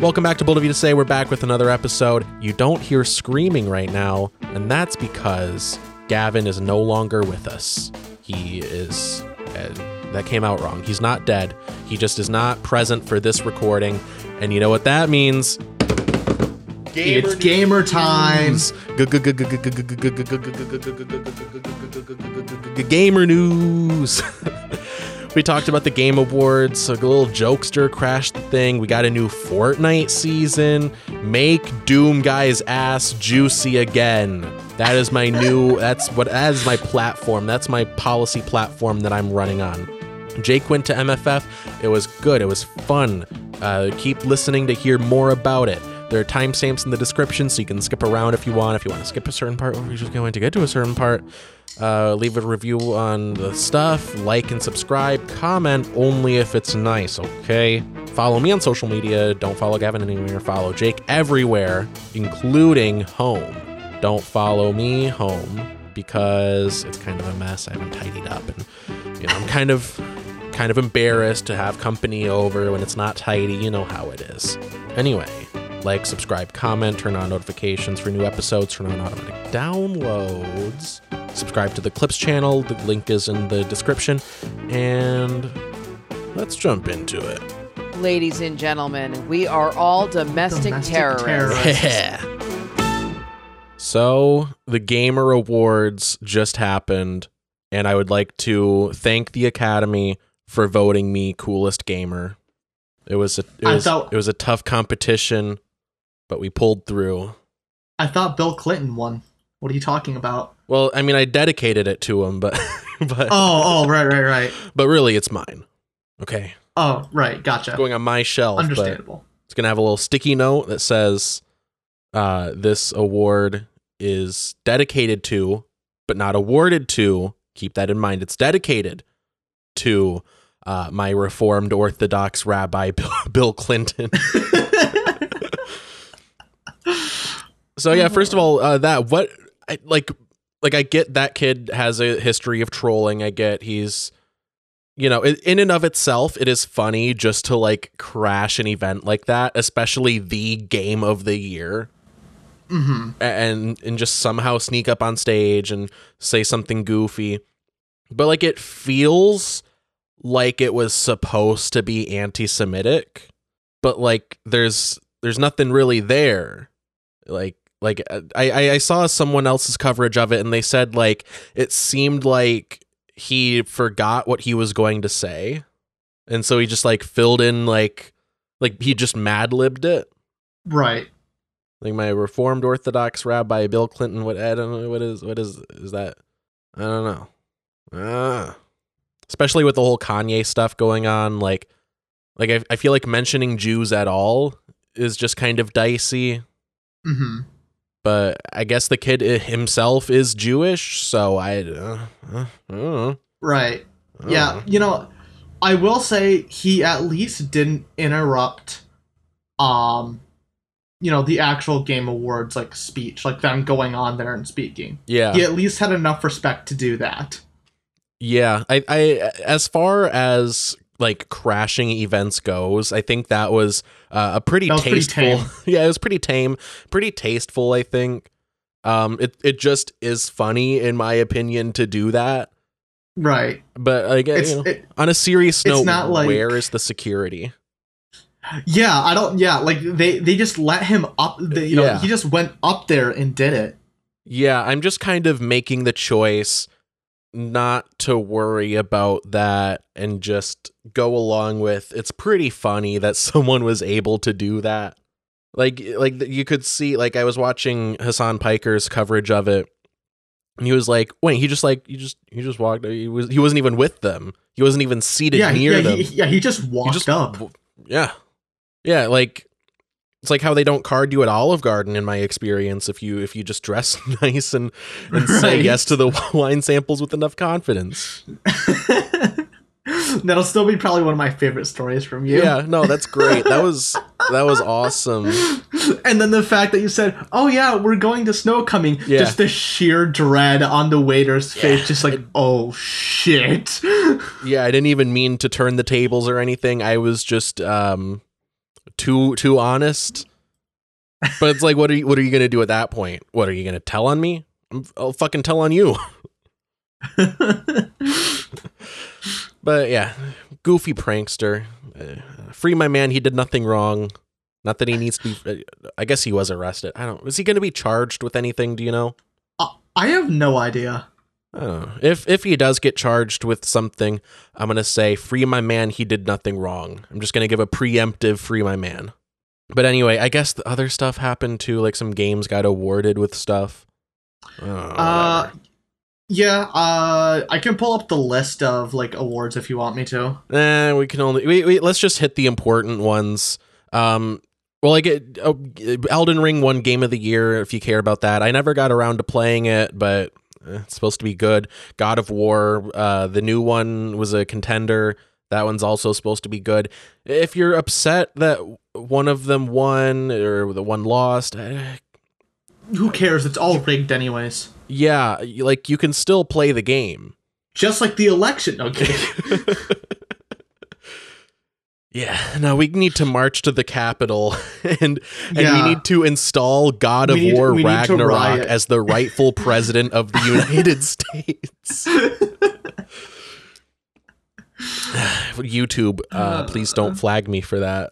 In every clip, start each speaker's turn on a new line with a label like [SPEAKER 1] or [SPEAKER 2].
[SPEAKER 1] Welcome back to Bold of You to Say. We're back with another episode. You don't hear screaming right now, and that's because Gavin is no longer with us. He is. Uh, that came out wrong. He's not dead. He just is not present for this recording. And you know what that means?
[SPEAKER 2] It's gamer time.
[SPEAKER 1] Gamer news. We talked about the Game Awards. A little jokester crashed the thing. We got a new Fortnite season. Make Doom Guy's ass juicy again. That is my new. That's what. That is my platform. That's my policy platform that I'm running on. Jake went to MFF. It was good. It was fun. Uh, keep listening to hear more about it. There are timestamps in the description, so you can skip around if you want. If you want to skip a certain part, or you're just going to get to a certain part, uh, leave a review on the stuff, like and subscribe, comment only if it's nice, okay? Follow me on social media. Don't follow Gavin anywhere. Follow Jake everywhere, including home. Don't follow me home because it's kind of a mess. I haven't tidied up, and you know I'm kind of kind of embarrassed to have company over when it's not tidy. You know how it is. Anyway, like, subscribe, comment, turn on notifications for new episodes, turn on automatic downloads, subscribe to the Clips channel. The link is in the description. And let's jump into it.
[SPEAKER 3] Ladies and gentlemen, we are all domestic,
[SPEAKER 2] Domestic
[SPEAKER 3] terrorists.
[SPEAKER 2] terrorists.
[SPEAKER 1] Yeah. So, the Gamer Awards just happened, and I would like to thank the Academy for voting me coolest gamer. It was a it was,
[SPEAKER 2] thought-
[SPEAKER 1] it was a tough competition, but we pulled through.
[SPEAKER 2] I thought Bill Clinton won. What are you talking about?
[SPEAKER 1] Well, I mean, I dedicated it to him, but but
[SPEAKER 2] Oh, oh, right, right, right.
[SPEAKER 1] but really, it's mine. Okay,
[SPEAKER 2] Oh, right. Gotcha.
[SPEAKER 1] going on my shelf.
[SPEAKER 2] Understandable.
[SPEAKER 1] it's gonna have a little sticky note that says, uh, "This award is dedicated to, but not awarded to." Keep that in mind. It's dedicated to uh, my Reformed Orthodox Rabbi Bill, Bill Clinton. So yeah, first of all, uh, that what I like like I get that kid has a history of trolling. I get he's you know, in and of itself, it is funny just to like crash an event like that, especially the game of the year,
[SPEAKER 2] hmm
[SPEAKER 1] and and just somehow sneak up on stage and say something goofy. But like it feels like it was supposed to be anti-Semitic, but like there's there's nothing really there. Like like uh, I I saw someone else's coverage of it, and they said like it seemed like he forgot what he was going to say, and so he just like filled in like like he just mad libbed it.
[SPEAKER 2] Right.
[SPEAKER 1] Like my Reformed Orthodox Rabbi Bill Clinton. What I don't know what is what is is that? I don't know. Ah. Especially with the whole Kanye stuff going on, like like I, I feel like mentioning Jews at all is just kind of dicey.
[SPEAKER 2] hmm
[SPEAKER 1] But I guess the kid himself is Jewish, so I, uh, uh, don't know.
[SPEAKER 2] Right. Yeah. You know, I will say he at least didn't interrupt, um, you know, the actual Game Awards like speech, like them going on there and speaking.
[SPEAKER 1] yeah,
[SPEAKER 2] He at least had enough respect to do that.
[SPEAKER 1] Yeah, I, I as far as like crashing events goes, I think that was uh, a pretty
[SPEAKER 2] was
[SPEAKER 1] tasteful.
[SPEAKER 2] tame.
[SPEAKER 1] yeah, it was pretty tame, pretty tasteful. I think. Um, it it just is funny in my opinion to do that.
[SPEAKER 2] Right.
[SPEAKER 1] But like you know,
[SPEAKER 2] it,
[SPEAKER 1] on a serious
[SPEAKER 2] it's
[SPEAKER 1] note,
[SPEAKER 2] not like-
[SPEAKER 1] where is the security?
[SPEAKER 2] yeah. I don't. Yeah. Like they they just let him up. The, you know,
[SPEAKER 1] Yeah.
[SPEAKER 2] he just went up there and did it.
[SPEAKER 1] Yeah, I'm just kind of making the choice not to worry about that and just go along with it's pretty funny that someone was able to do that. Like like you could see like I was watching Hasan Piker's coverage of it and he was like, "Wait, he just like he just he just walked he was he wasn't even with them. He wasn't even seated
[SPEAKER 2] yeah. He,
[SPEAKER 1] near
[SPEAKER 2] yeah.
[SPEAKER 1] them."
[SPEAKER 2] He, yeah. He just
[SPEAKER 1] He
[SPEAKER 2] walked
[SPEAKER 1] just
[SPEAKER 2] up.
[SPEAKER 1] Yeah. Yeah, like it's like how they don't card you at Olive Garden in my experience if you if you just dress nice and and say yes to the wine samples with enough confidence.
[SPEAKER 2] That'll still be probably one of my favorite stories from you.
[SPEAKER 1] Yeah, no, that's great. That was that was awesome.
[SPEAKER 2] and then the fact that you said, "Oh yeah, we're going to snow coming,"
[SPEAKER 1] Yeah.
[SPEAKER 2] just the sheer dread on the waiter's
[SPEAKER 1] Yeah.
[SPEAKER 2] face, just like, "Oh shit."
[SPEAKER 1] Yeah, I didn't even mean to turn the tables or anything. I was just um too too honest. But it's like, what are you what are you gonna do at that point? What are you gonna tell on me? I'm, I'll fucking tell on you. But yeah, goofy prankster. Uh, free my man. He did nothing wrong. Not that he needs to be. Uh, I guess he was arrested. I don't. Is he going to be charged with anything? Do you know?
[SPEAKER 2] Uh, I have no idea.
[SPEAKER 1] I. If if he does get charged with something, I'm gonna say free my man. He did nothing wrong. I'm just gonna give a preemptive free my man. But anyway, I guess the other stuff happened too. Like some games got awarded with stuff. Oh,
[SPEAKER 2] Uh, yeah. Uh, I can pull up the list of like awards if you want me to.
[SPEAKER 1] Eh, we can only we, we let's just hit the important ones. Um, well, like it, oh, Elden Ring won Game of the Year. If you care about that, I never got around to playing it, but it's supposed to be good. God of War, uh, the new one was a contender. That one's also supposed to be good. If you're upset that one of them won or the one lost, eh,
[SPEAKER 2] Who cares? It's all rigged anyways.
[SPEAKER 1] yeah, like you can still play the game.
[SPEAKER 2] Just like the election. Okay.
[SPEAKER 1] Yeah, no, we need to march to the Capitol and and we need to install God of
[SPEAKER 2] We
[SPEAKER 1] War
[SPEAKER 2] need
[SPEAKER 1] Ragnarok as the rightful president of the United States. YouTube, uh, please don't flag me for that.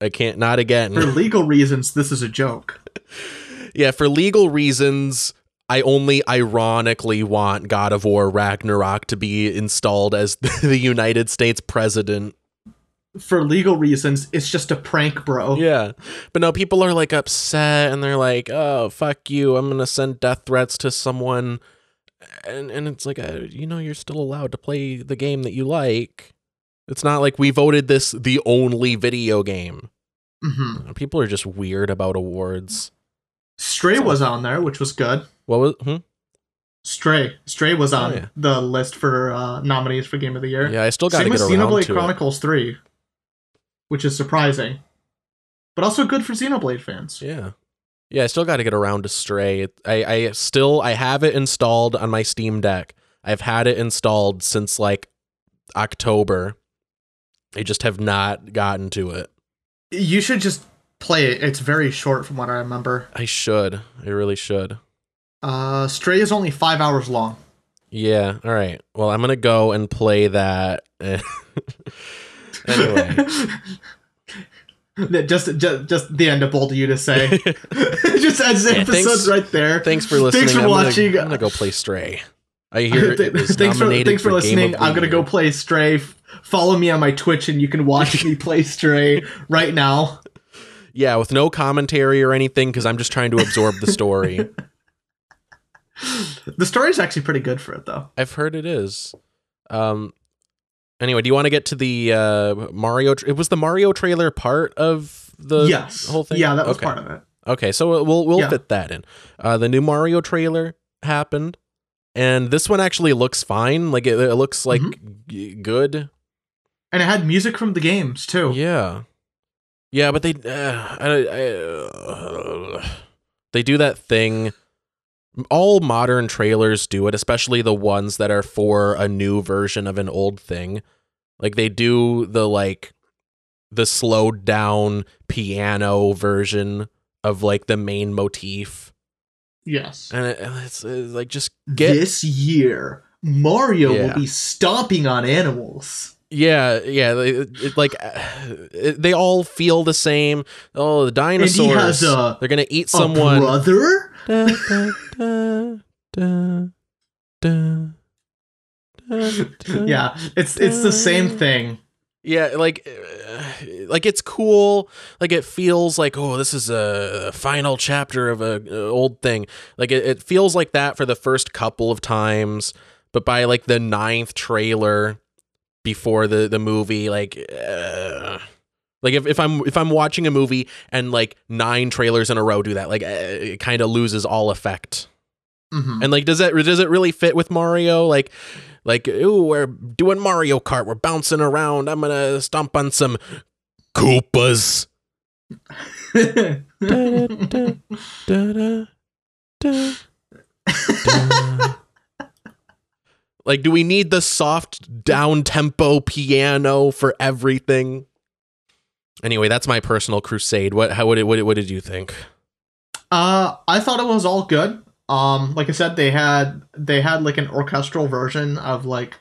[SPEAKER 1] I can't, not again.
[SPEAKER 2] For legal reasons, this is a joke.
[SPEAKER 1] Yeah, for legal reasons, I only ironically want God of War Ragnarok to be installed as the United States president.
[SPEAKER 2] For legal reasons, it's just a prank, bro.
[SPEAKER 1] Yeah. But no, people are like upset and they're like, oh, fuck you. I'm going to send death threats to someone. And, and it's like, uh, you know, you're still allowed to play the game that you like. It's not like we voted this the only video game.
[SPEAKER 2] hmm
[SPEAKER 1] People are just weird about awards.
[SPEAKER 2] Stray was on there, which was good.
[SPEAKER 1] What was, hmm?
[SPEAKER 2] Stray, Stray was on
[SPEAKER 1] Oh, yeah.
[SPEAKER 2] the list for uh, nominees for Game of the Year.
[SPEAKER 1] Yeah, I still got to get around
[SPEAKER 2] Xenoblade
[SPEAKER 1] to it.
[SPEAKER 2] Chronicles Three, which is surprising, but also good for Xenoblade fans.
[SPEAKER 1] Yeah. Yeah, I still got to get around to Stray. I, I still I have it installed on my Steam Deck. I've had it installed since like October. I just have not gotten to it.
[SPEAKER 2] You should just play it. It's very short, from what I remember.
[SPEAKER 1] I should. I really should.
[SPEAKER 2] Uh, Stray is only five hours long.
[SPEAKER 1] Yeah. All right. Well, I'm gonna go and play that. anyway.
[SPEAKER 2] Just, just, just the end of bold you to say. just as
[SPEAKER 1] Yeah,
[SPEAKER 2] episode's
[SPEAKER 1] thanks-
[SPEAKER 2] right there.
[SPEAKER 1] Thanks for listening.
[SPEAKER 2] Thanks for
[SPEAKER 1] I'm gonna-
[SPEAKER 2] watching.
[SPEAKER 1] I'm gonna go play Stray. I hear it was
[SPEAKER 2] thanks for thanks for,
[SPEAKER 1] Game
[SPEAKER 2] listening. I'm gonna go play Stray. Follow me on my Twitch, and you can watch me play Stray right now.
[SPEAKER 1] Yeah, with no commentary or anything, because I'm just trying to absorb the story.
[SPEAKER 2] The story's actually pretty good for it, though.
[SPEAKER 1] I've heard it is. Um. Anyway, do you want to get to the uh, Mario? Tra- it was the Mario trailer part of the
[SPEAKER 2] yes,
[SPEAKER 1] whole thing.
[SPEAKER 2] Yeah, that was
[SPEAKER 1] okay.
[SPEAKER 2] part of it.
[SPEAKER 1] Okay, so we'll we'll
[SPEAKER 2] Yeah.
[SPEAKER 1] fit that in. Uh, the new Mario trailer happened, and this one actually looks fine. Like it, it looks like
[SPEAKER 2] Mm-hmm.
[SPEAKER 1] g- good.
[SPEAKER 2] And it had music from the games too.
[SPEAKER 1] Yeah, yeah, but they uh, I, I, uh, they do that thing. All modern trailers do it, especially the ones that are for a new version of an old thing. Like they do the like the slowed down piano version of like the main motif,
[SPEAKER 2] Yes.
[SPEAKER 1] and it, it's, it's like just get
[SPEAKER 2] this year, Mario
[SPEAKER 1] Yeah.
[SPEAKER 2] will be stomping on animals.
[SPEAKER 1] Yeah, yeah, they, it, like it, they all feel the same. Oh, the dinosaurs.
[SPEAKER 2] And he has a,
[SPEAKER 1] They're gonna eat
[SPEAKER 2] a
[SPEAKER 1] someone.
[SPEAKER 2] brother.
[SPEAKER 1] Da, da, da, da.
[SPEAKER 2] Yeah, it's it's the same thing.
[SPEAKER 1] yeah, like, like it's cool. Like it feels like, oh, this is a final chapter of a, a old thing. Like it, it feels like that for the first couple of times, but by like the ninth trailer before the the movie, like. Uh, like if, if I'm if I'm watching a movie and like nine trailers in a row do that, like uh, it kind of loses all effect.
[SPEAKER 2] Mhm.
[SPEAKER 1] And like, does that does it really fit with Mario? Like, like, ooh, we're doing Mario Kart, we're bouncing around. I'm gonna stomp on some Koopas. Like, do we need the soft down tempo piano for everything? Anyway, that's my personal crusade. What how what did what, did- what did you think?
[SPEAKER 2] Uh, I thought it was all good. Um, like I said, they had they had like an orchestral version of like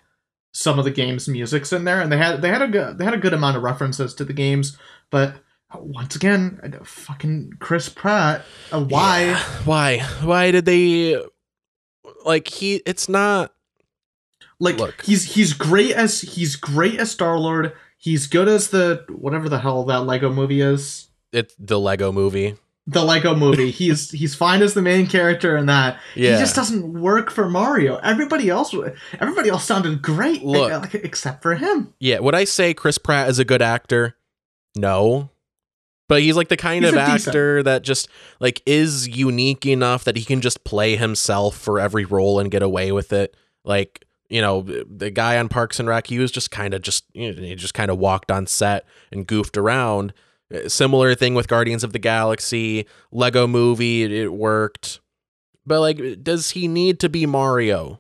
[SPEAKER 2] some of the game's music's in there, and they had they had a good they had a good amount of references to the games. But once again, fucking Chris Pratt. Uh, why?
[SPEAKER 1] Yeah. Why? Why did they like he it's not
[SPEAKER 2] Like
[SPEAKER 1] Look.
[SPEAKER 2] he's he's great as he's great as Star Lord. He's good as the whatever the hell that Lego movie is.
[SPEAKER 1] it's the Lego movie.
[SPEAKER 2] The Lego movie. he's he's fine as the main character in that.
[SPEAKER 1] Yeah.
[SPEAKER 2] He just doesn't work for Mario. Everybody else, everybody else sounded great,
[SPEAKER 1] Look.
[SPEAKER 2] like, except for him.
[SPEAKER 1] Yeah, would I say Chris Pratt is a good actor? No. But he's like the kind
[SPEAKER 2] He's
[SPEAKER 1] of
[SPEAKER 2] a decent-
[SPEAKER 1] actor that just like is unique enough that he can just play himself for every role and get away with it. Like, you know, the guy on Parks and Rec, he was just kind of just you know, he just kind of walked on set and goofed around. Uh, Similar thing with Guardians of the Galaxy, Lego movie, it, it worked. But like does he need to be Mario?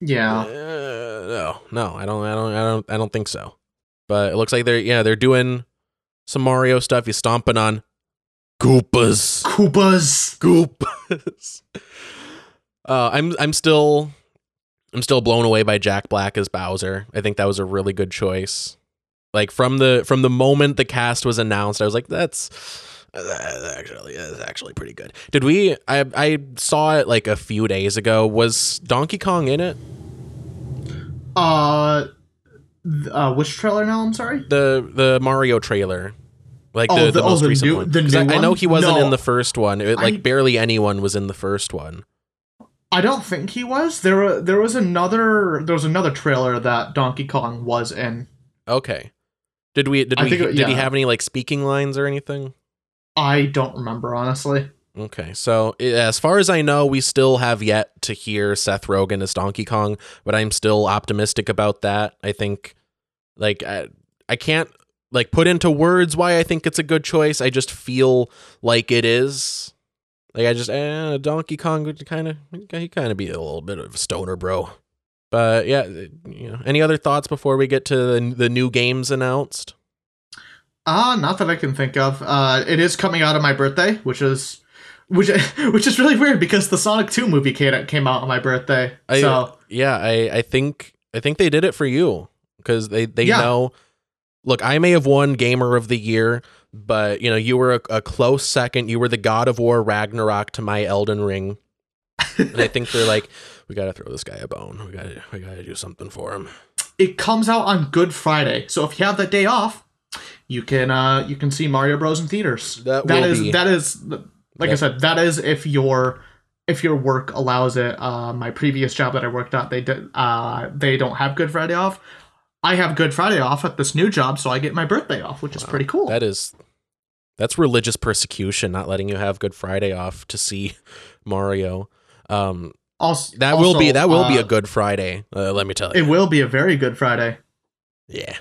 [SPEAKER 2] Yeah,
[SPEAKER 1] Uh, no, no, I don't, I don't, I don't, I don't think so. But it looks like they're, yeah, they're doing some Mario stuff. He's stomping on Goopas,
[SPEAKER 2] Koopas.
[SPEAKER 1] Goopas. Uh, I'm, I'm still, I'm still blown away by Jack Black as Bowser. I think that was a really good choice. Like from the from the moment the cast was announced, I was like, that's. that's actually, that's actually pretty good. Did we? I I saw it like a few days ago. Was Donkey Kong in it?
[SPEAKER 2] Uh, uh, which trailer now? I'm sorry.
[SPEAKER 1] the the Mario trailer, like
[SPEAKER 2] Oh,
[SPEAKER 1] the, the,
[SPEAKER 2] the- oh,
[SPEAKER 1] most
[SPEAKER 2] the
[SPEAKER 1] recent
[SPEAKER 2] new-
[SPEAKER 1] one.
[SPEAKER 2] the new
[SPEAKER 1] I, I know he wasn't
[SPEAKER 2] No.
[SPEAKER 1] in the first one. It, like
[SPEAKER 2] I-
[SPEAKER 1] barely anyone was in the first one.
[SPEAKER 2] I don't think he was. There, were, there was another. There was another trailer that Donkey Kong was in.
[SPEAKER 1] Okay. Did we did
[SPEAKER 2] I
[SPEAKER 1] we
[SPEAKER 2] think
[SPEAKER 1] did he have any like speaking lines or anything?
[SPEAKER 2] I don't remember honestly.
[SPEAKER 1] Okay, so as far as I know, we still have yet to hear Seth Rogen as Donkey Kong, but I'm still optimistic about that. I think, like, I, I can't like put into words why I think it's a good choice. I just feel like it is. Like I just, eh, Donkey Kong would kind of, he kind of be a little bit of a stoner, bro. But yeah, you know, any other thoughts before we get to the, the new games announced?
[SPEAKER 2] Ah, not that I can think of. Uh, it is coming out on my birthday, which is, which which is really weird because the Sonic Two movie came came out on my birthday.
[SPEAKER 1] I,
[SPEAKER 2] so
[SPEAKER 1] yeah, I, I think I think they did it for you because they they
[SPEAKER 2] Yeah.
[SPEAKER 1] know. Look, I may have won Gamer of the Year, but you know you were a, a close second. You were the God of War Ragnarok to my Elden Ring, and I think they're like, we gotta throw this guy a bone. We gotta we gotta do something for him.
[SPEAKER 2] it comes out on Good Friday. So if you have that day off, you can uh you can see Mario Bros in theaters.
[SPEAKER 1] That
[SPEAKER 2] that is
[SPEAKER 1] be-
[SPEAKER 2] that is like I said, that is if your if your work allows it. Uh, my previous job that I worked at, they did uh they don't have Good Friday off. I have Good Friday off at this new job, so I get my birthday off, which is pretty cool.
[SPEAKER 1] That is that's religious persecution, not letting you have Good Friday off to see Mario. Um,
[SPEAKER 2] also,
[SPEAKER 1] that will be that will be
[SPEAKER 2] uh,
[SPEAKER 1] a Good Friday. Uh, let me tell you.
[SPEAKER 2] It will be a very good Friday.
[SPEAKER 1] Yeah.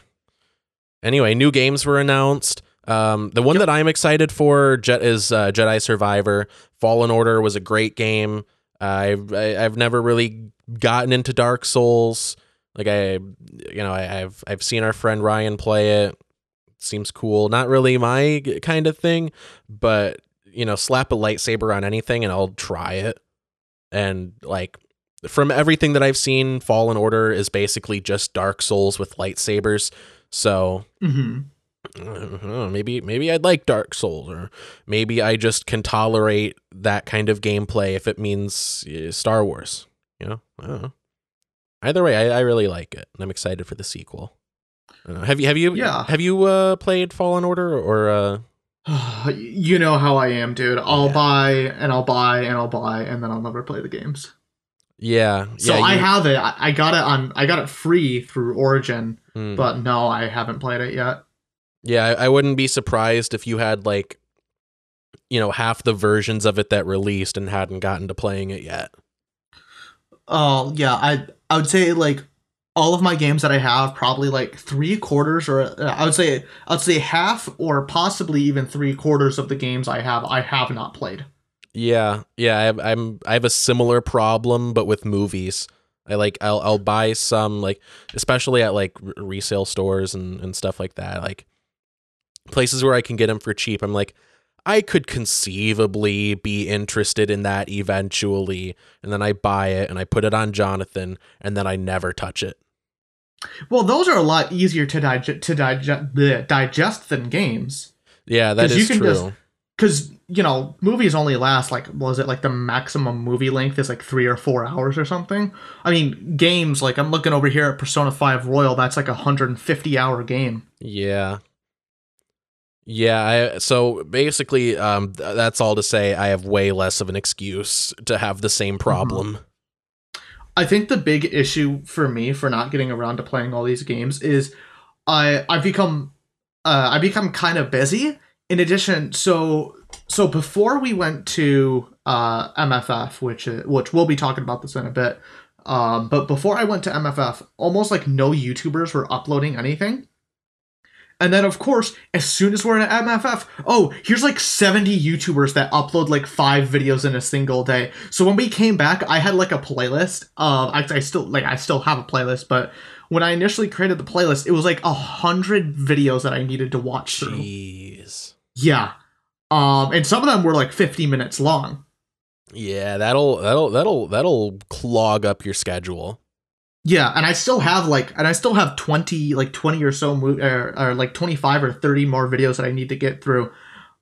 [SPEAKER 1] Anyway, new games were announced. Um, the one that I'm excited for Jet is uh, Jedi Survivor. Fallen Order was a great game. I've I've never really gotten into Dark Souls. Like I, you know, I, I've I've seen our friend Ryan play it. Seems cool. Not really my kind of thing, but you know, slap a lightsaber on anything and I'll try it. And like from everything that I've seen, Fallen Order is basically just Dark Souls with lightsabers. So
[SPEAKER 2] hmm
[SPEAKER 1] know, maybe maybe I'd like Dark Souls, or maybe I just can tolerate that kind of gameplay if it means uh, Star Wars. You know, I don't know. Either way, I, I really like it, and I'm excited for the sequel. I. Have you have you
[SPEAKER 2] Yeah.
[SPEAKER 1] have you uh, played Fallen Order or uh,
[SPEAKER 2] you know how I am, dude. I'll
[SPEAKER 1] Yeah.
[SPEAKER 2] buy and I'll buy and I'll buy and then I'll never play the games.
[SPEAKER 1] yeah?
[SPEAKER 2] So
[SPEAKER 1] yeah,
[SPEAKER 2] I
[SPEAKER 1] you-
[SPEAKER 2] have it. I got it on. I got it free through Origin,
[SPEAKER 1] Hmm.
[SPEAKER 2] but no, I haven't played it yet.
[SPEAKER 1] Yeah, I, I wouldn't be surprised if you had like, you know, half the versions of it that released and hadn't gotten to playing it yet.
[SPEAKER 2] Oh yeah, I I would say like all of my games that I have, probably like three quarters, or uh, I would say I would say half, or possibly even three quarters of the games I have, I have not played.
[SPEAKER 1] Yeah, yeah, I I'm I have a similar problem, but with movies. I like I'll I'll buy some like especially at like resale stores and and stuff like that. Like places where I can get them for cheap, I'm like, I could conceivably be interested in that eventually. And then I buy it and I put it on Jonathan and then I never touch it.
[SPEAKER 2] Well, those are a lot easier to digest to digest, digest than games.
[SPEAKER 1] Yeah, that
[SPEAKER 2] can
[SPEAKER 1] true.
[SPEAKER 2] Because, you know, movies only last like, was it like the maximum movie length is like three or four hours or something? I mean, games, like I'm looking over here at Persona 5 Royal, that's like a 150 hour game.
[SPEAKER 1] Yeah. Yeah, I, so basically um th- that's all to say I have way less of an excuse to have the same problem.
[SPEAKER 2] I think the big issue for me for not getting around to playing all these games is I I've become uh I become kind of busy. In addition, so so before we went to uh MFF, which uh, which we'll be talking about this in a bit. Um, but before I went to MFF, almost like no YouTubers were uploading anything. And then, of course, as soon as we're at MFF, oh, here's like 70 YouTubers that upload like five videos in a single day. So when we came back, I had like a playlist. Um, I, I still like I still have a playlist, but when I initially created the playlist, it was like a hundred videos that I needed to watch through.
[SPEAKER 1] Jeez.
[SPEAKER 2] Yeah, um, and some of them were like 50 minutes long.
[SPEAKER 1] Yeah, that'll that'll that'll that'll clog up your schedule.
[SPEAKER 2] Yeah, and I still have like, and I still have twenty, like twenty or so, mo- or, or like twenty five or thirty more videos that I need to get through.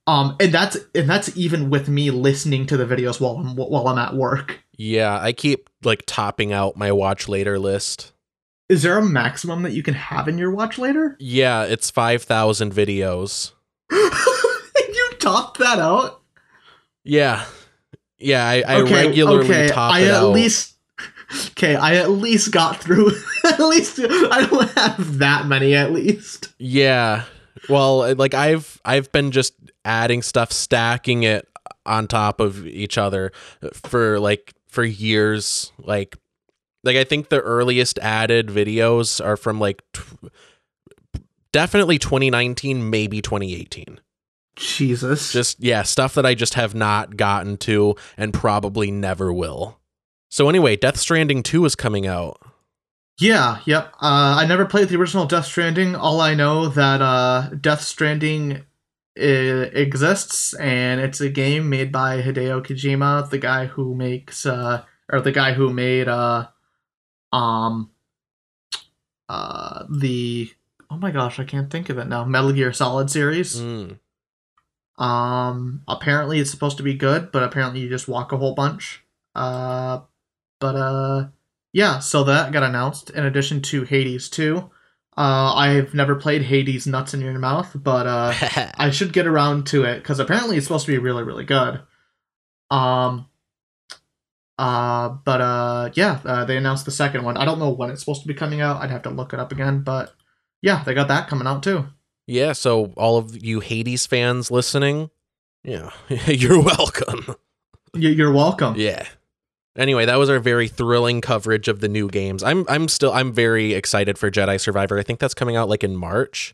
[SPEAKER 2] Um, and that's and that's even with me listening to the videos while I'm while I'm at work.
[SPEAKER 1] Yeah, I keep like topping out my watch later list.
[SPEAKER 2] Is there a maximum that you can have in your watch later?
[SPEAKER 1] Yeah, it's 5,000 videos.
[SPEAKER 2] you topped that out.
[SPEAKER 1] Yeah. Yeah, I, I
[SPEAKER 2] okay,
[SPEAKER 1] regularly
[SPEAKER 2] okay.
[SPEAKER 1] top
[SPEAKER 2] I at
[SPEAKER 1] out.
[SPEAKER 2] least okay. I at least got through. at least I don't have that many. At least.
[SPEAKER 1] Yeah. Well, uh, like I've I've been just adding stuff, stacking it on top of each other for like for years. Like like I think the earliest added videos are from like definitely 2019, maybe 2018.
[SPEAKER 2] Jesus.
[SPEAKER 1] Just yeah, stuff that I just have not gotten to and probably never will. So anyway, Death Stranding 2 is coming out.
[SPEAKER 2] Yeah, yep. Uh, I never played the original Death Stranding. All I know that uh, Death Stranding I- exists, and it's a game made by Hideo Kojima, the guy who makes, uh, or the guy who made, uh, um, uh, the oh my gosh, I can't think of it now. Metal Gear Solid series.
[SPEAKER 1] Mm.
[SPEAKER 2] Um, apparently it's supposed to be good, but apparently you just walk a whole bunch. Uh, but uh, yeah. So that got announced in addition to Hades 2. Uh, I've never played Hades Nuts in Your Mouth, but uh, I should get around to it because apparently it's supposed to be really, really good. Um. Uh, but uh, yeah, uh, they announced the second one. I don't know when it's supposed to be coming out. I'd have to look it up again, but yeah, they got that coming out too.
[SPEAKER 1] Yeah, so all of you Hades fans listening, yeah, you're welcome.
[SPEAKER 2] You- You're welcome.
[SPEAKER 1] Yeah. Anyway, that was our very thrilling coverage of the new games. I'm I'm still I'm very excited for Jedi Survivor. I think that's coming out like in March.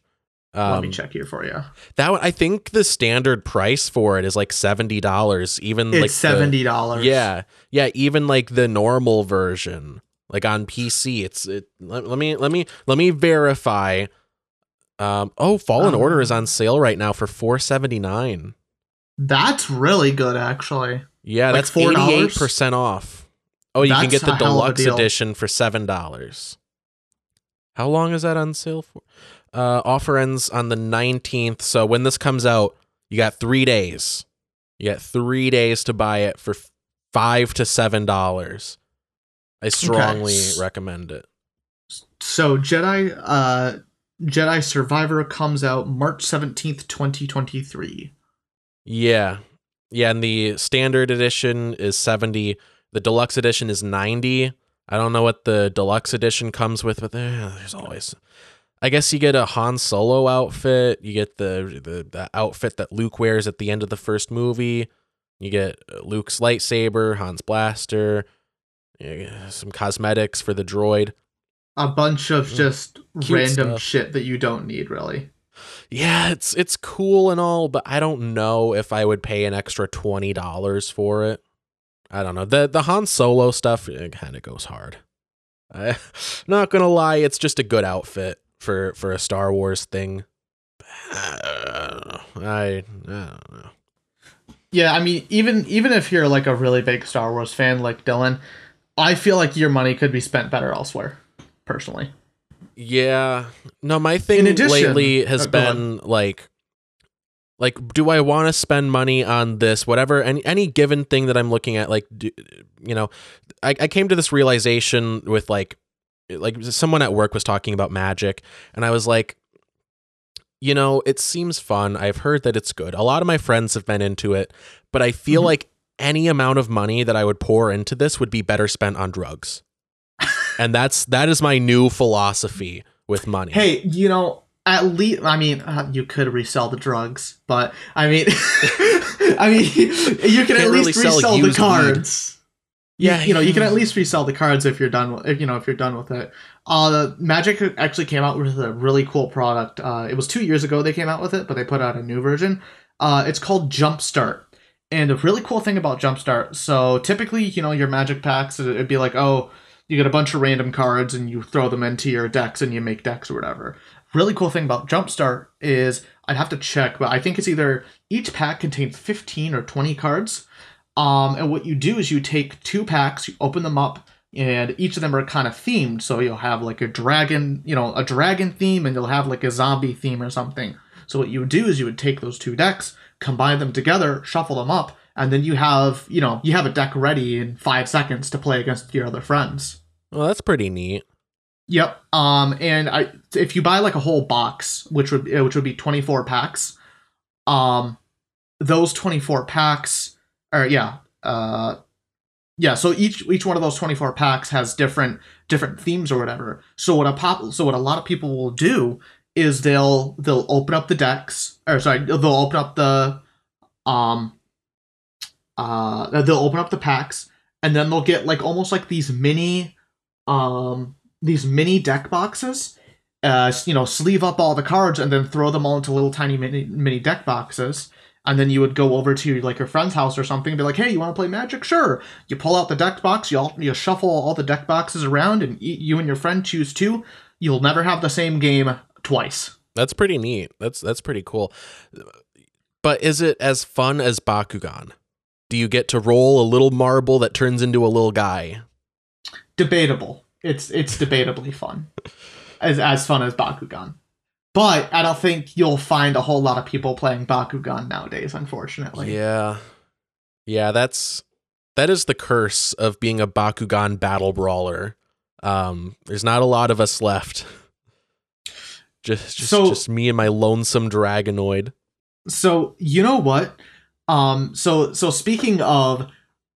[SPEAKER 1] Um,
[SPEAKER 2] Let me check here for you.
[SPEAKER 1] That one, I think the standard price for it is like seventy dollars. Even
[SPEAKER 2] It's
[SPEAKER 1] like
[SPEAKER 2] seventy dollars.
[SPEAKER 1] yeah, yeah. Even like the normal version, like on PC, it's it. Let, let me let me let me verify. Um. Oh, Fallen
[SPEAKER 2] Um,
[SPEAKER 1] Order is on sale right now for four seventy nine.
[SPEAKER 2] that's really good, actually.
[SPEAKER 1] Yeah,
[SPEAKER 2] Like
[SPEAKER 1] that's
[SPEAKER 2] $4?
[SPEAKER 1] eighty eight percent off. Oh, you can get the
[SPEAKER 2] a hell of a
[SPEAKER 1] deluxe edition for seven dollars. How long is that on sale for? Uh, offer ends on the nineteenth. So when this comes out, you got three days. You got three days to buy it for five to seven dollars. I strongly
[SPEAKER 2] s-
[SPEAKER 1] recommend it.
[SPEAKER 2] So Jedi, uh, Jedi Survivor comes out March seventeenth, twenty twenty three.
[SPEAKER 1] Yeah, yeah. And the standard edition is seventy. The deluxe edition is ninety. I don't know what the deluxe edition comes with, but there's always. I guess you get a Han Solo outfit. You get the, the the outfit that Luke wears at the end of the first movie. You get uh, Luke's lightsaber, Han's blaster, some cosmetics for the droid.
[SPEAKER 2] A bunch of
[SPEAKER 1] Mm.
[SPEAKER 2] just
[SPEAKER 1] Cute
[SPEAKER 2] random
[SPEAKER 1] stuff.
[SPEAKER 2] shit that you don't need, really.
[SPEAKER 1] Yeah, it's it's cool and all, but I don't know if I would pay an extra twenty dollars for it. I don't know. The the Han Solo stuff eh, it kind of goes hard. I, not gonna lie, it's just a good outfit for for a Star Wars thing. I, I don't know.
[SPEAKER 2] Yeah, I mean, even even if you're like a really big Star Wars fan like Dylan, I feel like your money could be spent better elsewhere. Personally,
[SPEAKER 1] Yeah. No, my thing
[SPEAKER 2] addition-
[SPEAKER 1] lately has
[SPEAKER 2] Oh,
[SPEAKER 1] been like like do I want to spend money on this whatever any any given thing that I'm looking at like do, you know I, I came to this realization with like like someone at work was talking about magic and I was like you know it seems fun I've heard that it's good a lot of my friends have been into it but I feel
[SPEAKER 2] Mhm.
[SPEAKER 1] like any amount of money that I would pour into this would be better spent on drugs and that's that is my new philosophy with money
[SPEAKER 2] hey, you know, at least I mean, uh, you could resell the drugs, but I mean, I mean, you can at
[SPEAKER 1] Can't really
[SPEAKER 2] least
[SPEAKER 1] sell
[SPEAKER 2] resell the cards. You-
[SPEAKER 1] Yeah,
[SPEAKER 2] you know, you can at least resell the cards if you're done. With, if you know, if you're done with it. Uh, Magic actually came out with a really cool product. Uh, it was two years ago they came out with it, but they put out a new version. Uh, it's called Jumpstart. And a really cool thing about Jumpstart, so typically, you know, your Magic packs, it'd be like, oh, you get a bunch of random cards and you throw them into your decks and you make decks or whatever. Really cool thing about Jumpstart is I'd have to check, but I think it's either each pack contains 15 or 20 cards. Um, and what you do is you take two packs, you open them up, and each of them are kind of themed. So you'll have like a dragon, you know, a dragon theme, and you'll have like a zombie theme or something. So what you would do is you would take those two decks, combine them together, shuffle them up, and then you have, you know, you have a deck ready in five seconds to play against your other friends.
[SPEAKER 1] Well that's pretty neat
[SPEAKER 2] Yep. Um, and I if you buy like a whole box, which would which would be twenty four packs, um, those twenty four packs, or yeah, uh, yeah. So each each one of those twenty four packs has different different themes or whatever. So what a pop, so what a lot of people will do is they'll they'll open up the decks, or sorry, they'll open up the, um, uh, they'll open up the packs, and then they'll get like almost like these mini, um these mini deck boxes uh you know sleeve up all the cards and then throw them all into little tiny mini mini deck boxes and then you would go over to like your friend's house or something and be like hey you want to play magic sure you pull out the deck box you all you shuffle all the deck boxes around and you and your friend choose two you'll never have the same game twice
[SPEAKER 1] That's pretty neat. That's that's pretty cool. But is it as fun as Bakugan? Do you get to roll a little marble that turns into a little guy?
[SPEAKER 2] Debatable it's it's debatably fun as as fun as bakugan but i don't think you'll find a whole lot of people playing bakugan nowadays unfortunately
[SPEAKER 1] Yeah. Yeah, that's that is the curse of being a Bakugan battle brawler. Um there's not a lot of us left. Just just,
[SPEAKER 2] So-
[SPEAKER 1] just me and my lonesome dragonoid.
[SPEAKER 2] so you know what um so so speaking of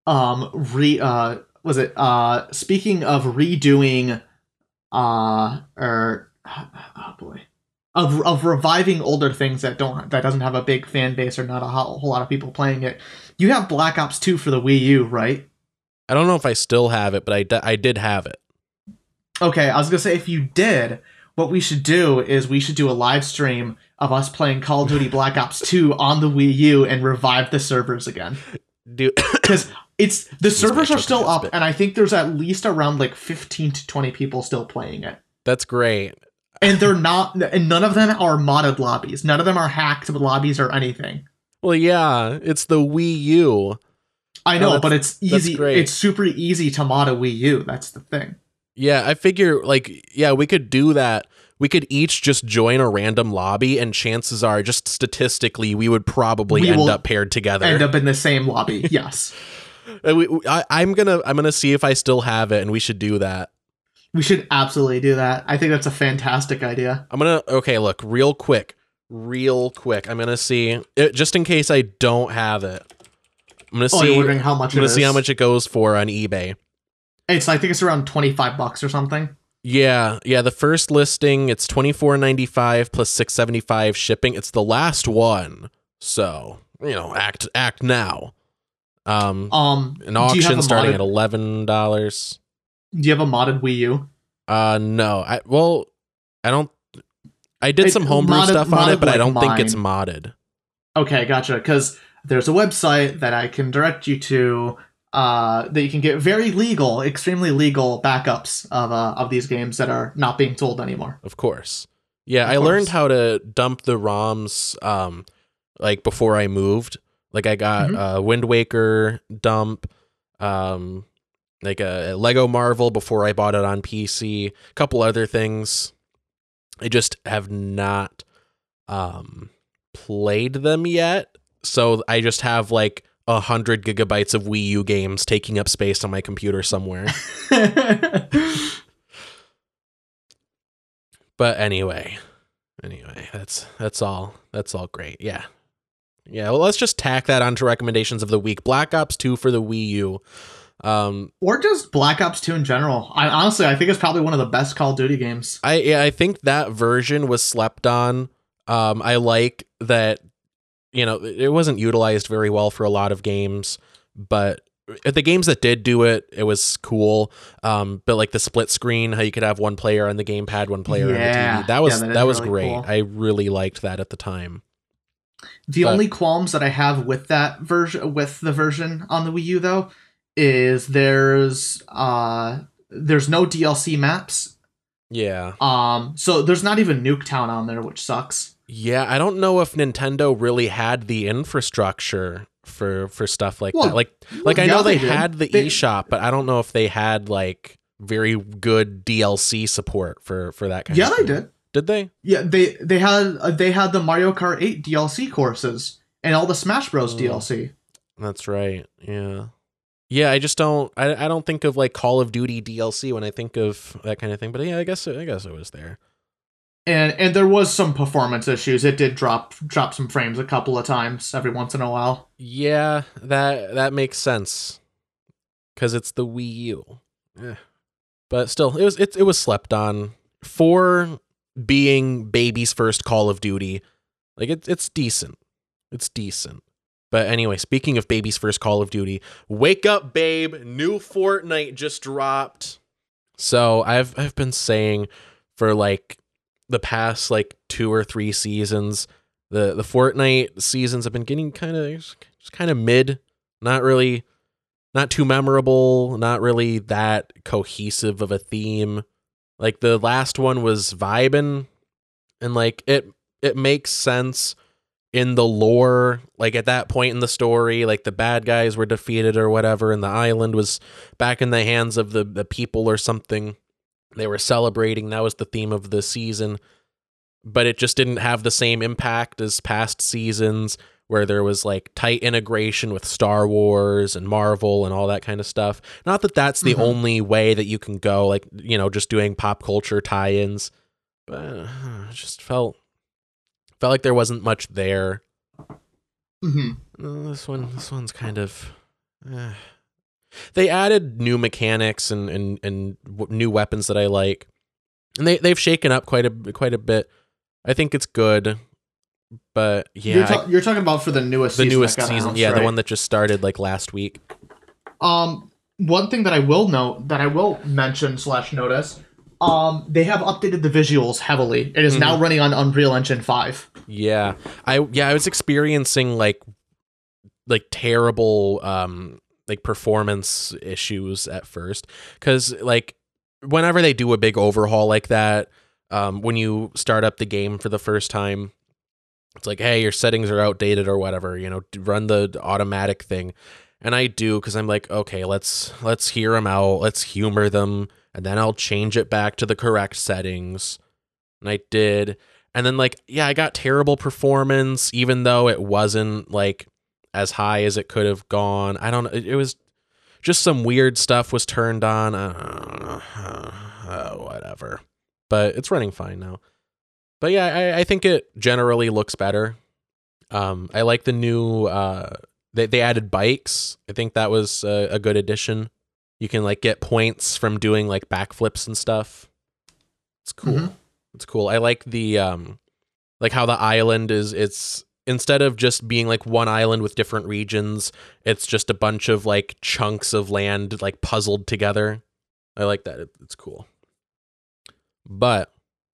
[SPEAKER 2] um re uh was it uh speaking of redoing uh or oh boy of of reviving older things that don't that doesn't have a big fan base or not a ho- whole lot of people playing it. You have black ops 2 for the wii u right?
[SPEAKER 1] I don't know if I still have it, but I, d- I did have it.
[SPEAKER 2] okay i was gonna say if you did what we should do is we should do a live stream of us playing call of duty black ops 2 on the wii u and revive the servers again.
[SPEAKER 1] Dude,
[SPEAKER 2] because it's the servers are still up and i think there's at least around like 15 to 20 people still playing it
[SPEAKER 1] that's great.
[SPEAKER 2] and they're not and none of them are modded lobbies none of them are hacked lobbies or anything
[SPEAKER 1] Well, yeah, it's the Wii U.
[SPEAKER 2] i
[SPEAKER 1] Oh,
[SPEAKER 2] know
[SPEAKER 1] that's-
[SPEAKER 2] but it's easy it's super easy to mod a wii u that's the thing
[SPEAKER 1] Yeah, I figure like yeah, we could do that. We could each just join a random lobby, and chances are, just statistically, we would probably
[SPEAKER 2] We
[SPEAKER 1] end up paired together.
[SPEAKER 2] end up in the same lobby yes
[SPEAKER 1] Uh, we- we- I, I'm gonna I'm gonna see if I still have it, and we should do that.
[SPEAKER 2] we should absolutely do that i think that's a fantastic idea
[SPEAKER 1] I'm gonna okay. Look, real quick, real quick. I'm gonna see it, just in case I don't have it. I'm gonna
[SPEAKER 2] oh
[SPEAKER 1] see. I'm
[SPEAKER 2] how
[SPEAKER 1] gonna
[SPEAKER 2] it
[SPEAKER 1] see how much it goes for on eBay.
[SPEAKER 2] it's i think it's around 25 bucks or something
[SPEAKER 1] Yeah, yeah. The first listing, it's twenty four ninety five plus six seventy five shipping. It's the last one, so you know, act act now. Um,
[SPEAKER 2] um
[SPEAKER 1] an
[SPEAKER 2] do you have
[SPEAKER 1] auction starting
[SPEAKER 2] modded-
[SPEAKER 1] at eleven dollars.
[SPEAKER 2] do you have a modded wii u
[SPEAKER 1] Uh, no, I well, I don't. I did some homebrew
[SPEAKER 2] modded-
[SPEAKER 1] stuff on it, but I don't think it's modded.
[SPEAKER 2] Okay, gotcha. Because there's a website that I can direct you to uh, that you can get very legal, extremely legal backups of uh, of these games that are not being sold anymore.
[SPEAKER 1] Of course. Yeah,
[SPEAKER 2] Of
[SPEAKER 1] I learned how to dump the ROMs um like before I moved. Like I got
[SPEAKER 2] Mhm.
[SPEAKER 1] uh, Wind Waker dump, um, like a Lego Marvel before I bought it on PC. A couple other things. I just have not um played them yet. So I just have like a hundred gigabytes of Wii U games taking up space on my computer somewhere. but anyway, anyway, that's that's all. That's all great. Yeah. Yeah, well let's just tack that onto recommendations of the week. Black Ops 2 for the Wii U. Um
[SPEAKER 2] or just Black Ops 2 in general. I honestly I think it's probably one of the best Call of Duty games.
[SPEAKER 1] I yeah, I think that version was slept on. Um, I like that. You know, it wasn't utilized very well for a lot of games, but the games that did do it, it was cool. Um, but like the split screen, how you could have one player on the gamepad, one player on
[SPEAKER 2] Yeah.
[SPEAKER 1] the TV, that was
[SPEAKER 2] Yeah, that
[SPEAKER 1] that was
[SPEAKER 2] really
[SPEAKER 1] great.
[SPEAKER 2] cool.
[SPEAKER 1] I really liked that at the time.
[SPEAKER 2] The
[SPEAKER 1] But-
[SPEAKER 2] only qualms that I have with that version with the version on the Wii U though is there's uh there's no DLC maps.
[SPEAKER 1] Yeah,
[SPEAKER 2] Um so there's not even Nuketown on there, which sucks.
[SPEAKER 1] yeah. I don't know if Nintendo really had the infrastructure for for stuff like
[SPEAKER 2] Well,
[SPEAKER 1] that. Like Like I
[SPEAKER 2] Yeah,
[SPEAKER 1] know they,
[SPEAKER 2] did.
[SPEAKER 1] had the
[SPEAKER 2] They-
[SPEAKER 1] eShop, but I don't know if they had like very good DLC support for for that kind
[SPEAKER 2] Yeah,
[SPEAKER 1] of
[SPEAKER 2] Yeah,
[SPEAKER 1] they
[SPEAKER 2] did.
[SPEAKER 1] Did they?
[SPEAKER 2] Yeah, they they had uh, they had the Mario Kart 8 DLC courses and all the Smash Bros
[SPEAKER 1] Oh.
[SPEAKER 2] DLC.
[SPEAKER 1] That's right. Yeah. Yeah, I just don't I, I don't think of like Call of Duty DLC when I think of that kind of thing, but yeah, I guess I guess it was there.
[SPEAKER 2] And and there was some performance issues. It did drop drop some frames a couple of times every once in a while.
[SPEAKER 1] Yeah, that that makes sense. Cuz it's the Wii U. Eh. But still, it was it, it was slept on for being baby's first Call of Duty. Like it's it's decent. It's decent. But anyway, speaking of baby's first Call of Duty, wake up babe, new Fortnite just dropped. So, I've I've been saying for like the past like 2 or 3 seasons, the the Fortnite seasons have been getting kind of just kind of mid, not really not too memorable, not really that cohesive of a theme. Like the last one was vibing, and like it it makes sense in the lore like at that point in the story like the bad guys were defeated or whatever and the island was back in the hands of the the people or something. They were celebrating. That was the theme of the season. But it just didn't have the same impact as past seasons where there was like tight integration with Star Wars and Marvel and all that kind of stuff. Not that that's the
[SPEAKER 2] Mhm.
[SPEAKER 1] only way that you can go, like, you know, just doing pop culture tie ins, but uh, it just felt felt like there wasn't much there.
[SPEAKER 2] hmm
[SPEAKER 1] Uh, this one, this one's kind of. eh. They added new mechanics and and and w- new weapons that I like, and they they've shaken up quite a quite a bit. I think it's good, but yeah,
[SPEAKER 2] you're,
[SPEAKER 1] I-
[SPEAKER 2] you're talking about for the newest
[SPEAKER 1] the
[SPEAKER 2] season
[SPEAKER 1] newest season, yeah, the one that just started like last week.
[SPEAKER 2] Um, one thing that I will note that I will mention slash notice, um, they have updated the visuals heavily. It is
[SPEAKER 1] Mm-hmm.
[SPEAKER 2] now running on Unreal Engine Five.
[SPEAKER 1] Yeah. I yeah, I was experiencing like like terrible um like performance issues at first cuz like whenever they do a big overhaul like that um when you start up the game for the first time it's like hey your settings are outdated or whatever you know run the automatic thing. And I do cuz I'm like okay let's let's hear them out let's humor them and then I'll change it back to the correct settings. And I did. And then like yeah i got terrible performance even though it wasn't like as high as it could have gone. I don't know it, was just some weird stuff was turned on. Don't uh, whatever. But it's running fine now but yeah I, I think it generally looks better um i like the new uh they, they added bikes i think that was a, a good addition you can like get points from doing like backflips and stuff it's cool
[SPEAKER 2] Mhm.
[SPEAKER 1] it's cool. I like the um like how the island is it's instead of just being like one island with different regions, it's just a bunch of like chunks of land like puzzled together. I like that. It, it's cool. But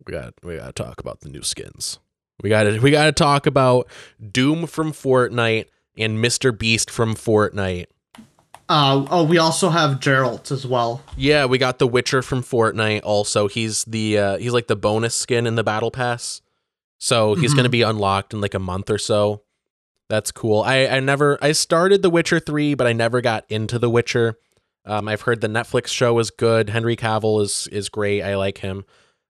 [SPEAKER 1] we got we got to talk about the new skins. We got to we got to talk about Doom from Fortnite and Mr. Beast from Fortnite.
[SPEAKER 2] Uh, oh, we also have Geralt as well.
[SPEAKER 1] Yeah, we got the Witcher from Fortnite. Also, he's the uh, he's like the bonus skin in the battle pass. So he's
[SPEAKER 2] Mhm.
[SPEAKER 1] going to be unlocked in like a month or so. That's cool. I I never I started The Witcher 3, but I never got into The Witcher. Um, I've heard the Netflix show is good. Henry Cavill is is great. I like him.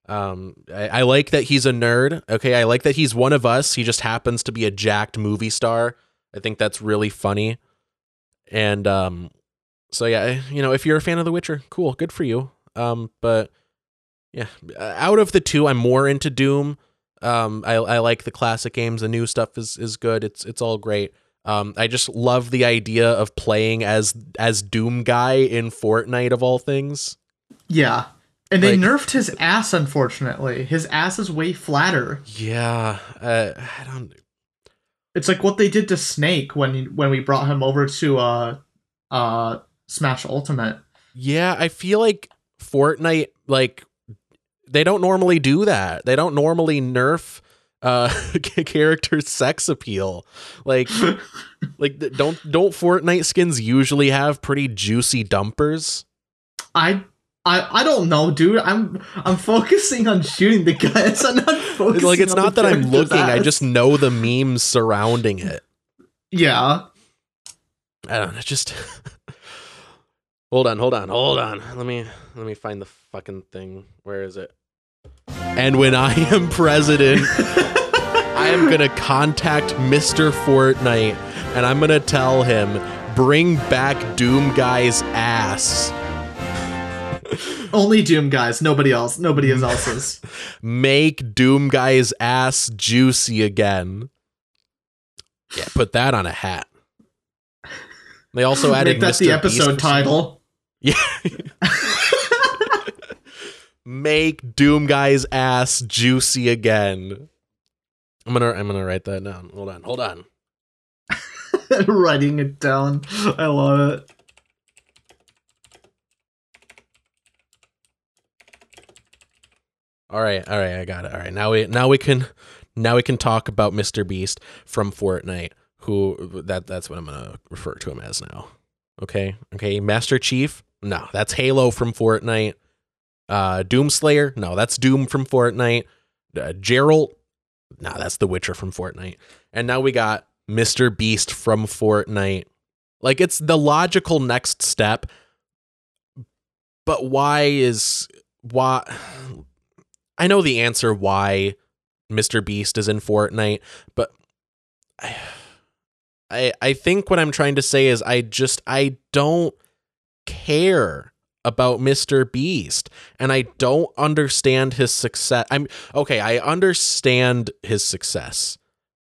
[SPEAKER 1] Um, I, I like that he's a nerd. Okay, I like that he's one of us. He just happens to be a jacked movie star. I think that's really funny. And um, so yeah, you know, if you're a fan of The Witcher, cool, good for you. Um, but yeah, uh, out of the two, I'm more into Doom. Um, I I like the classic games. The new stuff is is good. It's it's all great. Um, I just love the idea of playing as as Doom guy in Fortnite of all things.
[SPEAKER 2] Yeah. And they
[SPEAKER 1] Like-
[SPEAKER 2] nerfed his ass, unfortunately. His ass is way flatter.
[SPEAKER 1] Yeah, uh, I don't.
[SPEAKER 2] It's like what they did to Snake when when we brought him over to uh uh Smash Ultimate.
[SPEAKER 1] Yeah, I feel like Fortnite like they don't normally do that. They don't normally nerf uh character sex appeal. Like like don't don't Fortnite skins usually have pretty juicy dumpers?
[SPEAKER 2] I I I don't know, dude. I'm I'm focusing on shooting the guys. I'm not focusing. On the game.
[SPEAKER 1] Like it's not that I'm looking, I just know the memes surrounding it.
[SPEAKER 2] yeah.
[SPEAKER 1] I don't know, just Hold on, hold on, hold on. Let me let me find the fucking thing. Where is it? And when I am president, I am gonna contact Mr. Fortnite and I'm gonna tell him bring back Doom Guy's ass.
[SPEAKER 2] Only Doom guys. Nobody else. Nobody else's.
[SPEAKER 1] Make Doom Guy's ass juicy again. Yeah, put that on a hat. They also added
[SPEAKER 2] Make that
[SPEAKER 1] Mr.
[SPEAKER 2] the episode
[SPEAKER 1] some-
[SPEAKER 2] title.
[SPEAKER 1] Yeah. Make Doom Guy's ass juicy again. I'm gonna I'm gonna write that down. Hold on, hold on.
[SPEAKER 2] Writing it down. I love it.
[SPEAKER 1] All right, all right, I got it. All right, now we now we can now we can talk about Mr. Beast from Fortnite. Who that that's what I'm gonna refer to him as now. Okay, okay, Master Chief. No, that's Halo from Fortnite. Uh, Doomslayer. No, that's Doom from Fortnite. Uh, Geralt. No, that's The Witcher from Fortnite. And now we got Mr. Beast from Fortnite. Like it's the logical next step. But why is why I know the answer why Mr. Beast is in Fortnite, but I, I think what I'm trying to say is I just I don't care about Mr. Beast and I don't understand his success. I'm okay, I understand his success.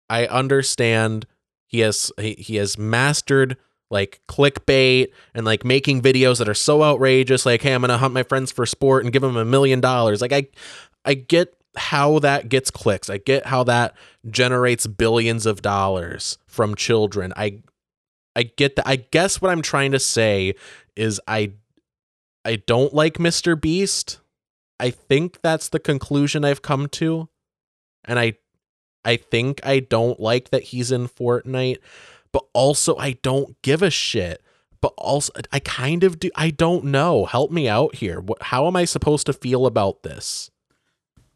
[SPEAKER 1] I understand he has he, he has mastered like clickbait and like making videos that are so outrageous like hey I'm to hunt my friends for sport and give them a million dollars. Like I I get how that gets clicks. I get how that generates billions of dollars from children. I I get that. I guess what I'm trying to say is I I don't like Mr. Beast. I think that's the conclusion I've come to. And I I think I don't like that he's in Fortnite, but also I don't give a shit. But also I kind of do I don't know. Help me out here. How am I supposed to feel about this?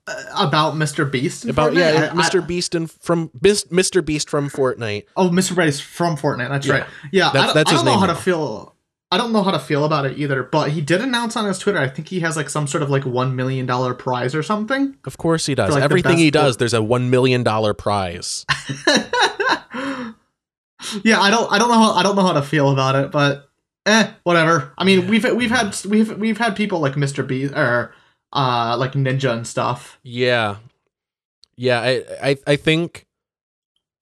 [SPEAKER 2] Uh, about Mr. Beast.
[SPEAKER 1] About
[SPEAKER 2] Fortnite?
[SPEAKER 1] yeah,
[SPEAKER 2] I-
[SPEAKER 1] Mr.
[SPEAKER 2] I-
[SPEAKER 1] Beast and from Mr. Beast from Fortnite.
[SPEAKER 2] oh, Mr. Beast from Fortnite. That's
[SPEAKER 1] Yeah.
[SPEAKER 2] right. Yeah,
[SPEAKER 1] That's-
[SPEAKER 2] I don't,
[SPEAKER 1] that's
[SPEAKER 2] I
[SPEAKER 1] his
[SPEAKER 2] don't know
[SPEAKER 1] name
[SPEAKER 2] how
[SPEAKER 1] now.
[SPEAKER 2] to feel. I don't know how to feel about it either. But he did announce on his Twitter. I think he has like some sort of like one million dollar prize or something.
[SPEAKER 1] Of course he does.
[SPEAKER 2] Like,
[SPEAKER 1] Everything he does, there's a one million dollar prize.
[SPEAKER 2] yeah, I don't. I don't know. How, I don't know how to feel about it, but eh, whatever. I mean, we've we've had we've we've had people like Mr. Beast or uh like Ninja and stuff.
[SPEAKER 1] Yeah. Yeah, I, I I think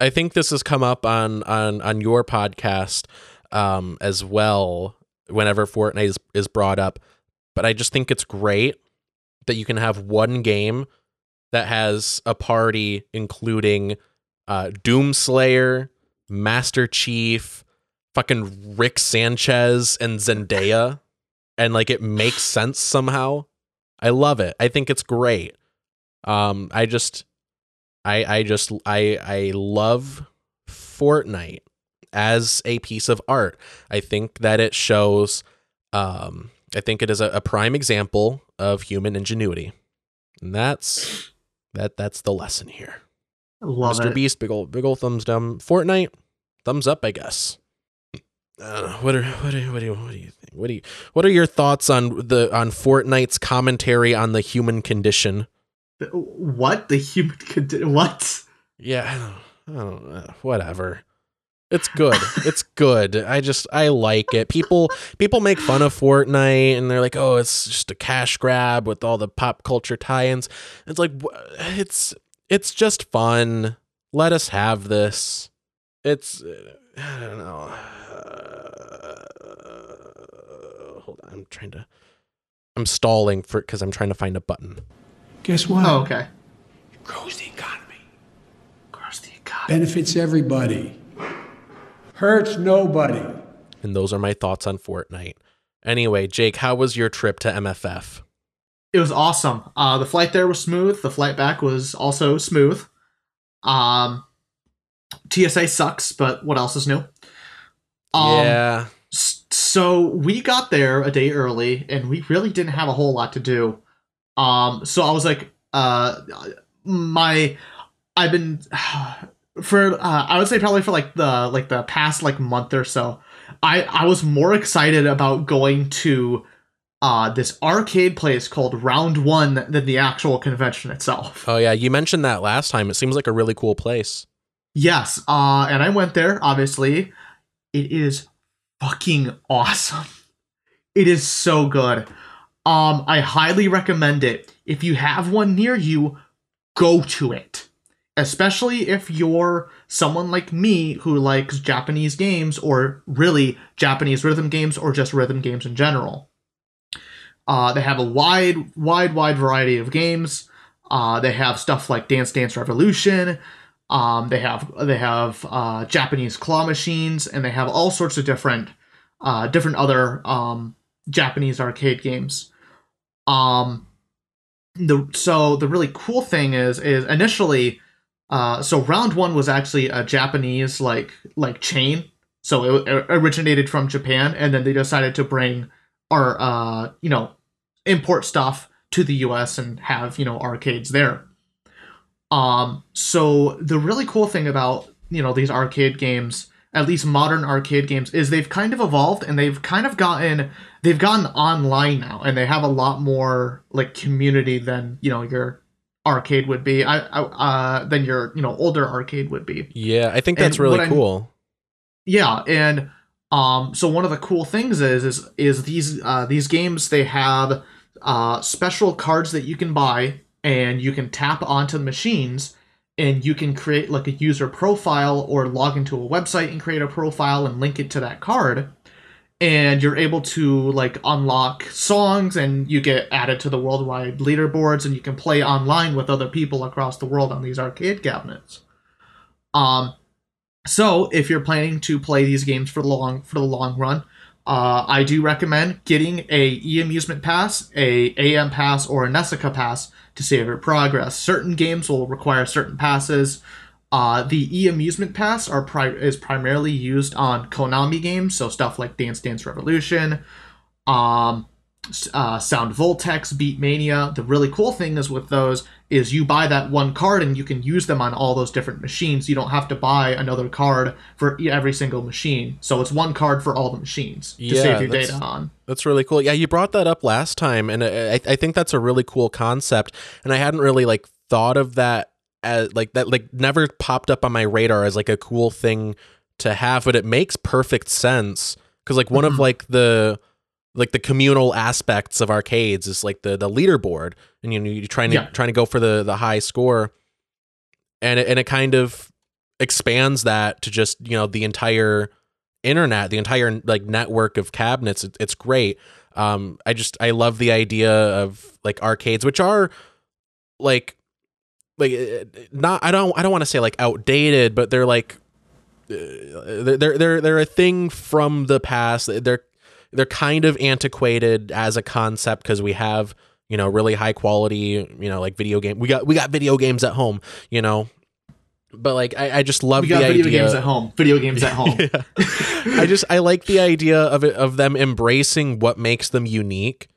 [SPEAKER 1] I think this has come up on on on your podcast um as well whenever Fortnite is, is brought up. But I just think it's great that you can have one game that has a party including uh Doomslayer, Master Chief, fucking Rick Sanchez and Zendaya and like it makes sense somehow. I love it. I think it's great. Um, I just, I, I just, I, I love Fortnite as a piece of art. I think that it shows, um, I think it is a, a prime example of human ingenuity, and that's that. That's the lesson here.
[SPEAKER 2] Love
[SPEAKER 1] Mr.
[SPEAKER 2] it.
[SPEAKER 1] Beast, big old big old thumbs down. Fortnite, thumbs up, I guess. Uh, what are what are what do you what do you think? What do you what are your thoughts on the on Fortnite's commentary on the human condition?
[SPEAKER 2] What the human condition? What?
[SPEAKER 1] Yeah, I don't, I don't uh, whatever. It's good. it's good. I just I like it. People people make fun of Fortnite and they're like, "Oh, it's just a cash grab with all the pop culture tie-ins." It's like it's it's just fun. Let us have this. It's uh, I don't know. Uh, hold on. I'm trying to I'm stalling for cuz I'm trying to find a button.
[SPEAKER 4] Guess what?
[SPEAKER 2] Oh, okay.
[SPEAKER 4] Grows the economy.
[SPEAKER 2] Gross the economy.
[SPEAKER 4] Benefits everybody. Hurts nobody.
[SPEAKER 1] And those are my thoughts on Fortnite. Anyway, Jake, how was your trip to MFF?
[SPEAKER 2] It was awesome. Uh, the flight there was smooth. The flight back was also smooth. Um, TSA sucks, but what else is new? Um,
[SPEAKER 1] yeah.
[SPEAKER 2] So we got there a day early, and we really didn't have a whole lot to do. Um, so I was like, uh, my, I've been for uh, I would say probably for like the like the past like month or so. I I was more excited about going to uh this arcade place called Round One than the actual convention itself.
[SPEAKER 1] Oh yeah, you mentioned that last time. It seems like a really cool place.
[SPEAKER 2] Yes, uh, and I went there. Obviously, it is fucking awesome. It is so good. Um, I highly recommend it. If you have one near you, go to it. Especially if you're someone like me who likes Japanese games or really Japanese rhythm games or just rhythm games in general. Uh, they have a wide, wide, wide variety of games. Uh, they have stuff like Dance Dance Revolution. Um, they have they have uh, Japanese claw machines, and they have all sorts of different uh, different other um, Japanese arcade games. Um, the so the really cool thing is is initially, uh, so round one was actually a Japanese like like chain. So it, it originated from Japan, and then they decided to bring our uh you know import stuff to the U.S. and have you know arcades there. Um, so the really cool thing about you know these arcade games, at least modern arcade games, is they've kind of evolved and they've kind of gotten they've gotten online now, and they have a lot more like community than you know your arcade would be. I, I uh than your you know older arcade would be.
[SPEAKER 1] Yeah, I think
[SPEAKER 2] And
[SPEAKER 1] that's really
[SPEAKER 2] what I'm-
[SPEAKER 1] cool.
[SPEAKER 2] Yeah, and um, so one of the cool things is is is these uh, these games they have uh, special cards that you can buy, and you can tap onto the machines, and you can create like a user profile or log into a website and create a profile and link it to that card, and you're able to like unlock songs, and you get added to the worldwide leaderboards, and you can play online with other people across the world on these arcade cabinets. Um, so if you're planning to play these games for the long for the long run, uh, I do recommend getting a e amusement pass, a Aime pass, or a NESiCA pass to save your progress. Certain games will require certain passes. Uh, the e amusement pass are pri- is primarily used on Konami games, so stuff like Dance Dance Revolution, um, uh, Sound Voltex, Beat Mania. The really cool thing is with those is you buy that one card and you can use them on all those different machines. You don't have to buy another card for every single machine. So it's one card for all the machines to
[SPEAKER 1] Yeah,
[SPEAKER 2] save your data on.
[SPEAKER 1] That's really cool. Yeah, you brought that up last time, and I, I think that's a really cool concept. And I hadn't really like thought of that as like that like never popped up on my radar as like a cool thing to have, but it makes perfect sense because like one of
[SPEAKER 2] Mhm.
[SPEAKER 1] like the like the communal aspects of arcades is like the the leaderboard, and you know you're trying to
[SPEAKER 2] Yeah.
[SPEAKER 1] trying to go for the the high score, and it, and it kind of expands that to just you know the entire internet the entire like network of cabinets. It, it's great. Um i just i love the idea of like arcades which are like like uh, not i don't i don't want to say like outdated but they're like they're they're they're they're a thing from the past. They're they're kind of antiquated as a concept because we have you know really high quality you know like video game we got we got video games at home you know but like i, I just love
[SPEAKER 2] We got
[SPEAKER 1] the
[SPEAKER 2] video
[SPEAKER 1] idea
[SPEAKER 2] games at home. Video games at home.
[SPEAKER 1] I just I like the idea of it of them embracing what makes them unique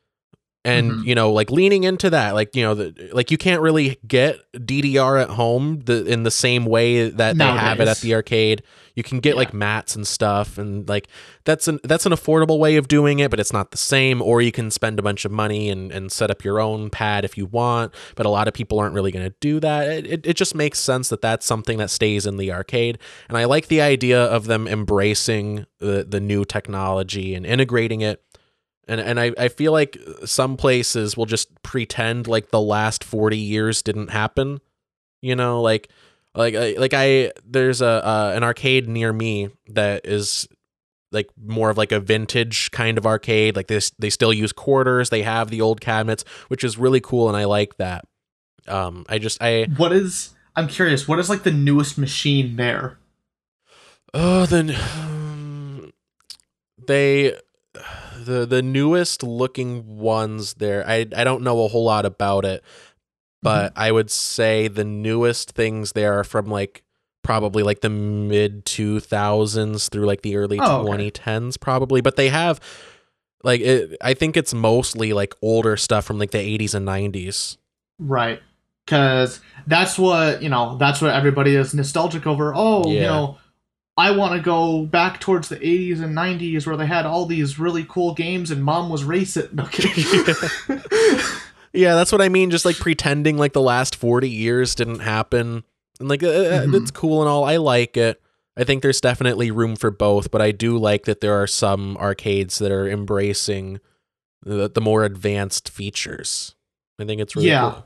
[SPEAKER 1] and
[SPEAKER 2] Mhm.
[SPEAKER 1] you know like leaning into that like you know the, like you can't really get ddr at home the, in the same way that they have it at the arcade. You can get
[SPEAKER 2] Yeah.
[SPEAKER 1] like mats and stuff and like that's an that's an affordable way of doing it but it's not the same. Or you can spend a bunch of money and, and set up your own pad if you want but a lot of people aren't really going to do that. It, it, it just makes sense that that's something that stays in the arcade. And i like the idea of them embracing the, the new technology and integrating it and and I, I feel like some places will just pretend like the last 40 years didn't happen you know like like I- like i there's a uh, an arcade near me that is like more of like a vintage kind of arcade like this they still use quarters they have the old cabinets which is really cool and i like that um i just i
[SPEAKER 2] What is? I'm curious. What is like the newest machine there?
[SPEAKER 1] Oh, then um, they the the newest looking ones there. I I don't know a whole lot about it, but mm-hmm. I would say the newest things there are from like probably like the mid 2000s through like the early
[SPEAKER 2] Oh, okay.
[SPEAKER 1] 2010s probably, but they have like it, I think it's mostly like older stuff from like the 80s and 90s.
[SPEAKER 2] Right. Because that's what, you know, that's what everybody is nostalgic over. Oh, you know, I want to go back towards the 80s and 90s where they had all these really cool games and mom was racist. No kidding.
[SPEAKER 1] Yeah, that's what I mean. Just like pretending like the last 40 years didn't happen. And like, uh, uh,
[SPEAKER 2] Mhm.
[SPEAKER 1] it's cool and all. I like it. I think there's definitely room for both, but I do like that there are some arcades that are embracing the, the more advanced features. I think it's really
[SPEAKER 2] Yeah.
[SPEAKER 1] cool.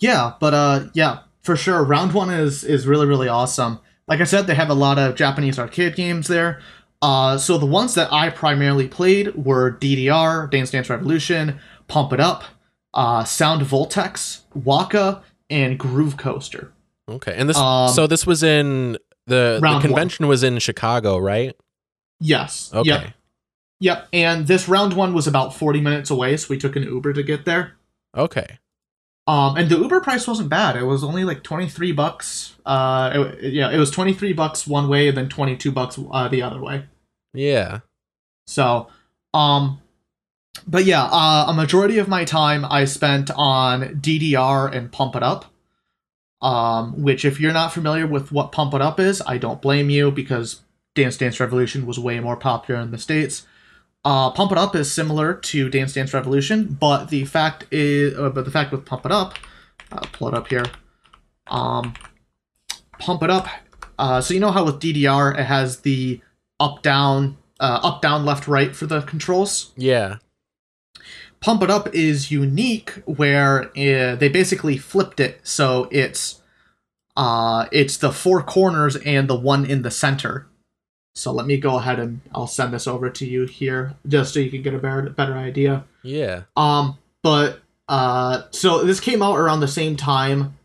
[SPEAKER 2] yeah, but uh yeah, for sure. Round 1 is is really really awesome. Like I said, they have a lot of Japanese arcade games there. Uh, so the ones that I primarily played were DDR, Dance Dance Revolution, Pump It Up, uh, Sound Voltex, WACCA, and Groove Coaster.
[SPEAKER 1] Okay. And this,
[SPEAKER 2] Um,
[SPEAKER 1] so this was in the, the
[SPEAKER 2] round one.
[SPEAKER 1] convention was in Chicago, right?
[SPEAKER 2] Yes.
[SPEAKER 1] Okay.
[SPEAKER 2] Yep. Yep. And this round one was about 40 minutes away, so we took an Uber to get there.
[SPEAKER 1] Okay.
[SPEAKER 2] Um, and the Uber price wasn't bad. It was only like 23 bucks. Uh, it, yeah, it was 23 bucks one way and then 22 bucks uh, the other way.
[SPEAKER 1] Yeah.
[SPEAKER 2] So, um, but yeah, uh, a majority of my time I spent on DDR and Pump It Up. Um, which, if you're not familiar with what Pump It Up is, I don't blame you because Dance Dance Revolution was way more popular in the states. Uh, Pump It Up is similar to Dance Dance Revolution, but the fact is, uh, but the fact with Pump It Up, I'll pull it up here. Um, Pump It Up. Uh, so you know how with DDR it has the up down, uh, up down left right for the controls.
[SPEAKER 1] Yeah.
[SPEAKER 2] Pump It Up is unique where uh, they basically flipped it so it's uh it's the four corners and the one in the center. So let me go ahead and I'll send this over to you here just so you can get a better better idea.
[SPEAKER 1] Yeah.
[SPEAKER 2] Um but uh so this came out around the same time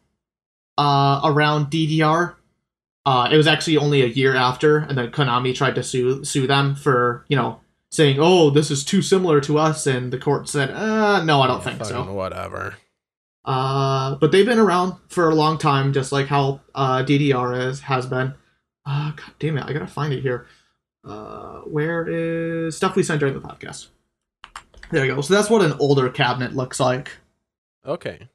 [SPEAKER 2] uh around DDR. Uh it was actually only a year after and then Konami tried to sue sue them for, you know, saying, "Oh, this is too similar to us," and the court said, "Uh, no, I don't think so."
[SPEAKER 1] Whatever.
[SPEAKER 2] Uh, but they've been around for a long time, just like how uh, DDR is has been. Uh, God damn it, I gotta find it here. Uh, where is stuff we sent during the podcast? There you go. So that's what an older cabinet looks like.
[SPEAKER 1] Okay.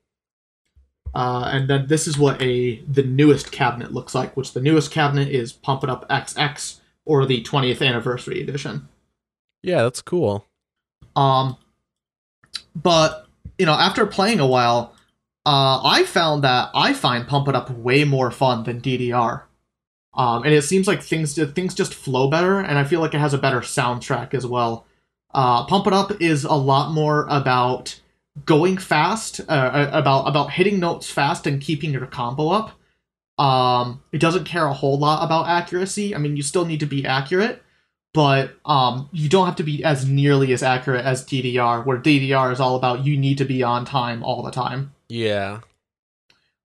[SPEAKER 2] Uh, and then this is what a the newest cabinet looks like, which the newest cabinet is Pump It Up XX or the 20th anniversary edition.
[SPEAKER 1] Yeah, that's cool.
[SPEAKER 2] Um, but you know, after playing a while, uh, I found that I find Pump It Up way more fun than DDR. Um, and it seems like things things just flow better, and I feel like it has a better soundtrack as well. Uh, Pump It Up is a lot more about going fast, uh, about about hitting notes fast and keeping your combo up. Um, it doesn't care a whole lot about accuracy. I mean, you still need to be accurate, but um, you don't have to be as nearly as accurate as DDR, where DDR is all about you need to be on time all the time.
[SPEAKER 1] Yeah.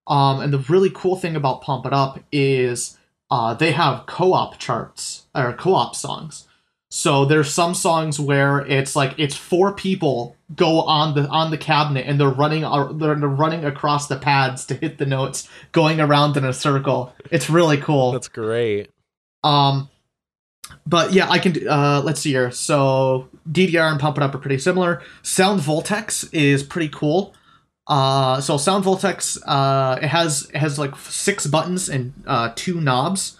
[SPEAKER 2] Um, and the really cool thing about Pump It Up is uh, they have co-op charts or co-op songs. So there's some songs where it's like it's four people go on the on the cabinet and they're running they're, they're running across the pads to hit the notes, going around in a circle. It's really cool.
[SPEAKER 1] That's great.
[SPEAKER 2] Um, but yeah, I can. Uh, let's see here. So DDR and Pump It Up are pretty similar. Sound Voltex is pretty cool. Uh, so Sound Voltex, uh, it has it has like six buttons and uh, two knobs.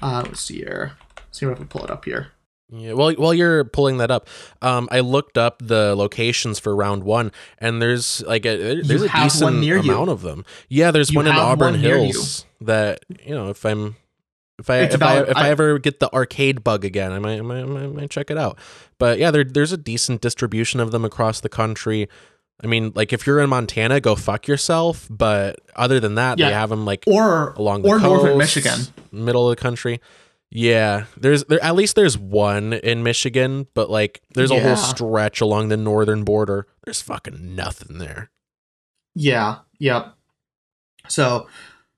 [SPEAKER 2] Uh, let's see here. Let's see if I can pull it up here.
[SPEAKER 1] Yeah, well, while you're pulling that up, um, I looked up the locations for round one, and there's like a there- there's a decent
[SPEAKER 2] one near you.
[SPEAKER 1] amount of them. Yeah, there's
[SPEAKER 2] You
[SPEAKER 1] one in Auburn
[SPEAKER 2] one you.
[SPEAKER 1] Hills that you know if I'm if I
[SPEAKER 2] It's
[SPEAKER 1] if I if I,
[SPEAKER 2] I-
[SPEAKER 1] ever get the arcade bug again, I might, I might, I might, I might check it out. But yeah, there, there's a decent distribution of them across the country. I mean, like if you're in Montana, go fuck yourself. But other than that, they have them like
[SPEAKER 2] Or
[SPEAKER 1] along the
[SPEAKER 2] or northern
[SPEAKER 1] coast,
[SPEAKER 2] Michigan.
[SPEAKER 1] middle of the country. Yeah, there's there at least there's one in Michigan, but like there's a
[SPEAKER 2] Yeah.
[SPEAKER 1] whole stretch along the northern border. There's fucking nothing there.
[SPEAKER 2] Yeah. Yep. So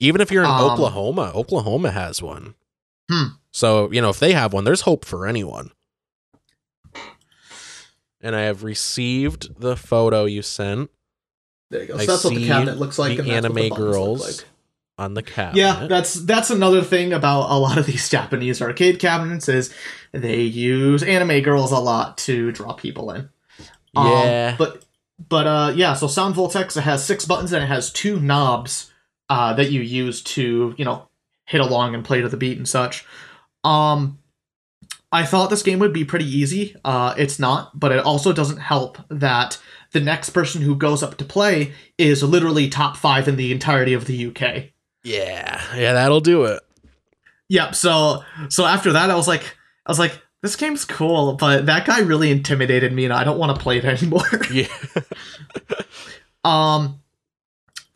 [SPEAKER 1] Even if you're in
[SPEAKER 2] Um,
[SPEAKER 1] Oklahoma, Oklahoma has one.
[SPEAKER 2] Hmm.
[SPEAKER 1] So, you know, if they have one, there's hope for anyone. And I have received the photo you sent
[SPEAKER 2] there you go.
[SPEAKER 1] I
[SPEAKER 2] So that's what the cabinet looks like.
[SPEAKER 1] the anime
[SPEAKER 2] look
[SPEAKER 1] girls
[SPEAKER 2] like.
[SPEAKER 1] on the cabinet.
[SPEAKER 2] Yeah, that's that's another thing about a lot of these Japanese arcade cabinets is they use anime girls a lot to draw people in. Um,
[SPEAKER 1] Yeah.
[SPEAKER 2] but but uh yeah, so Sound Voltex it has six buttons and it has two knobs uh that you use to, you know, hit along and play to the beat and such. Um I thought this game would be pretty easy. Uh it's not, but it also doesn't help that the next person who goes up to play is literally top 5 in the entirety of the UK.
[SPEAKER 1] Yeah. Yeah, that'll do it.
[SPEAKER 2] Yep. So so after that, I was like, I was like, this game's cool, but that guy really intimidated me, and I don't want to play it anymore.
[SPEAKER 1] Yeah.
[SPEAKER 2] um,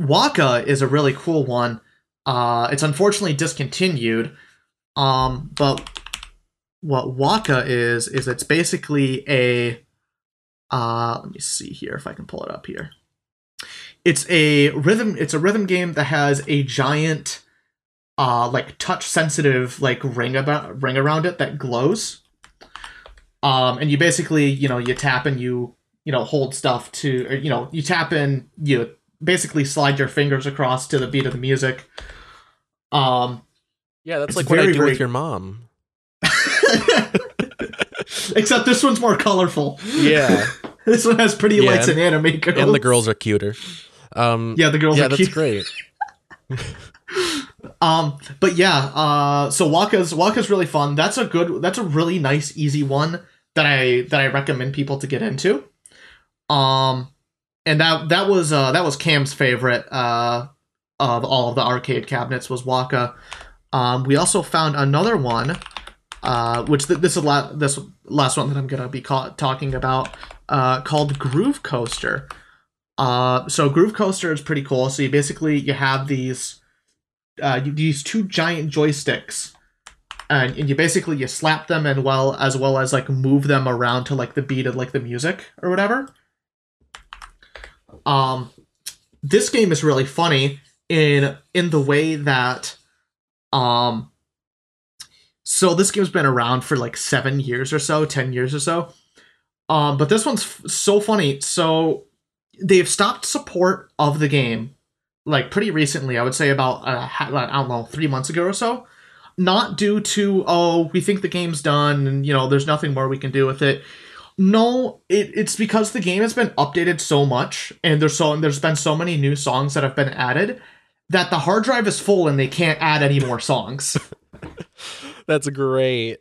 [SPEAKER 2] WACCA is a really cool one. Uh, it's unfortunately discontinued. Um, but what WACCA is is it's basically a. Uh, let me see here if I can pull it up here. It's a rhythm. It's a rhythm game that has a giant uh like touch sensitive like ring about ring around it that glows um and you basically you know you tap and you you know hold stuff to or, you know you tap and you basically slide your fingers across to the beat of the music um
[SPEAKER 1] Yeah, that's like what I do
[SPEAKER 2] very-
[SPEAKER 1] with your mom.
[SPEAKER 2] except this one's more colorful
[SPEAKER 1] Yeah.
[SPEAKER 2] this one has pretty
[SPEAKER 1] Yeah,
[SPEAKER 2] lights
[SPEAKER 1] and-
[SPEAKER 2] and anime girls
[SPEAKER 1] and the girls are cuter. Um
[SPEAKER 2] yeah the girls
[SPEAKER 1] yeah,
[SPEAKER 2] are
[SPEAKER 1] that's
[SPEAKER 2] cute
[SPEAKER 1] great.
[SPEAKER 2] Um, but yeah, uh, so WACCA's WACCA's really fun. That's a good. That's a really nice, easy one that I that I recommend people to get into. Um, and that that was uh that was Cam's favorite uh of all of the arcade cabinets was WACCA. Um, we also found another one, uh, which th- this is la- this last one that I'm gonna be ca- talking about, uh, called Groove Coaster. Uh, so Groove Coaster is pretty cool. So you basically you have these uh, use two giant joysticks and, and you basically you slap them and well as well as like move them around to like the beat of like the music or whatever um this game is really funny in in the way that um so this game's been around for like seven years or so ten years or so. Um but this one's f- so funny. So they've stopped support of the game like pretty recently i would say about uh, i don't know three months ago or so. Not due to oh we think the game's done and you know there's nothing more we can do with it. No it, it's because the game has been updated so much and there's so there's been so many new songs that have been added that the hard drive is full and they can't add any more songs
[SPEAKER 1] That's great.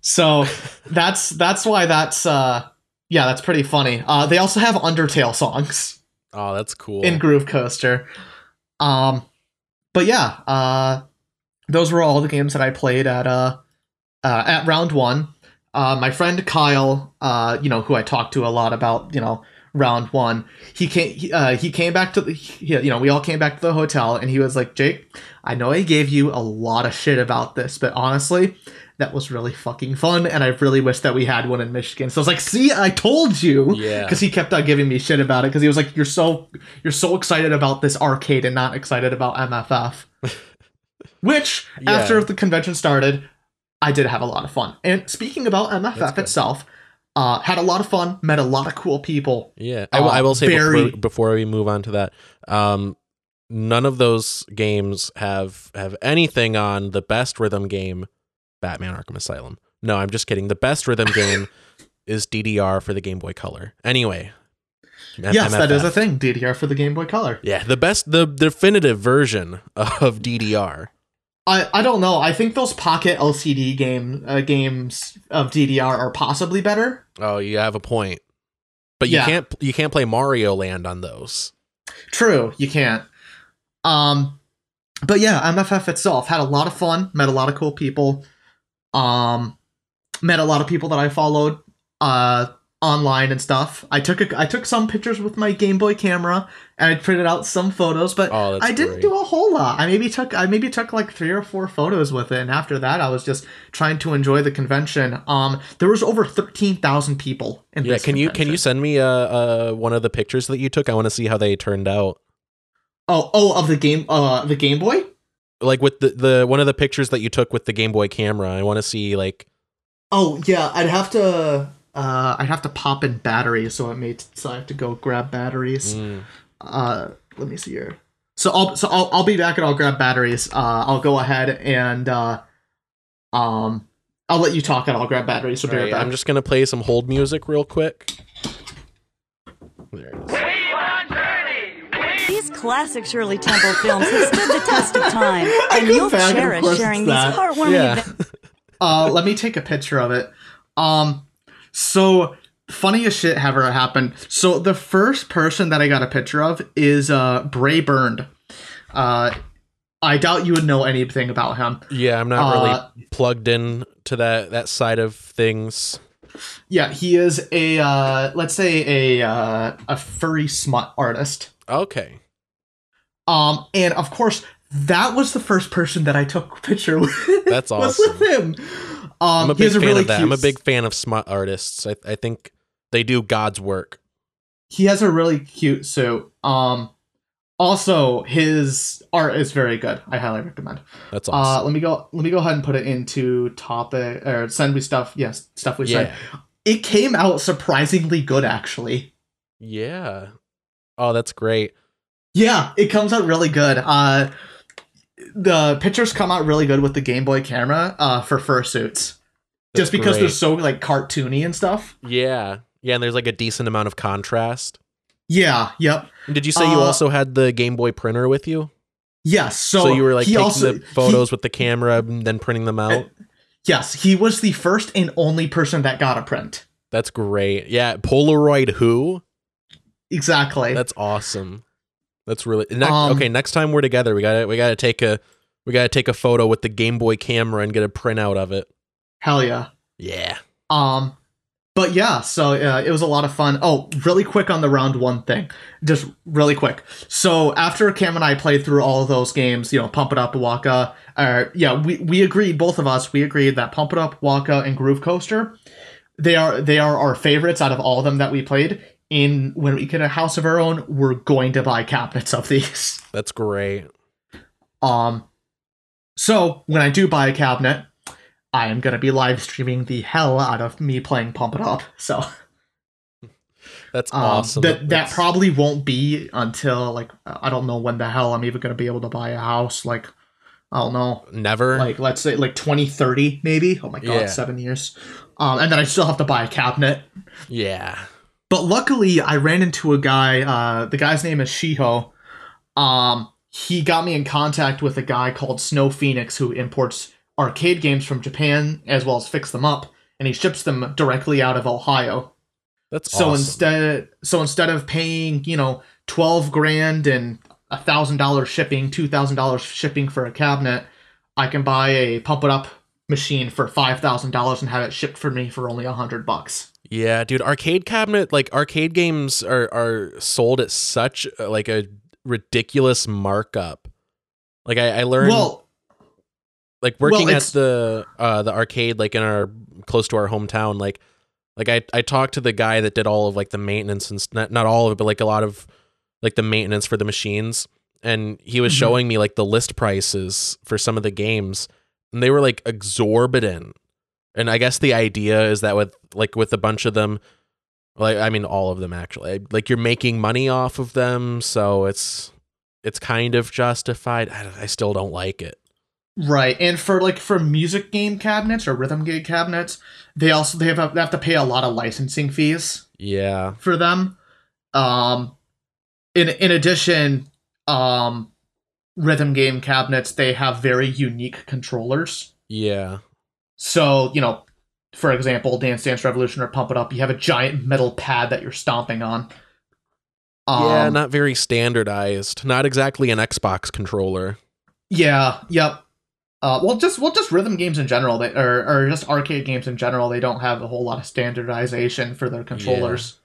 [SPEAKER 2] so that's that's why that's uh yeah that's pretty funny uh they also have undertale songs
[SPEAKER 1] Oh, that's cool.
[SPEAKER 2] in Groove Coaster. Um, but yeah, uh, those were all the games that I played at uh, uh at round one. Uh, my friend Kyle, uh, you know, who I talked to a lot about, you know, round one. He came, uh, he came back to the, he, you know, we all came back to the hotel, and he was like, Jake, I know I gave you a lot of shit about this, but honestly, that was really fucking fun, and I really wish that we had one in Michigan. So I was like, see, I told you
[SPEAKER 1] yeah.
[SPEAKER 2] because he kept on giving me shit about it because he was like you're so you're so excited about this arcade and not excited about mff which
[SPEAKER 1] Yeah.
[SPEAKER 2] after the convention started i did have a lot of fun and speaking about mff itself uh had a lot of fun met a lot of cool people
[SPEAKER 1] Yeah, I will- I
[SPEAKER 2] Uh,
[SPEAKER 1] will say
[SPEAKER 2] very-
[SPEAKER 1] before, before we move on to that, um, none of those games have have anything on the best rhythm game, Batman Arkham Asylum. No, I'm just kidding. The best rhythm game is DDR for the Game Boy Color. Anyway.
[SPEAKER 2] yes, that is a thing. DDR for the Game Boy Color.
[SPEAKER 1] Yeah, the best, the definitive version of DDR.
[SPEAKER 2] I, I don't know. I think those Pocket LCD game uh, games of DDR are possibly better.
[SPEAKER 1] Oh, you have a point. But you
[SPEAKER 2] Yeah.
[SPEAKER 1] can't you can't play Mario Land on those.
[SPEAKER 2] True, you can't. Um, but yeah, MFF itself had a lot of fun. Met a lot of cool people. Um, met a lot of people that I followed uh online and stuff. I took a, I took some pictures with my Game Boy camera and I printed out some photos, but
[SPEAKER 1] Oh,
[SPEAKER 2] I didn't
[SPEAKER 1] great.
[SPEAKER 2] do a whole lot. I maybe took I maybe took like three or four photos with it, and after that, I was just trying to enjoy the convention. Um, there was over thirteen thousand people. In
[SPEAKER 1] Yeah,
[SPEAKER 2] this
[SPEAKER 1] can you can you send me uh, uh one of the pictures that you took? I want to see how they turned out.
[SPEAKER 2] Oh oh of the game uh the Game Boy.
[SPEAKER 1] Like with the the one of the pictures that you took with the Game Boy camera. I want to see like
[SPEAKER 2] Oh yeah, I'd have to uh I'd have to pop in batteries, so it may so I have to go grab batteries.
[SPEAKER 1] mm,
[SPEAKER 2] Uh let me see here. So I'll so I'll I'll be back and I'll grab batteries. Uh I'll go ahead and uh um I'll let you talk and I'll grab batteries. So right
[SPEAKER 1] I'm just gonna play some hold music real quick. There it is.
[SPEAKER 5] These classic Shirley Temple films have stood the test of time, and you'll
[SPEAKER 2] back and
[SPEAKER 5] cherish sharing
[SPEAKER 2] it's
[SPEAKER 5] these
[SPEAKER 2] that.
[SPEAKER 5] heartwarming
[SPEAKER 1] Yeah.
[SPEAKER 5] events.
[SPEAKER 2] uh let me take a picture of it. Um so funniest shit ever happened. So the first person that I got a picture of is uh Bray Burned. Uh I doubt you would know anything about him.
[SPEAKER 1] Yeah, I'm not
[SPEAKER 2] Uh,
[SPEAKER 1] really plugged in to that that side of things.
[SPEAKER 2] Yeah, he is a uh, let's say a uh, a furry smut artist.
[SPEAKER 1] Okay.
[SPEAKER 2] Um, and of course, that was the first person that I took a picture with.
[SPEAKER 1] That's
[SPEAKER 2] was
[SPEAKER 1] awesome.
[SPEAKER 2] with him. Um,
[SPEAKER 1] I'm a big fan
[SPEAKER 2] really
[SPEAKER 1] of that. I'm a big fan of smut artists. I, I think they do God's work.
[SPEAKER 2] He has a really cute suit. Um, also his art is very good. I highly recommend.
[SPEAKER 1] That's
[SPEAKER 2] Uh,
[SPEAKER 1] awesome.
[SPEAKER 2] let me go. Let me go ahead and put it into topic or send me stuff. Yes, stuff we
[SPEAKER 1] yeah.
[SPEAKER 2] said. It came out surprisingly good, actually.
[SPEAKER 1] Yeah. Oh, that's great.
[SPEAKER 2] Yeah, it comes out really good. Uh the pictures come out really good with the Game Boy camera uh for fursuits. Just because they're so like cartoony and stuff.
[SPEAKER 1] Yeah. Yeah, and there's like a decent amount of contrast.
[SPEAKER 2] Yeah, yep.
[SPEAKER 1] And Did you say you
[SPEAKER 2] Uh,
[SPEAKER 1] also had the Game Boy printer with you?
[SPEAKER 2] Yes. So,
[SPEAKER 1] So, you were like taking
[SPEAKER 2] also,
[SPEAKER 1] the photos
[SPEAKER 2] he-
[SPEAKER 1] with the camera and then printing them out?
[SPEAKER 2] yes, he was the first and only person that got a print.
[SPEAKER 1] That's great. Yeah, Polaroid who?
[SPEAKER 2] Exactly.
[SPEAKER 1] That's awesome. That's really ne-
[SPEAKER 2] Um,
[SPEAKER 1] okay. Next time we're together, we got to we got to take a we got to take a photo with the Game Boy camera and get a printout of it.
[SPEAKER 2] Hell yeah.
[SPEAKER 1] Yeah.
[SPEAKER 2] Um, but yeah, so uh, it was a lot of fun. Oh, really quick on the round one thing, just really quick. So after Cam and I played through all of those games, you know, Pump It Up, WACCA, uh, yeah, we we agreed, both of us, we agreed that Pump It Up, WACCA, and Groove Coaster, they are they are our favorites out of all of them that we played. In when we get a house of our own, we're going to buy cabinets of these.
[SPEAKER 1] That's great.
[SPEAKER 2] Um, so when I do buy a cabinet, I am gonna be live streaming the hell out of me playing Pump It Up. So.
[SPEAKER 1] That's
[SPEAKER 2] Um,
[SPEAKER 1] awesome.
[SPEAKER 2] That that
[SPEAKER 1] That's-
[SPEAKER 2] probably won't be until like I don't know when the hell I'm even gonna be able to buy a house. Like I don't know,
[SPEAKER 1] never.
[SPEAKER 2] like let's say like 2030 maybe. Oh my god,
[SPEAKER 1] Yeah.
[SPEAKER 2] seven years. Um, and then I still have to buy a cabinet.
[SPEAKER 1] yeah.
[SPEAKER 2] But luckily, I ran into a guy. Uh, the guy's name is Shiho. Um, he got me in contact with a guy called Snow Phoenix who imports arcade games from Japan as well as fix them up, and he ships them directly out of Ohio.
[SPEAKER 1] That's
[SPEAKER 2] so
[SPEAKER 1] awesome.
[SPEAKER 2] instead so instead of paying you know 12 grand and a thousand dollars shipping two thousand dollars shipping for a cabinet i can buy a pump it up machine for five thousand dollars and have it shipped for me for only a hundred bucks
[SPEAKER 1] Yeah, dude, arcade cabinet like arcade games are are sold at such like a ridiculous markup. Like I, I learned
[SPEAKER 2] well
[SPEAKER 1] like working
[SPEAKER 2] well,
[SPEAKER 1] at the uh the arcade like in our close to our hometown like like I I talked to the guy that did all of like the maintenance and not not all of it but like a lot of like the maintenance for the machines and he was
[SPEAKER 2] Mhm.
[SPEAKER 1] showing me like the list prices for some of the games and they were like exorbitant. And I guess the idea is that with like with a bunch of them like I mean all of them actually like you're making money off of them so it's it's kind of justified. I, I still don't like it.
[SPEAKER 2] Right, and for like for music game cabinets or rhythm game cabinets, they also they have they have to pay a lot of licensing fees
[SPEAKER 1] Yeah.
[SPEAKER 2] for them. Um, in in addition, um, rhythm game cabinets they have very unique controllers.
[SPEAKER 1] Yeah.
[SPEAKER 2] So you know, for example, Dance Dance Revolution or Pump It Up, you have a giant metal pad that you're stomping on.
[SPEAKER 1] yeah,
[SPEAKER 2] Um,
[SPEAKER 1] not very standardized. Not exactly an Xbox controller.
[SPEAKER 2] Yeah. Yep. Uh, well, just well, just rhythm games in general, they, or or just arcade games in general, they don't have a whole lot of standardization for their controllers.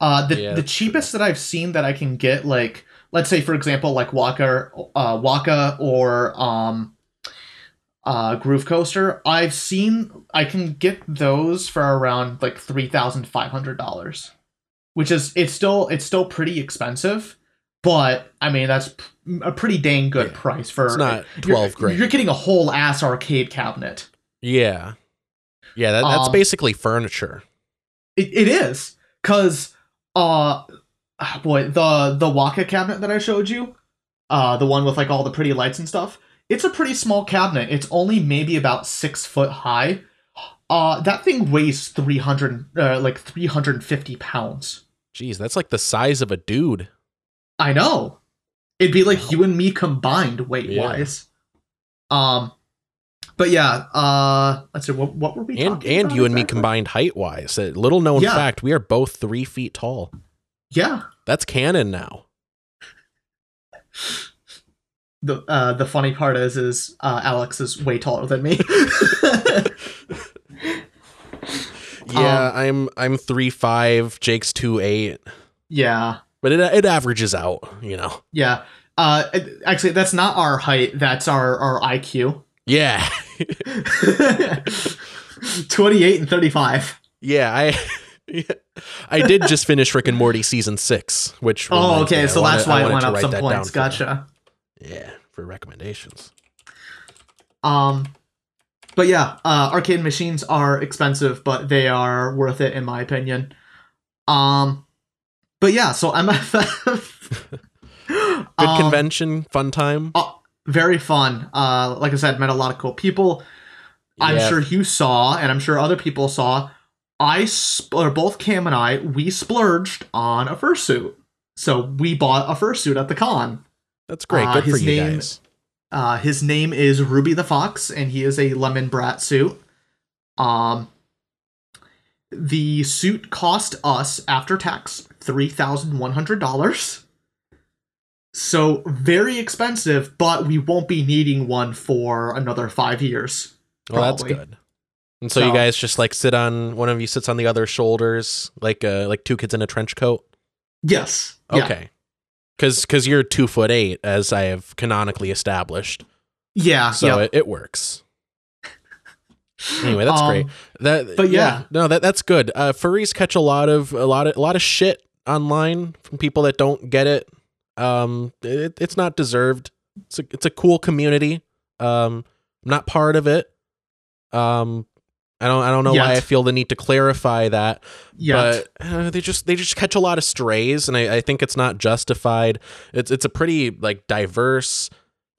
[SPEAKER 2] Uh, the
[SPEAKER 1] Yeah,
[SPEAKER 2] the
[SPEAKER 1] that's true.
[SPEAKER 2] cheapest that I've seen that I can get, like let's say for example, like WACCA, uh, WACCA or um, uh, Groove Coaster, I've seen I can get those for around like three thousand five hundred dollars, which is it's still it's still pretty expensive, but I mean that's a pretty dang good
[SPEAKER 1] Yeah.
[SPEAKER 2] price for
[SPEAKER 1] It's not
[SPEAKER 2] you're-
[SPEAKER 1] 12 grand.
[SPEAKER 2] You're getting a whole ass arcade cabinet.
[SPEAKER 1] Yeah. Yeah, that, that's
[SPEAKER 2] Um,
[SPEAKER 1] basically furniture.
[SPEAKER 2] It, it is because uh ah, boy the the WACCA cabinet that I showed you, uh the one with like all the pretty lights and stuff. It's a pretty small cabinet. It's only maybe about six foot high. Uh, that thing weighs three hundred, uh, like three hundred and fifty pounds.
[SPEAKER 1] Jeez, that's like the size of a dude.
[SPEAKER 2] I know. It'd be like you and me combined weight
[SPEAKER 1] Yeah.
[SPEAKER 2] wise. Um, but yeah. Uh, let's see. What what were we
[SPEAKER 1] And
[SPEAKER 2] talking
[SPEAKER 1] and you and me combined height wise. A little known
[SPEAKER 2] Yeah.
[SPEAKER 1] fact, we are both three feet tall.
[SPEAKER 2] Yeah.
[SPEAKER 1] That's canon now.
[SPEAKER 2] The uh the funny part is is uh Alex is way taller than me.
[SPEAKER 1] Yeah,
[SPEAKER 2] Um,
[SPEAKER 1] I'm I'm three five, Jake's two eight.
[SPEAKER 2] yeah.
[SPEAKER 1] But it it averages out, you know.
[SPEAKER 2] Yeah. Uh it- actually that's not our height, that's our our IQ.
[SPEAKER 1] Yeah.
[SPEAKER 2] 28 and 35.
[SPEAKER 1] yeah, I I did just finish Rick and Morty season six, which
[SPEAKER 2] Oh, okay, so that's why it
[SPEAKER 1] wanted
[SPEAKER 2] went up some points. Gotcha.
[SPEAKER 1] Yeah, for recommendations.
[SPEAKER 2] Um but yeah, uh arcade machines are expensive, but they are worth it in my opinion. Um but yeah, so MFF
[SPEAKER 1] Good
[SPEAKER 2] Um,
[SPEAKER 1] convention, fun time.
[SPEAKER 2] Oh, very fun. Uh, like I said, met a lot of cool people. I'm sure you saw, and I'm sure other people saw. I sp- or both Cam and I we splurged on a fursuit, so we bought a fursuit at the con.
[SPEAKER 1] That's great.
[SPEAKER 2] uh,
[SPEAKER 1] Good for
[SPEAKER 2] his
[SPEAKER 1] you
[SPEAKER 2] name-
[SPEAKER 1] guys.
[SPEAKER 2] Uh, his name is Ruby the Fox, and he is a Lemonbrat suit. Um, the suit cost us after tax three thousand one hundred dollars. So very expensive, but we won't be needing one for another five years.
[SPEAKER 1] Well, that's good. And so, you guys just like sit on one of you sits on the other shoulders, like uh, like two kids in a trench coat.
[SPEAKER 2] Yes. Yeah.
[SPEAKER 1] Because because you're two foot eight, as I have canonically established,
[SPEAKER 2] Yeah.
[SPEAKER 1] so
[SPEAKER 2] yeah.
[SPEAKER 1] it, it works. Anyway, that's
[SPEAKER 2] Um,
[SPEAKER 1] great. That,
[SPEAKER 2] but yeah.
[SPEAKER 1] no, that that's good. Uh, furries catch a lot of a lot of a lot of shit online from people that don't get it. Um, it, it's not deserved. It's a it's a cool community. Um, I'm not part of it. Um, I don't I don't know why I feel the need to clarify that
[SPEAKER 2] Yeah.
[SPEAKER 1] but uh, they just they just catch a lot of strays and I, I think it's not justified it's it's a pretty like diverse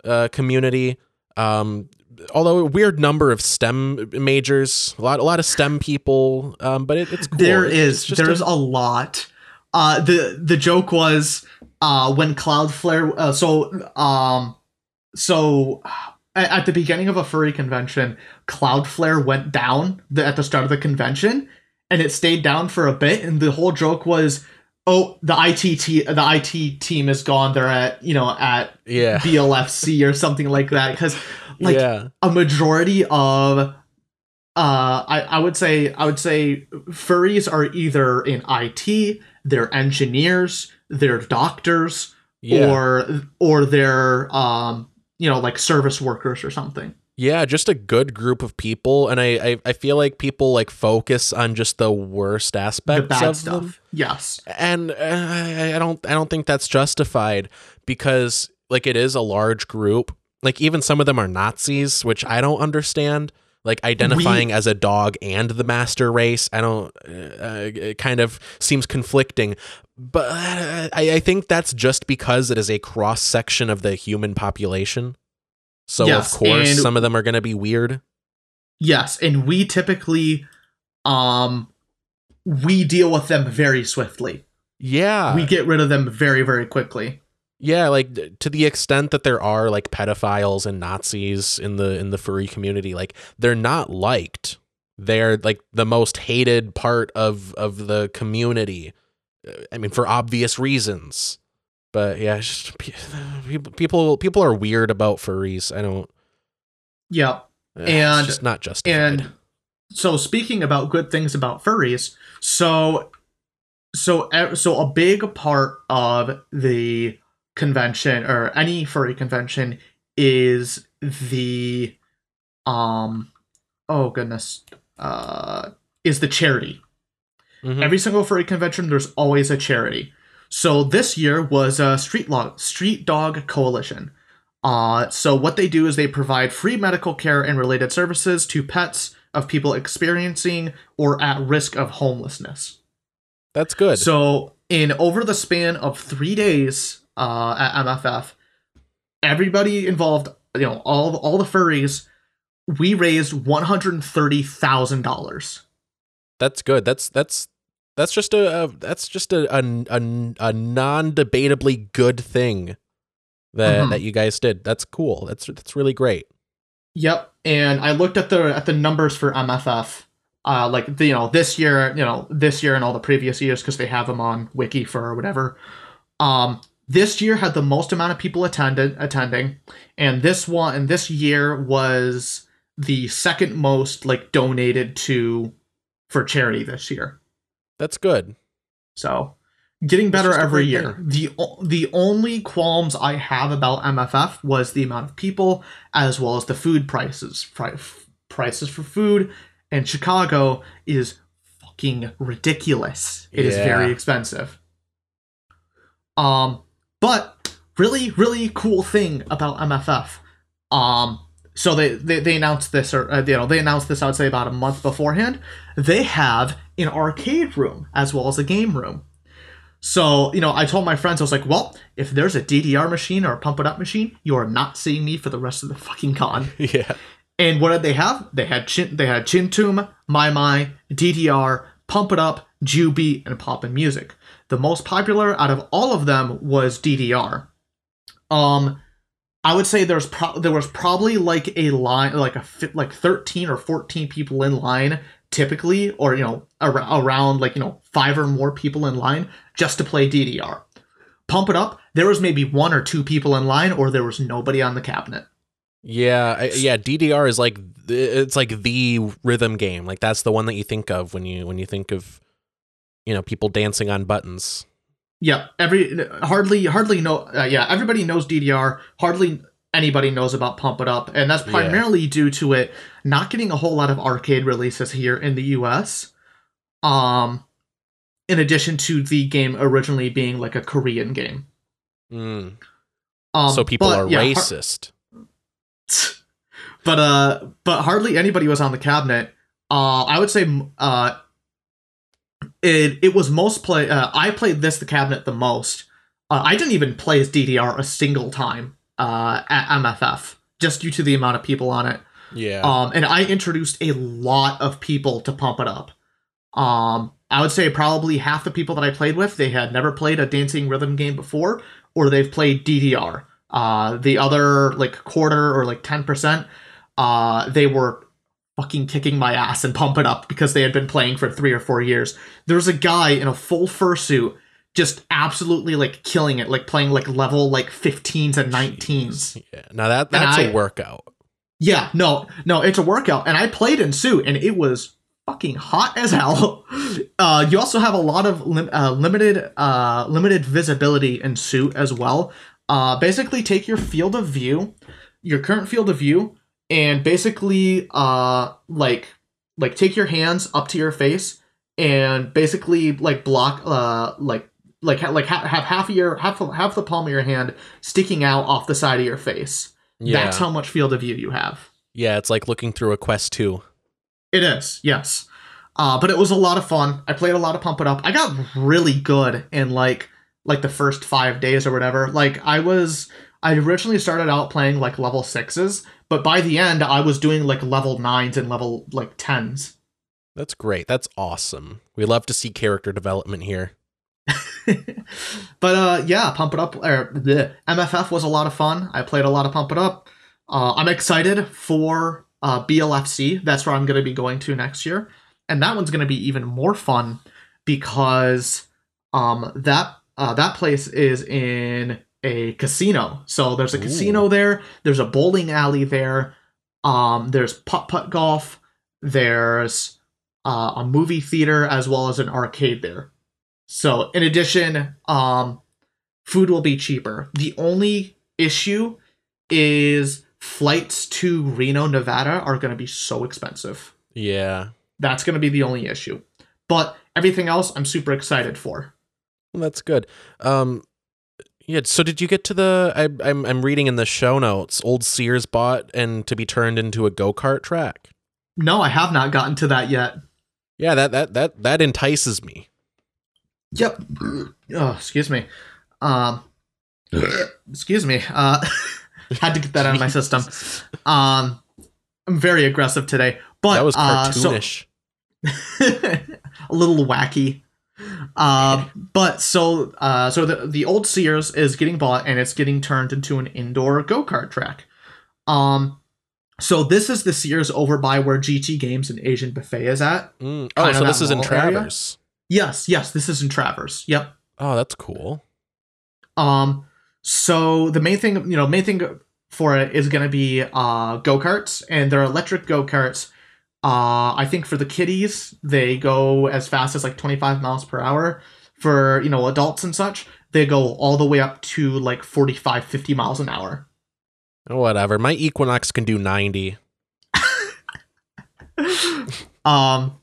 [SPEAKER 1] uh community um although a weird number of stem majors a lot a lot of stem people um but it, it's cool.
[SPEAKER 2] there
[SPEAKER 1] it,
[SPEAKER 2] is
[SPEAKER 1] it's
[SPEAKER 2] there's
[SPEAKER 1] a-
[SPEAKER 2] a, lot. Uh, the the joke was uh, when Cloudflare. Uh, so um, so at, the beginning of a furry convention, Cloudflare went down the, at the start of the convention, and it stayed down for a bit. And the whole joke was, oh, the IT te- the IT team is gone. They're at you know at
[SPEAKER 1] yeah
[SPEAKER 2] BLFC or something like that because like
[SPEAKER 1] yeah
[SPEAKER 2] a majority of uh I, I would say I would say furries are either in IT, they're engineers, they're doctors,
[SPEAKER 1] yeah
[SPEAKER 2] or or they're um you know like service workers or something.
[SPEAKER 1] yeah just a good group of people and I, I i feel like people like focus on just the worst
[SPEAKER 2] The
[SPEAKER 1] aspects
[SPEAKER 2] bad
[SPEAKER 1] of
[SPEAKER 2] stuff.
[SPEAKER 1] them
[SPEAKER 2] Yes.
[SPEAKER 1] and uh, I I don't I don't think that's justified because like it is a large group. Like even some of them are Nazis, which I don't understand. Like identifying as a dog and the master race, I don't. Uh, it kind of seems conflicting, but uh, I, I think that's just because it is a cross section of the human population. So
[SPEAKER 2] Yes,
[SPEAKER 1] of course some of them are going to be weird.
[SPEAKER 2] Yes, and we typically um we deal with them very swiftly.
[SPEAKER 1] Yeah.
[SPEAKER 2] we get rid of them very very quickly.
[SPEAKER 1] Yeah, like to the extent that there are like pedophiles and Nazis in the in the furry community, like they're not liked. They're like the most hated part of of the community. Uh, I mean, for obvious reasons. But yeah, just people people people are weird about furries. I don't.
[SPEAKER 2] Yep.
[SPEAKER 1] uh,
[SPEAKER 2] And-
[SPEAKER 1] it's just not justified.
[SPEAKER 2] And so speaking about good things about furries, so so so a big part of the convention or any furry convention is the um oh goodness uh is the charity.
[SPEAKER 1] Mhm.
[SPEAKER 2] Every single furry convention there's always a charity. So this year was a street log street dog coalition. Uh, so what they do is they provide free medical care and related services to pets of people experiencing or at risk of homelessness.
[SPEAKER 1] That's good.
[SPEAKER 2] So in over the span of three days uh, at MFF, everybody involved, you know, all all the furries, we raised one hundred thirty thousand dollars.
[SPEAKER 1] that's good. That's that's that's just a, a that's just a a, a, a non-debatably good thing that
[SPEAKER 2] Mhm.
[SPEAKER 1] that you guys did. That's cool. That's that's really great.
[SPEAKER 2] Yep, and I looked at the at the numbers for MFF. Uh, like the, you know this year, you know this year and all the previous years because they have them on WikiFur or whatever. Um, this year had the most amount of people attended attending, and this one and this year was the second most like donated to for charity this year.
[SPEAKER 1] That's good.
[SPEAKER 2] So, getting better every year. The the only qualms I have about MFF was the amount of people as well as the food prices. Pri- prices for food in Chicago is fucking ridiculous. It is
[SPEAKER 1] Yeah.
[SPEAKER 2] very expensive. Um, but really, really cool thing about MFF. Um, so they, they, they announced this, or uh, you know, they announced this. I would say about a month beforehand. They have an arcade room as well as a game room. So you know, I told my friends, I was like, well, if there's a DDR machine or a pump it up machine, you are not seeing me for the rest of the fucking con.
[SPEAKER 1] Yeah.
[SPEAKER 2] And what did they have? They had Chin, they had Chunithm, My My, DDR, Pump It Up, jubeat, and pop'n music. The most popular out of all of them was DDR. Um, I would say there's pro- there was probably like a line, like a fi- like thirteen or fourteen people in line typically, or you know ar- around like you know five or more people in line just to play DDR. Pump It Up, there was maybe one or two people in line, or there was nobody on the cabinet.
[SPEAKER 1] Yeah, I, yeah. DDR is like it's like the rhythm game. Like that's the one that you think of when you when you think of you know people dancing on buttons.
[SPEAKER 2] Yeah, every hardly hardly know. Uh, yeah, everybody knows DDR. Hardly anybody knows about Pump It Up, and that's
[SPEAKER 1] Yeah.
[SPEAKER 2] primarily due to it not getting a whole lot of arcade releases here in the U.S. Um, in addition to the game originally being like a Korean game.
[SPEAKER 1] Mm.
[SPEAKER 2] Um,
[SPEAKER 1] so people
[SPEAKER 2] but,
[SPEAKER 1] are
[SPEAKER 2] yeah, har-
[SPEAKER 1] racist.
[SPEAKER 2] but uh, but hardly anybody was on the cabinet. Uh, I would say uh, it it was most play. Uh, I played this the cabinet the most. Uh, I didn't even play as DDR a single time uh, at MFF just due to the amount of people on it.
[SPEAKER 1] yeah.
[SPEAKER 2] Um, and I introduced a lot of people to pump it up. Um, I would say probably half the people that I played with they had never played a dancing rhythm game before, or they've played DDR. Uh, the other like quarter or like ten percent, uh, they were fucking kicking my ass and pumping up because they had been playing for three or four years. There was a guy in a full fursuit just absolutely like killing it, like playing like level like 15s and 19s.
[SPEAKER 1] yeah. Now that that's
[SPEAKER 2] I-
[SPEAKER 1] a workout.
[SPEAKER 2] Yeah, no, no, it's a workout, and I played in suit, and it was fucking hot as hell. Uh, you also have a lot of lim- uh, limited, uh, limited visibility in suit as well. Uh, basically, take your field of view, your current field of view, and basically, uh, like, like take your hands up to your face, and basically, like block, uh, like. Like, ha- like ha- have half of your half half the palm of your hand sticking out off the side of your face.
[SPEAKER 1] Yeah.
[SPEAKER 2] That's how much field of view you have.
[SPEAKER 1] yeah, it's like looking through a Quest 2.
[SPEAKER 2] It is, yes. Uh, but it was a lot of fun. I played a lot of Pump It Up. I got really good in like like the first five days or whatever. Like I was I originally started out playing like level sixes, but by the end I was doing like level nines and level like tens.
[SPEAKER 1] That's great. That's awesome. We love to see character development here.
[SPEAKER 2] but uh yeah, Pump It Up or the MFF was a lot of fun. I played a lot of Pump It Up. Uh, I'm excited for uh, BLFC. That's where I'm going to be going to next year, and that one's going to be even more fun because um that uh, that place is in a casino. So there's a
[SPEAKER 1] Ooh.
[SPEAKER 2] casino there. There's a bowling alley there. Um, there's putt putt golf. There's uh, a movie theater as well as an arcade there. So in addition, um, food will be cheaper. The only issue is flights to Reno, Nevada are going to be so expensive.
[SPEAKER 1] Yeah.
[SPEAKER 2] That's going to be the only issue. But everything else, I'm super excited for.
[SPEAKER 1] Well, that's good. Um, yeah. So did you get to the? I, I'm I'm reading in the show notes. Old Sears bought and to be turned into a go kart track.
[SPEAKER 2] No, I have not gotten to that yet.
[SPEAKER 1] Yeah, that that that that entices me.
[SPEAKER 2] Yep. Oh, excuse me. Um, excuse me. Uh, had to get that out of my system. Um, I'm very aggressive today, but
[SPEAKER 1] that was
[SPEAKER 2] uh, so-
[SPEAKER 1] cartoonish.
[SPEAKER 2] a little wacky. Uh, but so uh, so the the old Sears is getting bought and it's getting turned into an indoor go kart track. Um, so this is the Sears over by where GT Games and Asian Buffet is at.
[SPEAKER 1] Mm. Oh, so this is in
[SPEAKER 2] mall area. Yes, yes, this is in Traverse. Yep.
[SPEAKER 1] Oh, that's cool.
[SPEAKER 2] Um, so the main thing, you know, main thing for it is going to be uh go karts, and they're electric go karts. Uh, I think for the kiddies, they go as fast as like 25 miles per hour. For you know adults and such, they go all the way up to like 45, 50 miles an hour.
[SPEAKER 1] Whatever. My Equinox can do 90.
[SPEAKER 2] Um,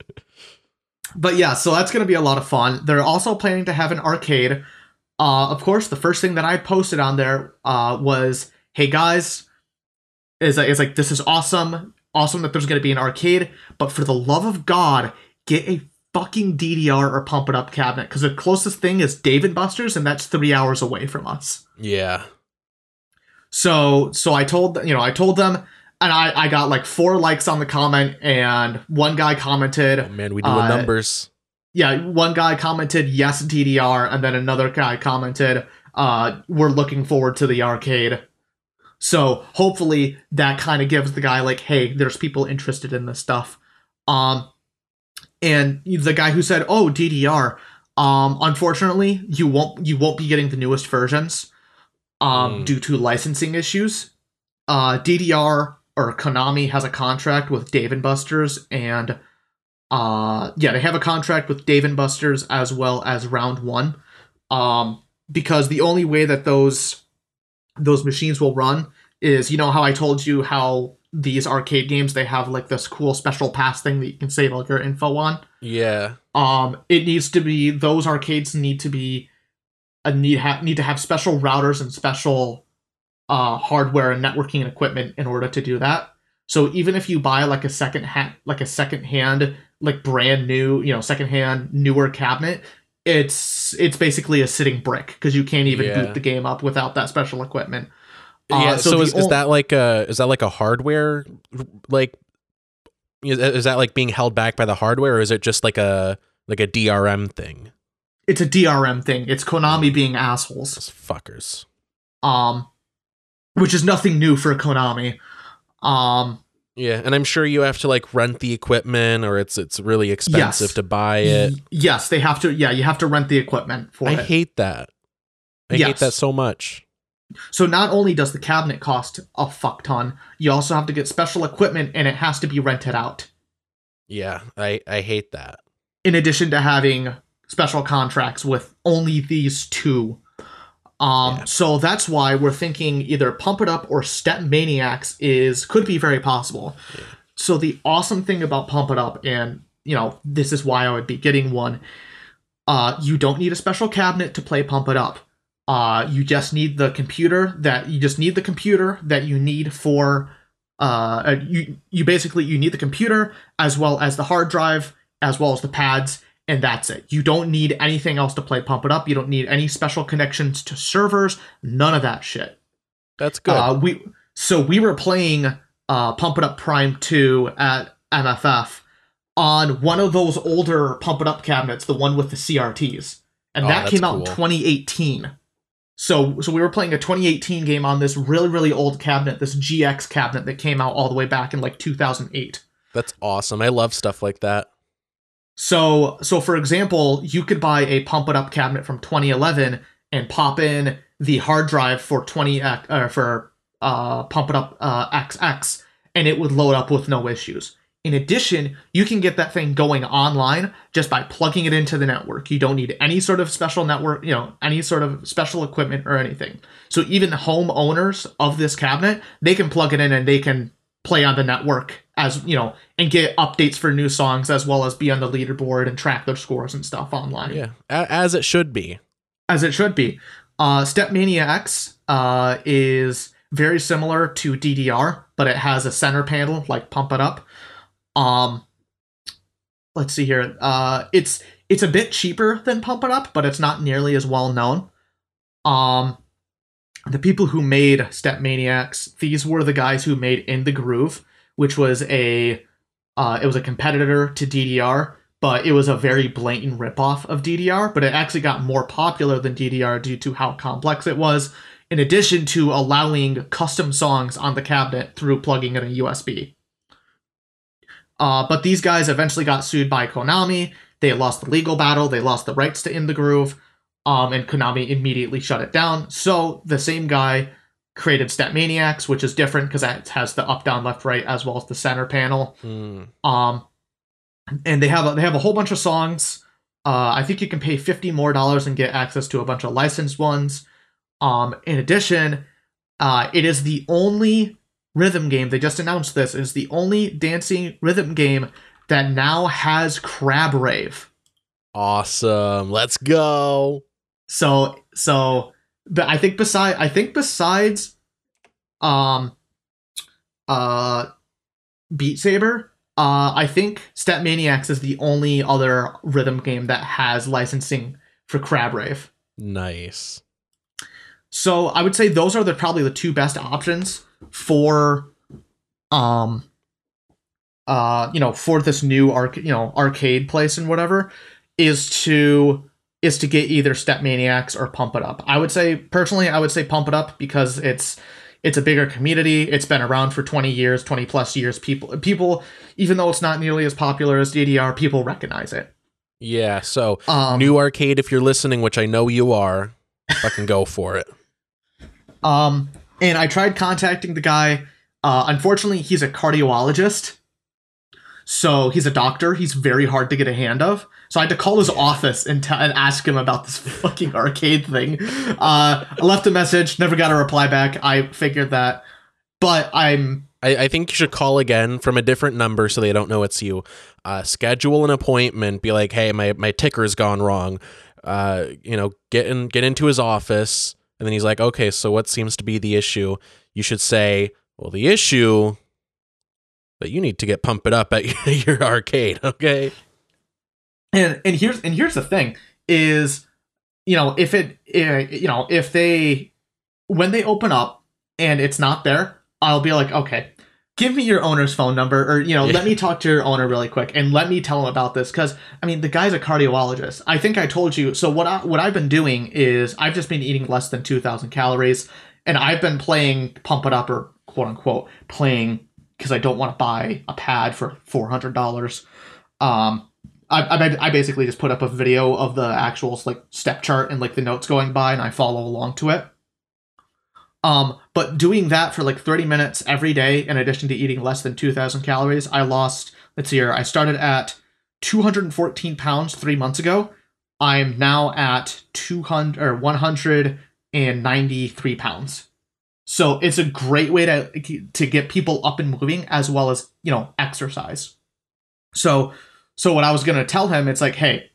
[SPEAKER 2] but yeah, so that's going to be a lot of fun. They're also planning to have an arcade. Uh, of course, the first thing that I posted on there uh, was, "Hey guys, is is like this is awesome, awesome that there's going to be an arcade, but for the love of God, get a fucking DDR or pump it up cabinet because the closest thing is Dave and Buster's, and that's three hours away from us."
[SPEAKER 1] Yeah.
[SPEAKER 2] So so I told you know I told them, and I I got like four likes on the comment, and one guy commented,
[SPEAKER 1] Oh, man, we doing
[SPEAKER 2] Uh,
[SPEAKER 1] numbers.
[SPEAKER 2] yeah, one guy commented yes DDR, and then another guy commented, uh, we're looking forward to the arcade. So hopefully that kind of gives the guy like, hey, there's people interested in this stuff. Um, and the guy who said, oh DDR, um, unfortunately you won't you won't be getting the newest versions, um,
[SPEAKER 1] Mm.
[SPEAKER 2] due to licensing issues. Uh, DDR or Konami has a contract with Dave and Buster's and uh yeah they have a contract with dave and buster's as well as round one um because the only way that those those machines will run is you know how i told you how these arcade games they have like this cool special pass thing that you can save all your info on
[SPEAKER 1] Yeah.
[SPEAKER 2] um it needs to be those arcades need to be a need ha- need to have special routers and special uh hardware and networking equipment in order to do that so even if you buy like a second hand like a second hand like brand new you know second hand newer cabinet it's it's basically a sitting brick because you can't even
[SPEAKER 1] Yeah.
[SPEAKER 2] boot the game up without that special equipment Uh,
[SPEAKER 1] yeah. So,
[SPEAKER 2] the
[SPEAKER 1] is, is that like a is that like a hardware like is, is that like being held back by the hardware or is it just like a like a DRM thing?
[SPEAKER 2] it's a drm thing it's konami being assholes
[SPEAKER 1] Those fuckers.
[SPEAKER 2] um which is nothing new for konami um
[SPEAKER 1] Yeah, and I'm sure you have to like rent the equipment or it's it's really expensive
[SPEAKER 2] Yes.
[SPEAKER 1] to buy it.
[SPEAKER 2] Yes, they have to. Yeah, you have to rent the equipment for
[SPEAKER 1] I
[SPEAKER 2] it.
[SPEAKER 1] I hate that. I hate that so much.
[SPEAKER 2] so not only does the cabinet cost a fuck ton, you also have to get special equipment, and it has to be rented out.
[SPEAKER 1] Yeah, I I hate that.
[SPEAKER 2] In addition to having special contracts with only these two. Um,
[SPEAKER 1] Yeah.
[SPEAKER 2] so that's why we're thinking either Pump It Up or StepManiaX is could be very possible. So the awesome thing about Pump It Up, and you know, this is why I would be getting one. Uh, you don't need a special cabinet to play Pump It Up. Uh, you just need the computer that you just need the computer that you need for. Uh, you you basically you need the computer as well as the hard drive as well as the pads and that's it. You don't need anything else to play Pump It Up. You don't need any special connections to servers. None of that shit.
[SPEAKER 1] That's good.
[SPEAKER 2] Uh, we so we were playing uh, Pump It Up Prime Two at MFF on one of those older Pump It Up cabinets, the one with the CRTs, and
[SPEAKER 1] Oh,
[SPEAKER 2] that came out in 2018. So so we were playing a 2018 game on this really really old cabinet, this GX cabinet that came out all the way back in like 2008.
[SPEAKER 1] That's awesome. I love stuff like that.
[SPEAKER 2] So so for example, you could buy a pump it up cabinet from 2011 and pop in the hard drive for 20 uh, or for uh pump it up uh XX and it would load up with no issues. In addition, you can get that thing going online just by plugging it into the network. You don't need any sort of special network, you know, any sort of special equipment or anything. So even home owners of this cabinet, they can plug it in and they can play on the network as you know and get updates for new songs as well as be on the leaderboard and track their scores and stuff online.
[SPEAKER 1] Yeah, as it should be.
[SPEAKER 2] as it should be. Uh StepManiaX uh is very similar to ddr but it has a center panel like pump it up. Um let's see here. Uh it's it's a bit cheaper than pump it up but it's not nearly as well known. Um the people who made StepManiaX, these were the guys who made In the Groove, which was a uh, it was a competitor to DDR, but it was a very blatant ripoff of DDR. But it actually got more popular than DDR due to how complex it was. In addition to allowing custom songs on the cabinet through plugging in a USB. Uh, but these guys eventually got sued by Konami. They lost the legal battle. They lost the rights to In the Groove um, and Konami immediately shut it down. So the same guy created StepManiaX, which is different because it has the up, down, left, right, as well as the center panel.
[SPEAKER 1] Hmm.
[SPEAKER 2] Um, and they have a, they have a whole bunch of songs. Uh, I think you can pay fifty more dollars and get access to a bunch of licensed ones. Um, in addition, uh, it is the only rhythm game. They just announced this. It is the only dancing rhythm game that now has Crab Rave.
[SPEAKER 1] Awesome. Let's go.
[SPEAKER 2] So so but I think beside I think besides um uh Beat Saber, uh I think StepManiaX is the only other rhythm game that has licensing for Crab Rave.
[SPEAKER 1] Nice.
[SPEAKER 2] So I would say those are the probably the two best options for um uh you know for this new arc you know arcade place and whatever is to is to get either StepManiaX or Pump It Up. I would say personally I would say Pump It Up because it's it's a bigger community. It's been around for 20 years, 20 plus years. People people even though it's not nearly as popular as DDR, people recognize it.
[SPEAKER 1] Yeah. So
[SPEAKER 2] Um
[SPEAKER 1] new arcade, if you're listening, which I know you are, fucking go for it.
[SPEAKER 2] Um, and I tried contacting the guy. Uh, unfortunately, he's a cardiologist, so he's a doctor. He's very hard to get a hand of. So I had to call his office and, t- and ask him about this fucking arcade thing. Uh, I left a message, never got a reply back. I figured that, but I'm
[SPEAKER 1] I, I think you should call again from a different number so they don't know it's you. Uh, schedule an appointment. Be like, hey, my my ticker's gone wrong. Uh, you know, get in get into his office, and then he's like, okay, so what seems to be the issue? You should say, well, the issue that you need to get pump it up at your arcade. Okay.
[SPEAKER 2] And and here's and here's the thing is you know if it eh, you know if they when they open up and it's not there i'll be like okay give me your owner's phone number or you know let me talk to your owner really quick and let me tell him about this. Because i mean the guy's a cardiologist. I think i told you so what i what i've been doing is i've just been eating less than 2000 calories and i've been playing pump it up or quote unquote playing because i don't want to buy a pad for $400 um I, I basically just put up a video of the actual like step chart and like the notes going by, and I follow along to it. Um, but doing that for like 30 minutes every day, in addition to eating less than 2,000 calories, I lost. Let's see here. I started at 214 pounds three months ago. I'm now at 200 or 193 pounds. So it's a great way to to get people up and moving as well as you know exercise. So so what I was gonna tell him, it's like, hey,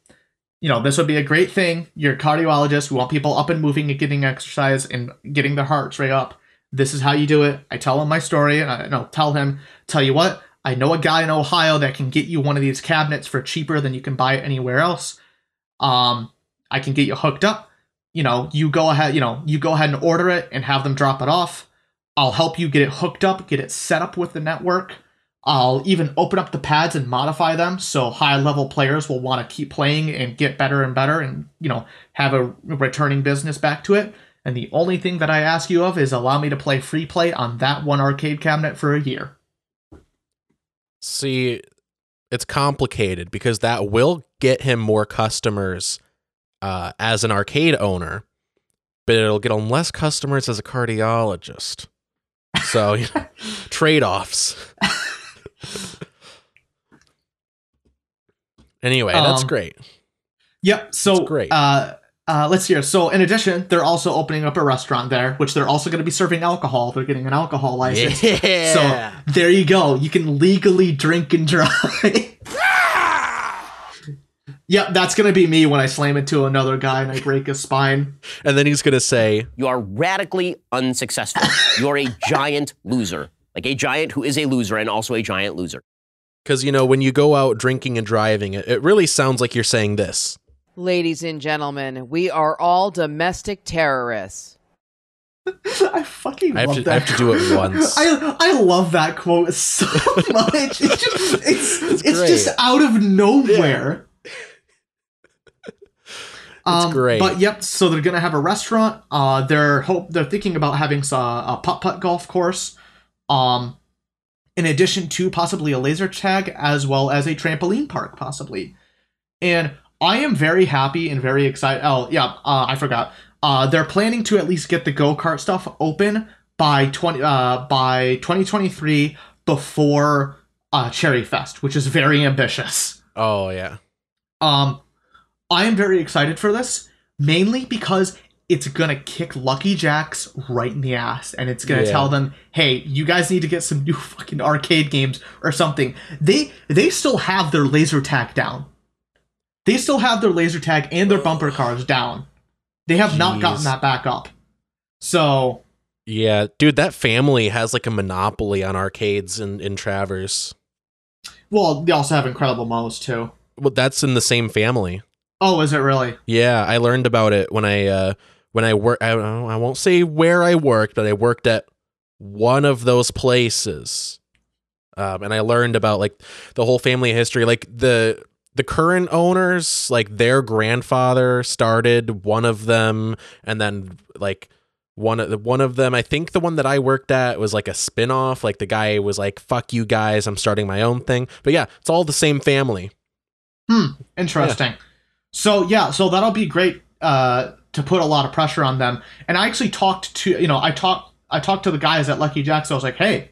[SPEAKER 2] you know, this would be a great thing. You're a cardiologist. We want people up and moving and getting exercise and getting their hearts rate up. This is how you do it. I tell him my story, and I no, tell him, tell you what, I know a guy in Ohio that can get you one of these cabinets for cheaper than you can buy it anywhere else. Um, I can get you hooked up. You know, you go ahead, you know, you go ahead and order it and have them drop it off. I'll help you get it hooked up, get it set up with the network. I'll even open up the pads and modify them so high level players will want to keep playing and get better and better and, you know, have a returning business back to it. And the only thing that I ask you of is allow me to play free play on that one arcade cabinet for a year.
[SPEAKER 1] See, it's complicated because that will get him more customers uh, as an arcade owner, but it'll get him less customers as a cardiologist. So, trade offs. anyway, that's
[SPEAKER 2] Um,
[SPEAKER 1] great.
[SPEAKER 2] Yep. So
[SPEAKER 1] That's great.
[SPEAKER 2] Uh, uh, let's hear. So in addition, they're also opening up a restaurant there, which they're also going to be serving alcohol. They're getting an alcohol license.
[SPEAKER 1] Yeah.
[SPEAKER 2] So there you go. You can legally drink and drive. yep, that's going to be me when I slam into another guy and I break his spine.
[SPEAKER 1] and then he's going to say,
[SPEAKER 6] You are radically unsuccessful. You're a giant loser. Like a giant who is a loser and also a giant loser.
[SPEAKER 1] because, you know, when you go out drinking and driving, it, it really sounds like you're saying this.
[SPEAKER 3] Ladies and gentlemen, we are all domestic terrorists.
[SPEAKER 2] I fucking
[SPEAKER 1] I have
[SPEAKER 2] love
[SPEAKER 1] to-
[SPEAKER 2] that.
[SPEAKER 1] I have to do it
[SPEAKER 2] quote.
[SPEAKER 1] once.
[SPEAKER 2] I I love that quote so much. It's just it's it's,
[SPEAKER 1] great.
[SPEAKER 2] just out of nowhere. Um,
[SPEAKER 1] great.
[SPEAKER 2] But yep, so they're gonna have a restaurant. Uh, they're hope they're thinking about having a, a putt putt golf course. Um, in addition to possibly a laser tag as well as a trampoline park, possibly. And I am very happy and very excited. Oh yeah, uh, I forgot. Uh, they're planning to at least get the go kart stuff open by twenty uh, by twenty twenty three before uh, Cherry Fest, which is very ambitious.
[SPEAKER 1] Oh, yeah.
[SPEAKER 2] Um, I am very excited for this, mainly because it's gonna kick Lucky Jacks right in the ass, and it's gonna
[SPEAKER 1] Yeah.
[SPEAKER 2] tell them, "Hey, you guys need to get some new fucking arcade games or something." They they still have their laser tag down. They still have their laser tag and their bumper cars down. They have not gotten that back up. So
[SPEAKER 1] Yeah, dude, that family has like a monopoly on arcades in, in Traverse.
[SPEAKER 2] well, they also have incredible Mo's too.
[SPEAKER 1] Well, that's in the same family.
[SPEAKER 2] Oh, is it really?
[SPEAKER 1] Yeah, I learned about it when I uh when I work I, I won't say where I worked, but I worked at one of those places. Um, and I learned about like the whole family history, like the the current owners, like their grandfather started one of them, and then like one of the one of them, I think the one that I worked at was like a spin-off. Like the guy was like, "Fuck you guys, I'm starting my own thing." But yeah, it's all the same family. Hmm.
[SPEAKER 2] Interesting. So yeah, so that'll be great uh, to put a lot of pressure on them. And I actually talked to you know I talked I talked to the guys at Lucky Jack's. I was like, hey,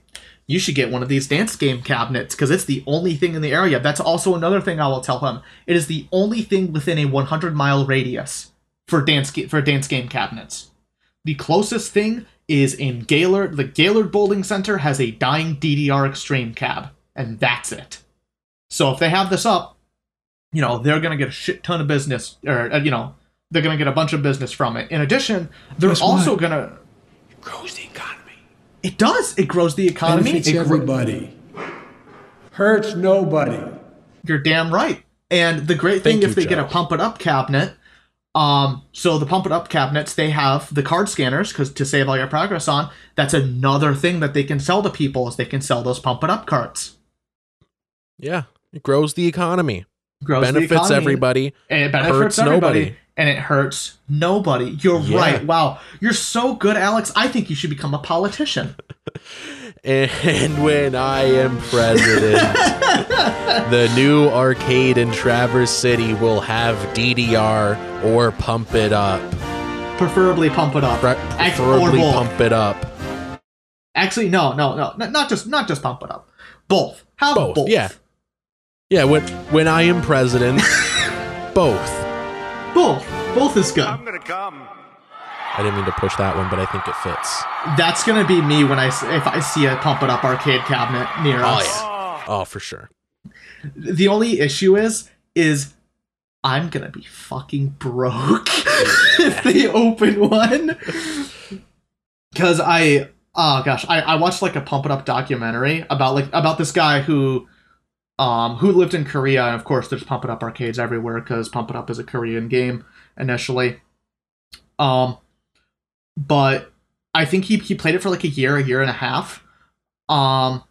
[SPEAKER 2] you should get one of these dance game cabinets because it's the only thing in the area. That's also another thing I will tell him. It is the only thing within a 100 mile radius for dance for dance game cabinets. The closest thing is in Gaylord. The Gaylord Bowling Center has a dying DDR Extreme cab, and that's it. So if they have this up, you know they're gonna get a shit ton of business, or uh, you know they're gonna get a bunch of business from it. In addition, they're
[SPEAKER 4] Guess
[SPEAKER 2] also gonna.
[SPEAKER 4] Grows the economy.
[SPEAKER 2] It does. It grows the economy.
[SPEAKER 4] Benefits
[SPEAKER 2] It gro-
[SPEAKER 4] everybody. Hurts nobody.
[SPEAKER 2] You're damn right. And the great thing
[SPEAKER 1] Thank
[SPEAKER 2] if
[SPEAKER 1] you,
[SPEAKER 2] they get a pump it up cabinet, um, so the pump it up cabinets they have the card scanners because to save all your progress on. That's another thing that they can sell to people is they can sell those pump it up cards.
[SPEAKER 1] Yeah, it grows the economy,
[SPEAKER 2] Grows
[SPEAKER 1] benefits everybody.
[SPEAKER 2] And it benefits
[SPEAKER 1] hurts
[SPEAKER 2] everybody.
[SPEAKER 1] nobody.
[SPEAKER 2] And it hurts nobody. You're
[SPEAKER 1] Yeah.
[SPEAKER 2] right. Wow. You're so good, Alex. I think you should become a politician.
[SPEAKER 1] And when I am president, the new arcade in Traverse City will have DDR or pump it up.
[SPEAKER 2] Preferably pump it up.
[SPEAKER 1] Pre- Preferably pump it up.
[SPEAKER 2] Actually, no, no, no. Not just not just pump it up. Both. Have
[SPEAKER 1] Both,
[SPEAKER 2] both.
[SPEAKER 1] yeah. Yeah, when when I am president, both.
[SPEAKER 2] Both. Both is good. I'm gonna come.
[SPEAKER 1] I didn't mean to push that one, but I think it fits.
[SPEAKER 2] That's gonna be me when I if I see a pump it up arcade cabinet near
[SPEAKER 1] Oh
[SPEAKER 2] us.
[SPEAKER 1] yeah. Oh, for sure.
[SPEAKER 2] The only issue is is I'm gonna be fucking broke if they open one. Cause I oh gosh, I, I watched like a pump it up documentary about like about this guy who um who lived in Korea and of course there's pump it up arcades everywhere because pump it up is a Korean game initially. Um but I think he he played it for like a year, a year and a half. Um,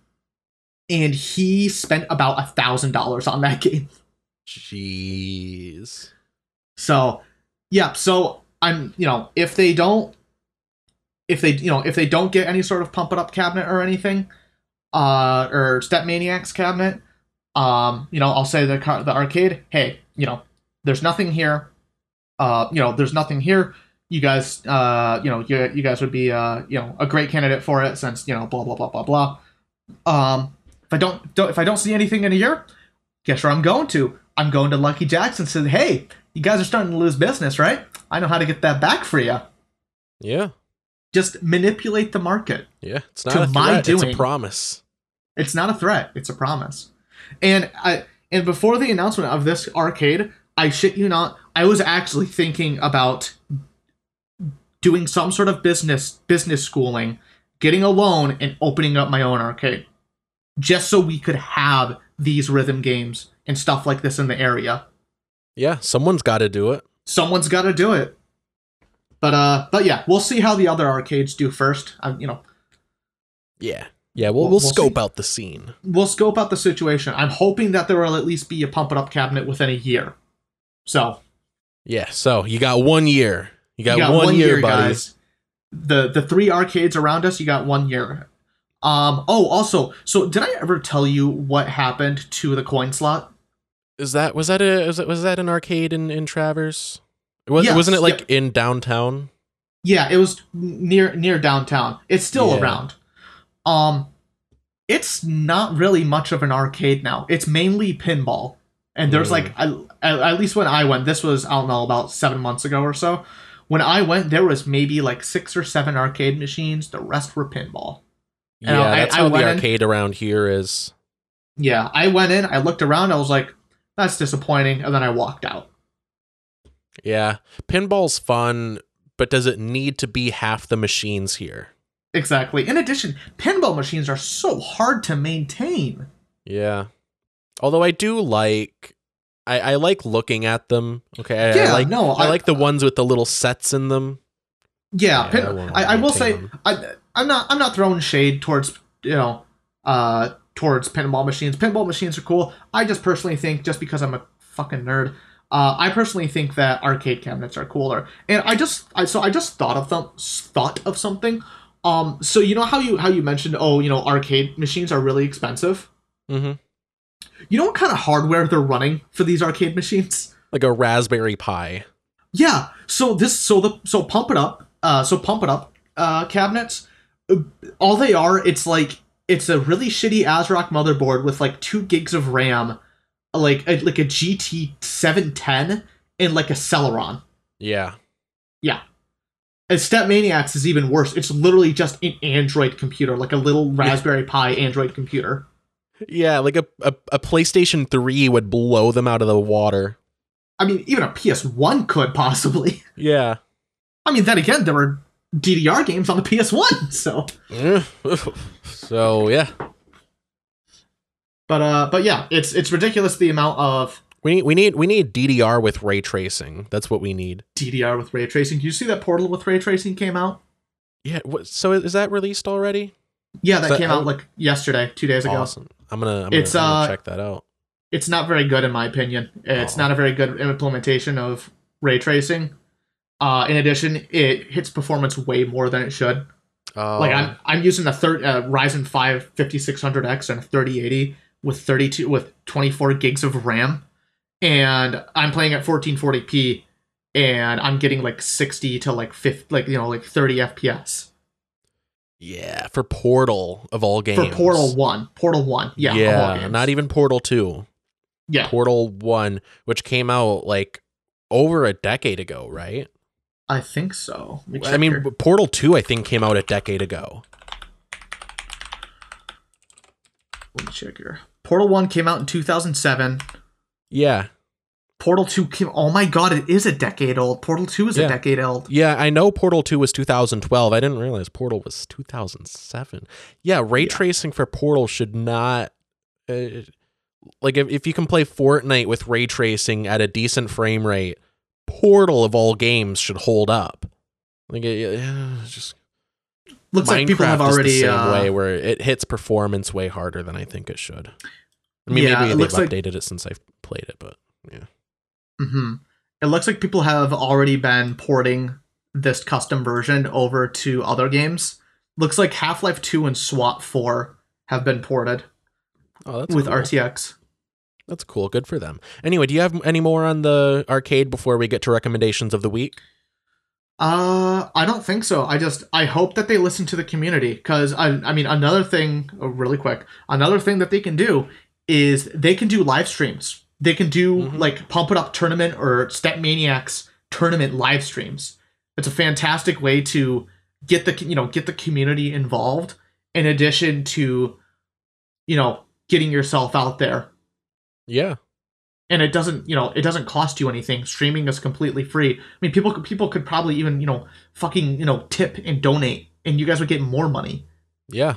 [SPEAKER 2] and he spent about a thousand dollars on that game.
[SPEAKER 1] Jeez.
[SPEAKER 2] So, yeah. So I'm, you know, if they don't, if they, you know, if they don't get any sort of pump it up cabinet or anything, uh, or StepManiaX cabinet, um, you know, I'll say the car, the arcade, hey, you know, there's nothing here. Uh, you know, there's nothing here. You guys, uh, you know, you, you guys would be, uh, you know, a great candidate for it since, you know, blah blah blah blah blah. Um, if I don't, don't if I don't see anything in a year, guess where I'm going to? I'm going to Lucky Jackson. Said, hey, you guys are starting to lose business, right? I know how to get that back for you.
[SPEAKER 1] Yeah.
[SPEAKER 2] Just manipulate the market.
[SPEAKER 1] Yeah. It's not
[SPEAKER 2] To
[SPEAKER 1] a
[SPEAKER 2] my
[SPEAKER 1] threat. It's a promise.
[SPEAKER 2] It's not a threat. It's a promise. And I and before the announcement of this arcade, I shit you not, I was actually thinking about doing some sort of business business schooling, getting a loan, and opening up my own arcade, just so we could have these rhythm games and stuff like this in the area.
[SPEAKER 1] Yeah. Someone's got to do it.
[SPEAKER 2] Someone's got to do it. But uh, but yeah, we'll see how the other arcades do first. I, you know,
[SPEAKER 1] Yeah. Yeah. We'll,
[SPEAKER 2] We'll-
[SPEAKER 1] we'll,
[SPEAKER 2] we'll
[SPEAKER 1] scope
[SPEAKER 2] see.
[SPEAKER 1] out the scene.
[SPEAKER 2] we'll scope out the situation. I'm hoping that there will at least be a pump it up cabinet within a year. So
[SPEAKER 1] Yeah. So you got one year. You got,
[SPEAKER 2] you got
[SPEAKER 1] one, year, buddy.
[SPEAKER 2] guys. The the three arcades around us, you got one year. Um. Oh, also, so did I ever tell you what happened to the coin slot?
[SPEAKER 1] Is that was that a was, it, was that an arcade in in Traverse? Was,
[SPEAKER 2] Yes,
[SPEAKER 1] wasn't it like in downtown?
[SPEAKER 2] Yeah, it was near near downtown. It's still
[SPEAKER 1] Yeah.
[SPEAKER 2] around. Um, it's not really much of an arcade now. It's mainly pinball, and there's
[SPEAKER 1] Mm.
[SPEAKER 2] like at, at least when I went, this was I don't know about seven months ago or so. When I went, there was maybe like six or seven arcade machines. The rest were pinball. And
[SPEAKER 1] Yeah,
[SPEAKER 2] I-
[SPEAKER 1] that's
[SPEAKER 2] I
[SPEAKER 1] how
[SPEAKER 2] went
[SPEAKER 1] the
[SPEAKER 2] in-
[SPEAKER 1] arcade around here is.
[SPEAKER 2] Yeah, I went in, I looked around, I was like, that's disappointing, and then I walked out.
[SPEAKER 1] Yeah, pinball's fun, but does it need to be half the machines here?
[SPEAKER 2] Exactly. In addition, pinball machines are so hard to maintain.
[SPEAKER 1] Yeah. Although I do like I, I like looking at them. Okay. I, I
[SPEAKER 2] Yeah,
[SPEAKER 1] like
[SPEAKER 2] no,
[SPEAKER 1] I,
[SPEAKER 2] I-
[SPEAKER 1] like the ones with the little sets in them.
[SPEAKER 2] Yeah,
[SPEAKER 1] Yeah,
[SPEAKER 2] pin-
[SPEAKER 1] I
[SPEAKER 2] I, I will say
[SPEAKER 1] them.
[SPEAKER 2] I, I'm not I'm not throwing shade towards you know uh towards pinball machines. Pinball machines are cool. I just personally think just because I'm a fucking nerd, uh, I personally think that arcade cabinets are cooler. And I just I so I just thought of them thought of something. Um, so you know how you how you mentioned oh you know arcade machines are really expensive.
[SPEAKER 1] hmm
[SPEAKER 2] You know what kind of hardware they're running for these arcade machines?
[SPEAKER 1] Like a Raspberry Pi.
[SPEAKER 2] Yeah. So this so the so pump it up. Uh so pump it up uh cabinets. uh, All they are, it's like it's a really shitty ASRock motherboard with like two gigs of RAM, like a, like a GT seven ten and like a Celeron.
[SPEAKER 1] Yeah.
[SPEAKER 2] Yeah. And StepManiaX is even worse. It's literally just an Android computer, like a little Raspberry Pi Android computer.
[SPEAKER 1] Yeah, like a, a, a PlayStation 3 would blow them out of the water.
[SPEAKER 2] I mean, even a PS1 could possibly.
[SPEAKER 1] Yeah.
[SPEAKER 2] I mean, then again, there were DDR games on the PS1, so.
[SPEAKER 1] so yeah.
[SPEAKER 2] But uh, but yeah, it's it's ridiculous the amount of
[SPEAKER 1] We need we need we need DDR with ray tracing. That's what we need.
[SPEAKER 2] DDR with ray tracing. Do you see that Portal with ray tracing came out?
[SPEAKER 1] Yeah. So is that released already?
[SPEAKER 2] Yeah, that
[SPEAKER 1] So-
[SPEAKER 2] came out like yesterday, two days ago.
[SPEAKER 1] Awesome. I'm gonna I'm gonna,
[SPEAKER 2] It's,
[SPEAKER 1] I'm gonna
[SPEAKER 2] uh,
[SPEAKER 1] check that out.
[SPEAKER 2] It's not very good in my opinion. It's
[SPEAKER 1] Oh.
[SPEAKER 2] not a very good implementation of ray tracing. Uh, in addition, it hits performance way more than it should.
[SPEAKER 1] Oh,
[SPEAKER 2] Like I'm I'm using a third uh, Ryzen 5 5600X and a 3080 with 32 with 24 gigs of RAM, and I'm playing at 1440p, and I'm getting like 60 to like 50, like you know like 30 FPS
[SPEAKER 1] yeah, for Portal of all games.
[SPEAKER 2] for Portal One. Portal One, yeah, of all
[SPEAKER 1] yeah,
[SPEAKER 2] games.
[SPEAKER 1] not even Portal Two.
[SPEAKER 2] yeah.
[SPEAKER 1] Portal One, which came out like over a decade ago, right?
[SPEAKER 2] I think so. Me
[SPEAKER 1] I mean,
[SPEAKER 2] here.
[SPEAKER 1] Portal Two, I think, came out a decade ago.
[SPEAKER 2] let me check here. Portal One came out in 2007.
[SPEAKER 1] Yeah,
[SPEAKER 2] Portal Two came. Oh my god, it is a decade old. Portal Two is
[SPEAKER 1] Yeah.
[SPEAKER 2] a decade old.
[SPEAKER 1] yeah, I know Portal Two was 2012. I didn't realize Portal was 2007. Yeah, ray tracing for Portal should not. Uh, like if, if you can play Fortnite with ray tracing at a decent frame rate, Portal of all games should hold up. Like it, yeah, just
[SPEAKER 2] looks like people
[SPEAKER 1] Minecraft
[SPEAKER 2] have
[SPEAKER 1] is the
[SPEAKER 2] already
[SPEAKER 1] same
[SPEAKER 2] uh,
[SPEAKER 1] way where it hits performance way harder than I think it should. I mean,
[SPEAKER 2] Yeah,
[SPEAKER 1] maybe they've
[SPEAKER 2] looks like-
[SPEAKER 1] updated it since I've played it, but yeah.
[SPEAKER 2] Mm-hmm. It looks like people have already been porting this custom version over to other games. Looks like Half Life 2 and SWAT 4 have been ported
[SPEAKER 1] Oh, that's
[SPEAKER 2] with
[SPEAKER 1] cool.
[SPEAKER 2] RTX.
[SPEAKER 1] That's cool. Good for them. Anyway, do you have any more on the arcade before we get to recommendations of the week?
[SPEAKER 2] Uh, I don't think so. I just I hope that they listen to the community because I I mean another thing oh, really quick another thing that they can do is they can do live streams. They can do
[SPEAKER 1] Mhm.
[SPEAKER 2] like Pump It Up tournament or StepManiaX tournament live streams. It's a fantastic way to get the you know get the community involved in addition to you know getting yourself out there
[SPEAKER 1] Yeah.
[SPEAKER 2] and it doesn't you know it doesn't cost you anything streaming is completely free i mean people could people could probably even you know fucking you know tip and donate and you guys would get more money
[SPEAKER 1] Yeah.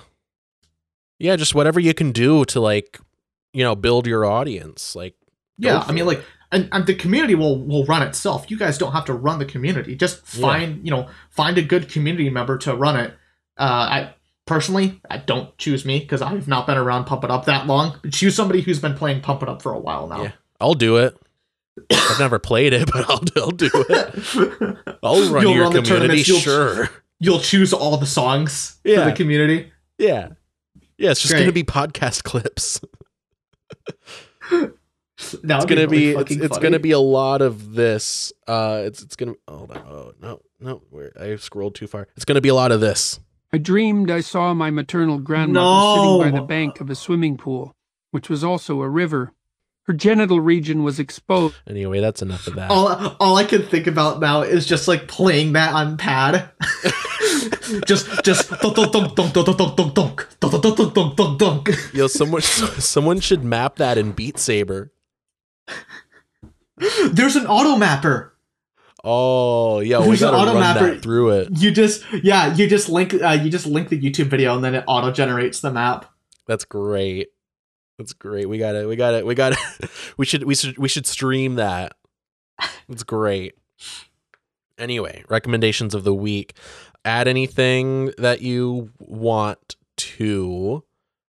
[SPEAKER 1] Yeah, just whatever you can do to like, you know, build your audience. Like
[SPEAKER 2] yeah i mean
[SPEAKER 1] it.
[SPEAKER 2] like and, and the community will will run itself you guys don't have to run the community just
[SPEAKER 1] Yeah.
[SPEAKER 2] find you know find a good community member to run it uh i personally i don't choose me because i've not been around pump it up that long choose somebody who's been playing pump it up for a while now
[SPEAKER 1] Yeah. I'll do it. I've never played it, but I'll, I'll do it. I'll run
[SPEAKER 2] You'll
[SPEAKER 1] your
[SPEAKER 2] run the
[SPEAKER 1] community,
[SPEAKER 2] you'll-
[SPEAKER 1] sure.
[SPEAKER 2] you'll choose all the songs for the community
[SPEAKER 1] Yeah. Yeah, it's just
[SPEAKER 2] Great.
[SPEAKER 1] going to be podcast clips.
[SPEAKER 2] Now
[SPEAKER 1] It's going to be it's, it's going to be a lot of this. Uh it's it's going to Hold on. Oh, no. No, where I scrolled too far. It's going to be a lot of this.
[SPEAKER 7] I dreamed I saw my maternal grandmother
[SPEAKER 2] No.
[SPEAKER 7] sitting by the bank of a swimming pool, which was also a river. Her genital region was exposed.
[SPEAKER 1] Anyway, that's enough of that.
[SPEAKER 2] all all I can think about now is just like playing that on pad. just just dunk dunk dunk dunk dunk dunk dunk dunk dunk dunk dunk dunk.
[SPEAKER 1] Yo, someone someone should map that in Beat Saber.
[SPEAKER 2] There's an auto mapper.
[SPEAKER 1] Oh, yeah, we
[SPEAKER 2] There's an
[SPEAKER 1] got to
[SPEAKER 2] auto
[SPEAKER 1] run
[SPEAKER 2] mapper.
[SPEAKER 1] that through it.
[SPEAKER 2] You just yeah, you just link uh, you just link the YouTube video and then it auto generates the map.
[SPEAKER 1] That's great. That's great. We got it. We got it. We got it. We should we should we should stream that. It's great. Anyway, recommendations of the week. Add anything that you want to.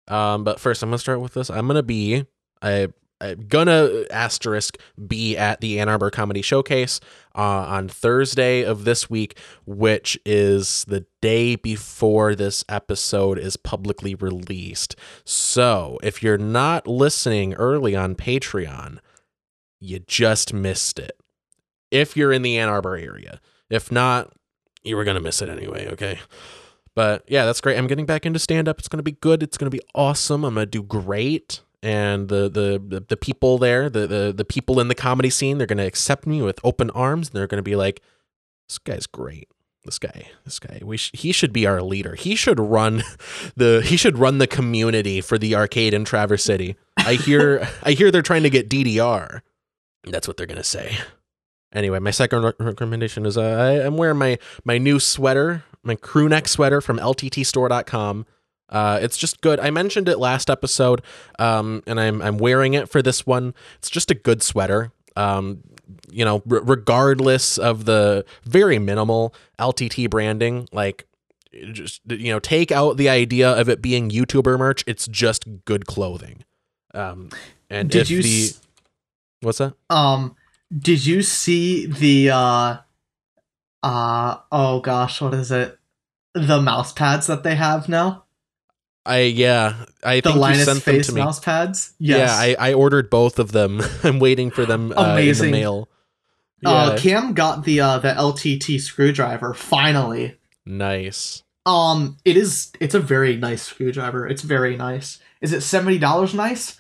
[SPEAKER 1] Um, but first I'm gonna start with this. I'm gonna be I I'm gonna asterisk be at the Ann Arbor Comedy Showcase uh, on Thursday of this week, which is the day before this episode is publicly released. So if you're not listening early on Patreon, you just missed it. If you're in the Ann Arbor area, if not, you were gonna miss it anyway. Okay. But yeah, that's great. I'm getting back into stand up. It's going to be good. It's going to be awesome. I'm going to do great. And the, the the the people there, the the the people in the comedy scene, they're going to accept me with open arms. And they're going to be like, "This guy's great. This guy, this guy. We sh- he should be our leader. He should run the he should run the community for the arcade in Traverse City." I hear I hear they're trying to get DDR. That's what they're going to say. Anyway, my second rec- recommendation is uh, I, I'm wearing my my new sweater, my crew neck sweater from LTTstore.com. Uh, it's just good. I mentioned it last episode, um, and I'm I'm wearing it for this one. It's just a good sweater. Um, you know, r- regardless of the very minimal LTT branding, like just you know, take out the idea of it being YouTuber merch. It's just good clothing. Um, and
[SPEAKER 2] Did
[SPEAKER 1] if
[SPEAKER 2] you
[SPEAKER 1] the
[SPEAKER 2] s-
[SPEAKER 1] what's that?
[SPEAKER 2] Um, did you see the uh, uh, oh gosh, what is it? The mouse pads that they have now.
[SPEAKER 1] I yeah, I
[SPEAKER 2] The
[SPEAKER 1] think you
[SPEAKER 2] Linus
[SPEAKER 1] sent them
[SPEAKER 2] face
[SPEAKER 1] to me.
[SPEAKER 2] mouse pads. Yes.
[SPEAKER 1] Yeah, I, I ordered both of them. I'm waiting for them uh, in the mail.
[SPEAKER 2] Uh,
[SPEAKER 1] Yeah,
[SPEAKER 2] Cam got the uh, the LTT screwdriver finally.
[SPEAKER 1] nice.
[SPEAKER 2] Um, it is. It's a very nice screwdriver. It's very nice. Is it seventy dollars? Nice.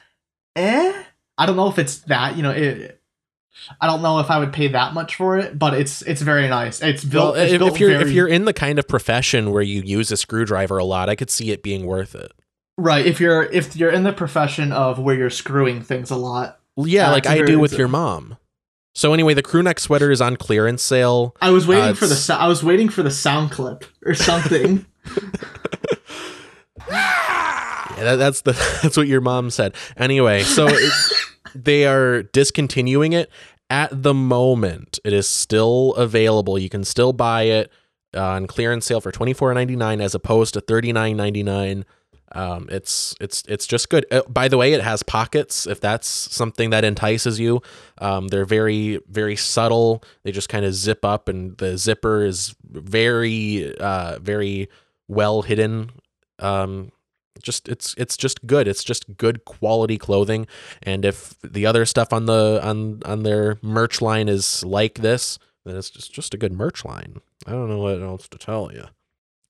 [SPEAKER 2] Eh. I don't know if it's that. You know, it. I don't know if I would pay that much for it, but it's it's very nice. It's
[SPEAKER 1] Well,
[SPEAKER 2] built. it's
[SPEAKER 1] if,
[SPEAKER 2] built
[SPEAKER 1] if you're if you're in the kind of profession where you use a screwdriver a lot, I could see it being worth it.
[SPEAKER 2] right, if you're if you're in the profession of where you're screwing things a lot,
[SPEAKER 1] Well, yeah, like I
[SPEAKER 2] very-
[SPEAKER 1] do with your mom. So anyway, the crew neck sweater is on clearance sale.
[SPEAKER 2] I was waiting
[SPEAKER 1] Uh,
[SPEAKER 2] for the I was waiting for the sound clip or something.
[SPEAKER 1] Yeah, that, that's the that's what your mom said. Anyway, so it, they are discontinuing it at the moment. It is still available. You can still buy it. on clearance sale for twenty four ninety nine as opposed to thirty nine ninety nine. Um, it's it's it's just good. Uh, by the way, it has pockets. If that's something that entices you, um, they're very very subtle. They just kind of zip up, and the zipper is very uh, very well hidden. Um, just it's it's just good. It's just good quality clothing. And if the other stuff on the on on their merch line is like this, then it's just just a good merch line. I don't know what else to tell you.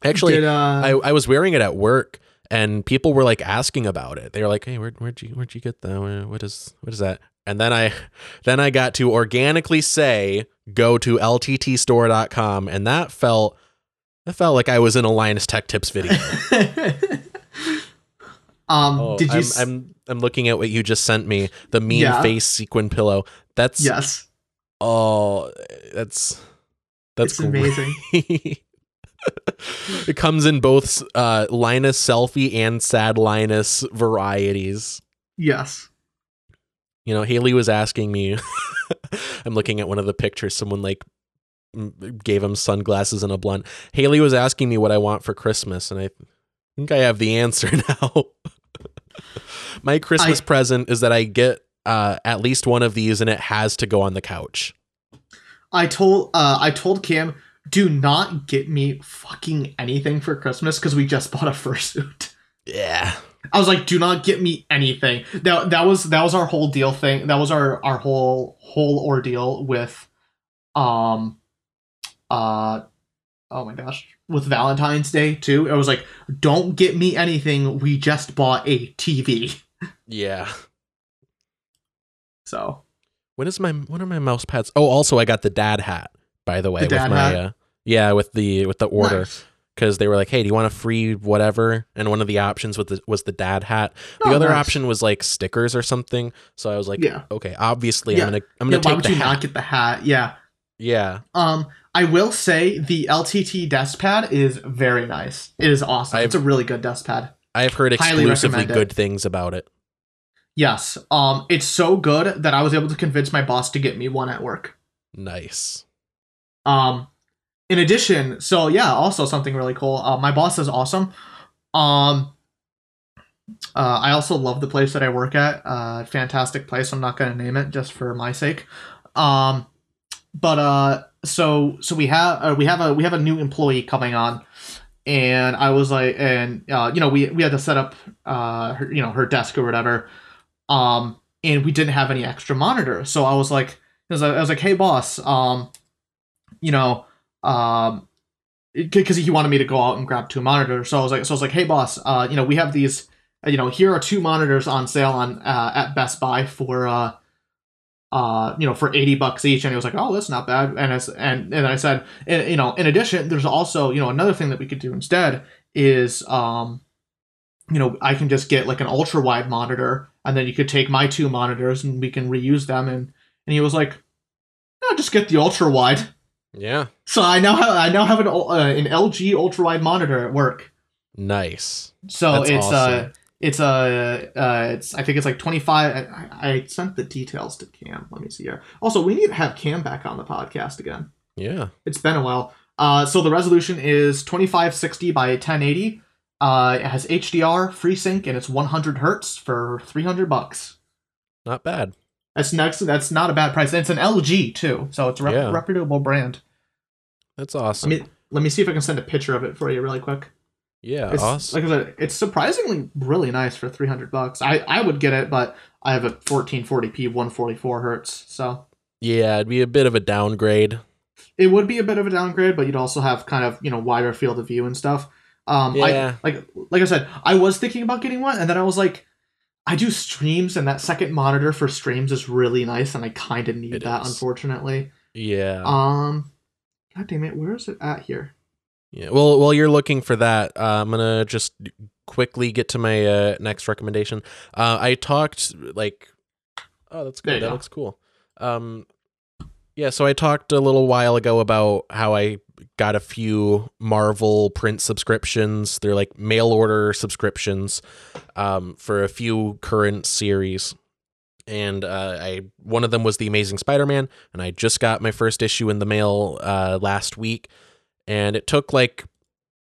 [SPEAKER 1] Actually,
[SPEAKER 2] Did, uh,
[SPEAKER 1] I, I was wearing it at work and people were like asking about it. They were like, "Hey, where, where'd you where'd you get that? Where- What is what is that?" And then I then I got to organically say, "Go to lttstore.com," and that felt that felt like I was in a Linus Tech Tips video.
[SPEAKER 2] um,
[SPEAKER 1] Oh,
[SPEAKER 2] did you?
[SPEAKER 1] I'm,
[SPEAKER 2] s-
[SPEAKER 1] I'm I'm looking at what you just sent me. The mean
[SPEAKER 2] Yeah.
[SPEAKER 1] face sequin pillow. That's
[SPEAKER 2] yes,
[SPEAKER 1] oh, that's that's
[SPEAKER 2] amazing.
[SPEAKER 1] it comes in both uh, Linus selfie and sad Linus varieties.
[SPEAKER 2] Yes.
[SPEAKER 1] You know, Haley was asking me. I'm looking at one of the pictures. Someone like gave him sunglasses and a blunt. Haley was asking me what I want for Christmas, and I think I have the answer now. My Christmas
[SPEAKER 2] I-
[SPEAKER 1] present is that I get uh, at least one of these, and it has to go on the couch.
[SPEAKER 2] I told uh I told Cam, do not get me fucking anything for Christmas because we just bought a fursuit.
[SPEAKER 1] Yeah,
[SPEAKER 2] I was like, do not get me anything. That that was that was our whole deal thing. That was our our whole whole ordeal with um uh oh my gosh with Valentine's Day too. It was like, don't get me anything. We just bought a TV.
[SPEAKER 1] Yeah.
[SPEAKER 2] So
[SPEAKER 1] When is my what are my mouse pads? Oh, also I got the dad hat. By the way,
[SPEAKER 2] The
[SPEAKER 1] with my uh, yeah, with the with the order.
[SPEAKER 2] nice.
[SPEAKER 1] because they were like, "Hey, do you want a free whatever?" And one of the options with the, was the dad hat. The
[SPEAKER 2] Oh,
[SPEAKER 1] other
[SPEAKER 2] nice.
[SPEAKER 1] option was like stickers or something. So I was like,
[SPEAKER 2] Yeah.
[SPEAKER 1] "Okay, obviously
[SPEAKER 2] Yeah.
[SPEAKER 1] I'm gonna I'm
[SPEAKER 2] Yeah,
[SPEAKER 1] gonna
[SPEAKER 2] why
[SPEAKER 1] take
[SPEAKER 2] would
[SPEAKER 1] the
[SPEAKER 2] you
[SPEAKER 1] hat."
[SPEAKER 2] not get the hat? Yeah.
[SPEAKER 1] yeah,
[SPEAKER 2] Um, I will say the LTT desk pad is very nice. It is awesome.
[SPEAKER 1] I've-
[SPEAKER 2] it's a really good desk pad.
[SPEAKER 1] I've heard exclusively
[SPEAKER 2] recommend it.
[SPEAKER 1] good things about it.
[SPEAKER 2] Yes. Um, it's so good that I was able to convince my boss to get me one at work.
[SPEAKER 1] Nice.
[SPEAKER 2] Um, in addition, so yeah, also something really cool. Uh, my boss is awesome. Um, uh, I also love the place that I work at. Uh, fantastic place. I'm not going to name it just for my sake. Um, but uh, so so we have uh, we have a we have a new employee coming on, and I was like, and uh, you know we we had to set up uh her, you know her desk or whatever. Um, and we didn't have any extra monitors, so I was like, I was like, I was like hey boss, um, you know, um, because he wanted me to go out and grab two monitors. So I was like, so I was like, hey boss, uh, you know, we have these, uh, you know, here are two monitors on sale on uh, at Best Buy for uh, uh, you know, for eighty bucks each. And he was like, oh, that's not bad. And I and and I said, and, you know, in addition, there's also you know another thing that we could do instead is um, you know, I can just get like an ultra wide monitor, and then you could take my two monitors and we can reuse them. And and he was like, no, just get the ultra wide.
[SPEAKER 1] Yeah.
[SPEAKER 2] So I now have I now have an uh, an LG ultra wide monitor at work.
[SPEAKER 1] Nice.
[SPEAKER 2] So
[SPEAKER 1] That's
[SPEAKER 2] it's uh
[SPEAKER 1] awesome.
[SPEAKER 2] it's uh, uh it's I think it's like 25 I, I sent the details to Cam. Let me see here. Also, we need to have Cam back on the podcast again.
[SPEAKER 1] Yeah.
[SPEAKER 2] It's been a while. Uh so the resolution is 2560 by 1080. Uh it has HDR, FreeSync and it's 100 hertz for 300 bucks.
[SPEAKER 1] Not bad.
[SPEAKER 2] That's next that's not a bad price. And it's an LG too. So it's a rep-
[SPEAKER 1] Yeah.
[SPEAKER 2] reputable brand.
[SPEAKER 1] That's
[SPEAKER 2] Let
[SPEAKER 1] awesome.
[SPEAKER 2] me let me see if I can send a picture of it for you really quick.
[SPEAKER 1] yeah.
[SPEAKER 2] It's,
[SPEAKER 1] awesome.
[SPEAKER 2] Like I said, it's surprisingly really nice for 300 bucks. I, I would get it, but I have a 1440p 144 hertz, so
[SPEAKER 1] yeah, it'd be a bit of a downgrade.
[SPEAKER 2] it would be a bit of a downgrade, but you'd also have kind of you know wider field of view and stuff. Um,
[SPEAKER 1] Yeah.
[SPEAKER 2] I, like like I said, I was thinking about getting one, and then I was like, I do streams, and that second monitor for streams is really nice, and I kind of need
[SPEAKER 1] It
[SPEAKER 2] that,
[SPEAKER 1] is.
[SPEAKER 2] unfortunately.
[SPEAKER 1] Yeah.
[SPEAKER 2] Um, God damn it, where is it at here?
[SPEAKER 1] Yeah. Well, while you're looking for that, uh, I'm gonna just quickly get to my uh, next recommendation. Uh, I talked like, oh, that's good. That
[SPEAKER 2] go.
[SPEAKER 1] looks cool. Um, yeah. So I talked a little while ago about how I got a few Marvel print subscriptions. They're like mail order subscriptions um, for a few current series. And uh, I one of them was the Amazing Spider-Man, and I just got my first issue in the mail uh, last week and it took like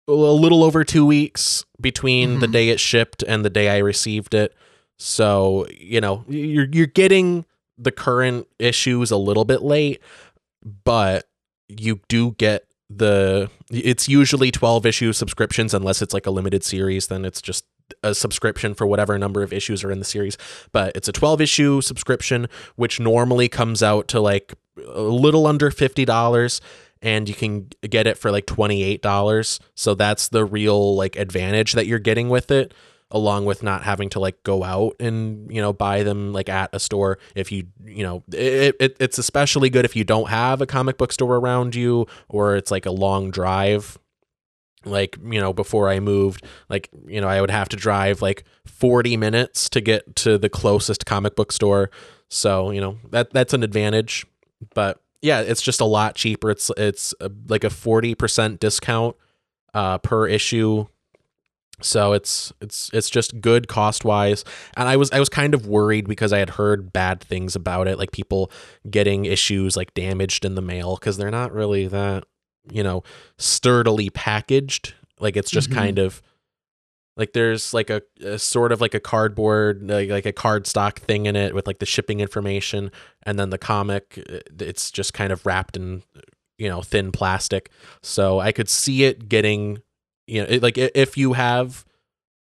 [SPEAKER 1] a little over two weeks between the
[SPEAKER 2] Mhm.
[SPEAKER 1] day it shipped and the day I received it. So you know you're you're getting the current issues a little bit late, but you do get the it's usually 12 issue subscriptions unless it's like a limited series then it's just a subscription for whatever number of issues are in the series. But it's a 12 issue subscription which normally comes out to like a little under $50 and you can get it for like $28 so that's the real like advantage that you're getting with it along with not having to like go out and you know buy them like at a store if you you know it, it it's especially good if you don't have a comic book store around you or it's like a long drive. Like you know before i moved like you know i would have to drive like 40 minutes to get to the closest comic book store. So you know that that's an advantage. But yeah it's just a lot cheaper. It's it's uh like a 40% discount uh per issue so it's it's it's just good cost wise and i was i was kind of worried because i had heard bad things about it like people getting issues like damaged in the mail because they're not really that you know sturdily packaged. Like it's just
[SPEAKER 2] Mhm.
[SPEAKER 1] kind of like there's like a, a sort of like a cardboard like, like a cardstock thing in it with like the shipping information. And then the comic uh, it's just kind of wrapped in you know thin plastic. So i could see it getting you know it, like if you have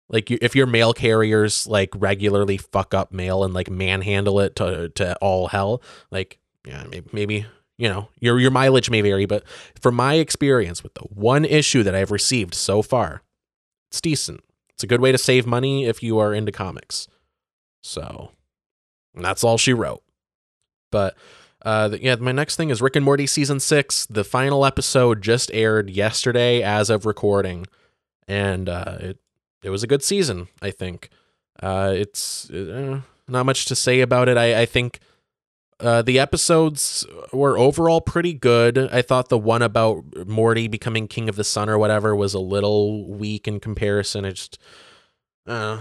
[SPEAKER 1] like if your mail carriers like regularly fuck up mail and like manhandle it to to all hell like yeah maybe, maybe you know your your mileage may vary but from my experience with the one issue that i've received so far it's decent. It's a good way to save money if you are into comics. So that's all she wrote. But uh, yeah, my next thing is Rick and Morty season six. The final episode just aired yesterday as of recording, and uh, it it was a good season. I think uh, it's uh, not much to say about it. I I think uh, the episodes were overall pretty good. I thought the one about Morty becoming king of the sun or whatever was a little weak in comparison. I just uh,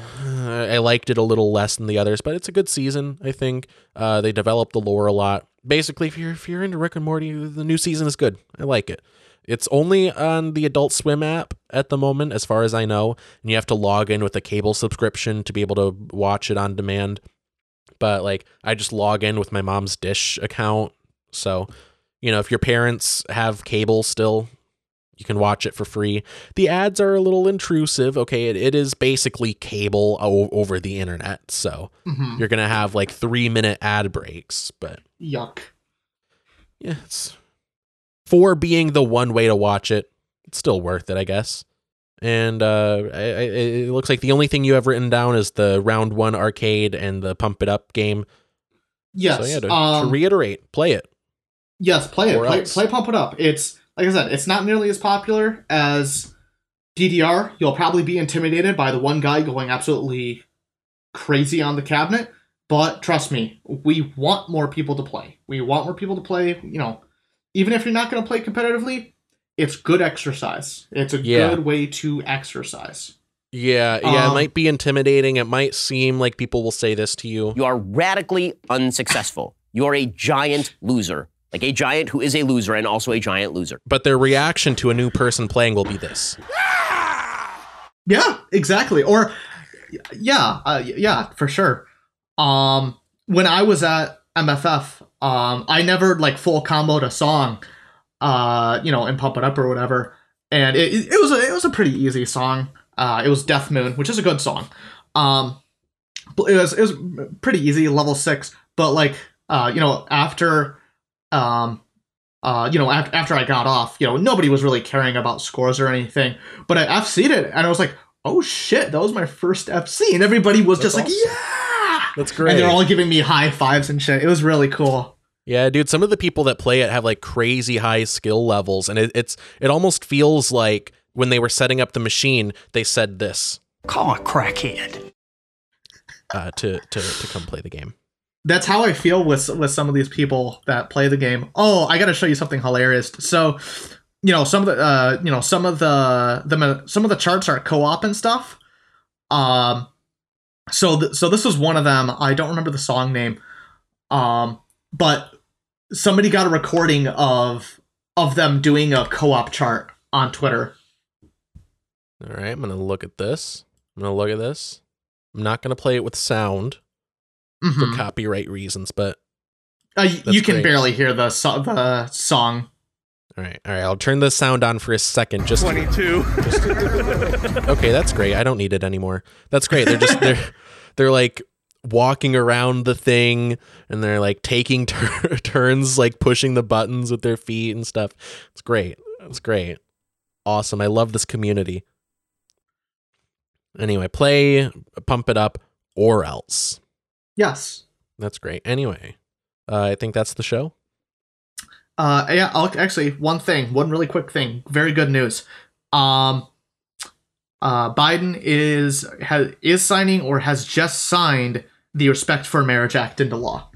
[SPEAKER 1] I liked it a little less than the others, but it's a good season. I think uh, they developed the lore a lot. Basically, if you're if you're into Rick and Morty, the new season is good. I like it. It's only on the Adult Swim app at the moment, as far as I know, and you have to log in with a cable subscription to be able to watch it on demand. But like, I just log in with my mom's Dish account, so you know if your parents have cable still, you can watch it for free. The ads are a little intrusive. Okay, it, it is basically cable o- over the internet, so
[SPEAKER 2] Mhm.
[SPEAKER 1] you're gonna have like three minute ad breaks, but
[SPEAKER 2] Yuck.
[SPEAKER 1] yeah, it's for being the one way to watch it. It's still worth it, I guess. And uh, I, I, it looks like the only thing you have written down is the round one arcade and the pump it up game.
[SPEAKER 2] Yes.
[SPEAKER 1] So yeah, to,
[SPEAKER 2] um,
[SPEAKER 1] to reiterate, play it.
[SPEAKER 2] Yes, play it. Play, play Pump It Up. It's like I said, it's not nearly as popular as DDR. You'll probably be intimidated by the one guy going absolutely crazy on the cabinet. But trust me, we want more people to play. We want more people to play. You know, even if you're not going to play competitively, it's good exercise. It's a
[SPEAKER 1] Yeah.
[SPEAKER 2] good way to exercise.
[SPEAKER 1] Yeah, yeah, it
[SPEAKER 2] Um,
[SPEAKER 1] might be intimidating. It might seem like people will say this to you.
[SPEAKER 6] You are radically unsuccessful. You're a giant loser. Like a giant who is a loser and also a giant loser.
[SPEAKER 1] But their reaction to a new person playing will be this.
[SPEAKER 2] Yeah, exactly. Or yeah, uh, yeah, for sure. Um, when I was at MFF, um, I never like full comboed a song, uh, you know, and pump it up or whatever. And it, it was a, it was a pretty easy song. Uh, it was Death Moon, which is a good song. Um, but it was it was pretty easy, level six. But like, uh, you know, after, um, uh, you know, after, after I got off, you know, nobody was really caring about scores or anything. But I FC'd it, and I was like, oh shit, that was my first FC, and everybody was
[SPEAKER 1] That's
[SPEAKER 2] just
[SPEAKER 1] awesome.
[SPEAKER 2] like, yeah,
[SPEAKER 1] That's great.
[SPEAKER 2] and they're all giving me high fives and shit. It was really cool.
[SPEAKER 1] Yeah, dude, some of the people that play it have like crazy high skill levels and it, it's it almost feels like when they were setting up the machine, they said this
[SPEAKER 4] Call a crackhead.
[SPEAKER 1] uh, to to to come play the game.
[SPEAKER 2] That's how I feel with with some of these people that play the game. Oh, I got to show you something hilarious. So, you know, some of the uh, you know, some of the the some of the charts are co-op and stuff. Um so th- so this was one of them. I don't remember the song name. Um but somebody got a recording of of them doing a co-op chart on Twitter.
[SPEAKER 1] All right, I'm gonna look at this. I'm gonna look at this. I'm not gonna play it with sound for
[SPEAKER 2] Mhm.
[SPEAKER 1] copyright reasons, but
[SPEAKER 2] Uh, you can
[SPEAKER 1] great.
[SPEAKER 2] barely hear the so- the song.
[SPEAKER 1] all right, all right. I'll turn the sound on for a second. Just
[SPEAKER 8] 22.
[SPEAKER 1] okay, that's great. I don't need it anymore. That's great. They're just they're they're like walking around the thing and they're like taking tur- turns like pushing the buttons with their feet and stuff. It's great. It's great. Awesome. I love this community. Anyway, play pump it up or else.
[SPEAKER 2] Yes.
[SPEAKER 1] That's great. Anyway, uh, I think that's the show.
[SPEAKER 2] Uh, yeah. I'll, actually, one thing, one really quick thing. Very good news. Um, uh, Biden is has is signing or has just signed the Respect for Marriage Act into law.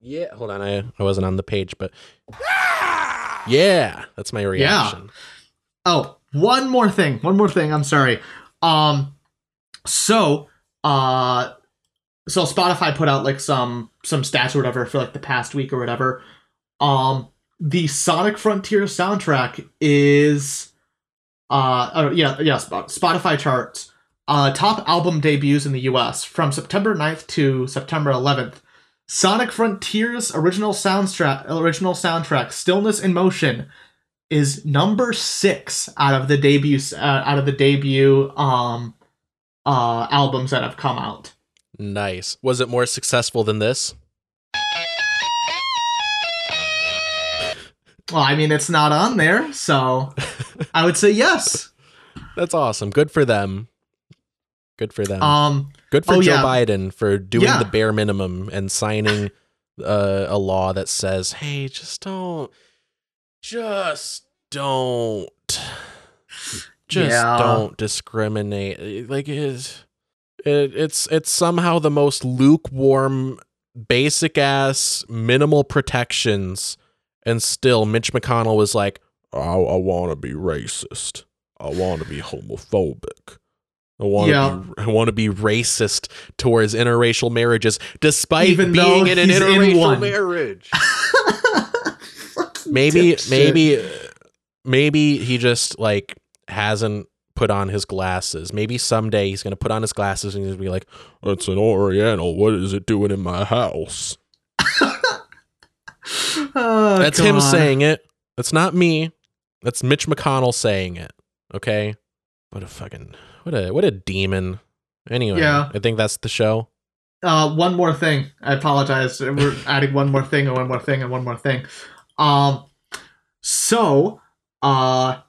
[SPEAKER 1] Yeah, hold on. I I wasn't on the page, but yeah, that's my reaction. Yeah.
[SPEAKER 2] Oh, one more thing. One more thing. I'm sorry. Um, so, uh, so Spotify put out like some some stats or whatever for like the past week or whatever. Um, the Sonic Frontier soundtrack is, uh, uh yeah, yeah, Spotify charts. Uh, top album debuts in the U.S. from September 9th to September 11th. Sonic Frontiers original soundtrack, original soundtrack, "Stillness in Motion," is number six out of the debut uh, out of the debut um uh albums that have come out.
[SPEAKER 1] Nice. Was it more successful than this?
[SPEAKER 2] Well, I mean, it's not on there, so I would say yes.
[SPEAKER 1] That's awesome. Good for them. Good for them.
[SPEAKER 2] Um,
[SPEAKER 1] Good for
[SPEAKER 2] oh,
[SPEAKER 1] Joe
[SPEAKER 2] yeah.
[SPEAKER 1] Biden for doing
[SPEAKER 2] Yeah.
[SPEAKER 1] the bare minimum and signing uh, a law that says, "Hey, just don't, just don't, just
[SPEAKER 2] Yeah.
[SPEAKER 1] don't discriminate." Like it, it, it's it's somehow the most lukewarm, basic ass, minimal protections, and still Mitch McConnell was like, "I, I want to be racist. I want to be homophobic." I want to be I want to be racist towards interracial marriages, despite
[SPEAKER 2] Even
[SPEAKER 1] being in an
[SPEAKER 2] he's in
[SPEAKER 1] interracial marriage. Maybe, maybe, maybe he just like hasn't put on his glasses. Maybe someday he's gonna put on his glasses and he's gonna be like, "It's an Oriental. What is it doing in my house?"
[SPEAKER 2] Oh,
[SPEAKER 1] That's him saying it. That's not me. That's Mitch McConnell saying it. Okay. What a fucking what a what a demon. Anyway,
[SPEAKER 2] Yeah.
[SPEAKER 1] I think that's the show.
[SPEAKER 2] Uh, one more thing. I apologize. We're adding one more thing and one more thing and one more thing. Um, so, uh,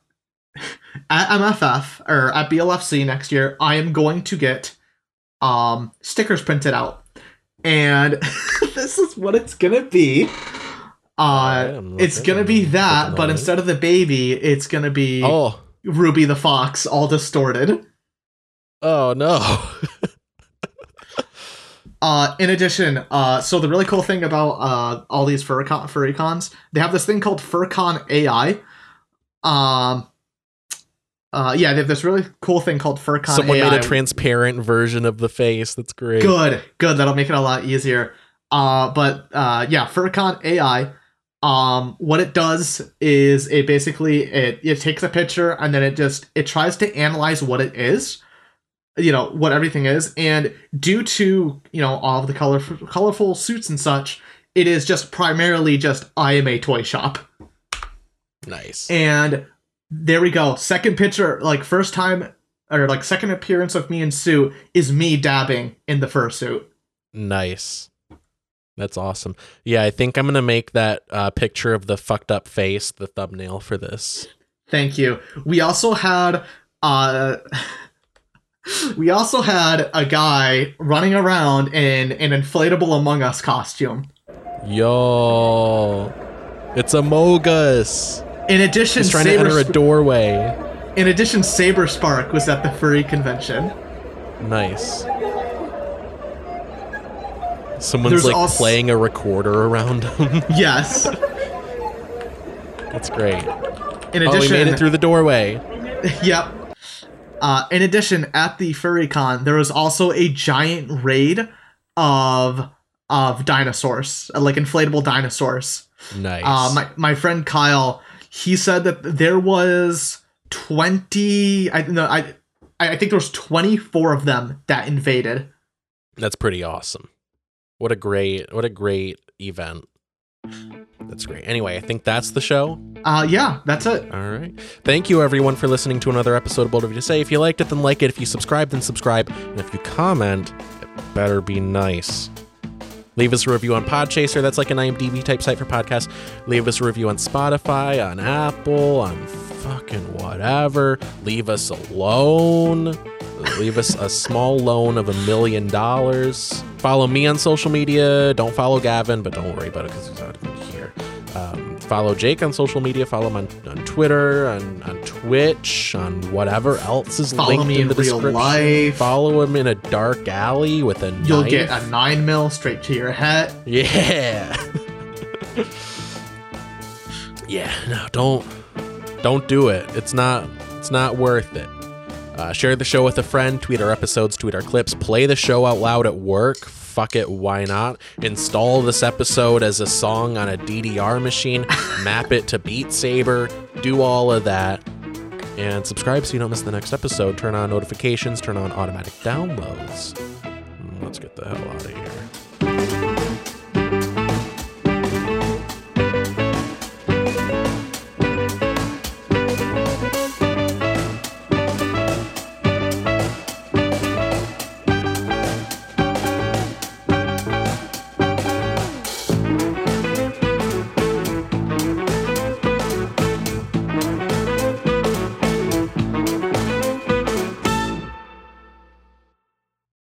[SPEAKER 2] at MFF or at BLFC next year, I am going to get um stickers printed out, and this is what it's gonna be. Uh, it's gonna be that, but instead of the baby, it's gonna be
[SPEAKER 1] Oh,
[SPEAKER 2] Ruby the fox, all distorted.
[SPEAKER 1] oh no.
[SPEAKER 2] Uh, in addition, uh, so the really cool thing about uh, all these Furcon Furrycons, they have this thing called Furcon AI. Um, uh, yeah, they have this really cool thing called Furcon
[SPEAKER 1] Someone
[SPEAKER 2] AI.
[SPEAKER 1] made a transparent version of the face. That's great.
[SPEAKER 2] Good, good. That'll make it a lot easier. Uh, but uh, yeah, Furcon AI. Um, what it does is it basically it it takes a picture and then it just it tries to analyze what it is, you know what everything is, and due to you know all of the colorful colorful suits and such, it is just primarily just I am a toy shop.
[SPEAKER 1] Nice.
[SPEAKER 2] And there we go. Second picture, like first time or like second appearance of me in suit is me dabbing in the fursuit.
[SPEAKER 1] Nice. That's awesome. Yeah, I think I'm gonna make that uh, picture of the fucked up face the thumbnail for this.
[SPEAKER 2] Thank you. We also had uh we also had a guy running around in an inflatable Among Us costume.
[SPEAKER 1] Yo, it's a Mogus.
[SPEAKER 2] In addition,
[SPEAKER 1] He's trying to
[SPEAKER 2] Saber
[SPEAKER 1] enter a doorway.
[SPEAKER 2] in addition, SaberSpark was at the furry convention.
[SPEAKER 1] Nice. Someone's
[SPEAKER 2] There's
[SPEAKER 1] like
[SPEAKER 2] also-
[SPEAKER 1] playing a recorder around him.
[SPEAKER 2] Yes.
[SPEAKER 1] That's great.
[SPEAKER 2] In
[SPEAKER 1] Oh,
[SPEAKER 2] addition,
[SPEAKER 1] made it through the doorway.
[SPEAKER 2] yep. Uh, in addition, at the FurryCon, there was also a giant raid of of dinosaurs, uh, like inflatable dinosaurs.
[SPEAKER 1] Nice.
[SPEAKER 2] Uh, my my friend Kyle, he said that there was twenty. I no, I I think there was twenty four of them that invaded.
[SPEAKER 1] That's pretty awesome. What a great what a great event. That's great. Anyway, I think that's the show.
[SPEAKER 2] Uh, yeah, that's it.
[SPEAKER 1] All right. Thank you, everyone, for listening to another episode of Bold of You to Say. If you liked it, then like it. If you subscribe, then subscribe. And if you comment, it better be nice. Leave us a review on Podchaser. That's like an IMDb type site for podcasts. Leave us a review on Spotify, on Apple, on fucking whatever. Leave us a loan. Leave us a small loan of a million dollars. Follow me on social media. Don't follow Gavin, but don't worry about it because he's not here. Um, follow Jake on social media. Follow him on, on Twitter, on, on Twitch, on whatever else is
[SPEAKER 2] Follow
[SPEAKER 1] linked in
[SPEAKER 2] in
[SPEAKER 1] the
[SPEAKER 2] real
[SPEAKER 1] description.
[SPEAKER 2] life.
[SPEAKER 1] Follow him in a dark alley with a
[SPEAKER 2] You'll
[SPEAKER 1] knife.
[SPEAKER 2] get a nine mil straight to your head.
[SPEAKER 1] Yeah. yeah, no, don't don't do it. It's not it's not worth it. Uh, share the show with a friend, tweet our episodes, tweet our clips, play the show out loud at work. Fuck it, why not? Install this episode as a song on a DDR machine, map it to Beat Saber, do all of that. And subscribe so you don't miss the next episode. Turn on notifications, turn on automatic downloads. Mm, Let's get the hell out of here.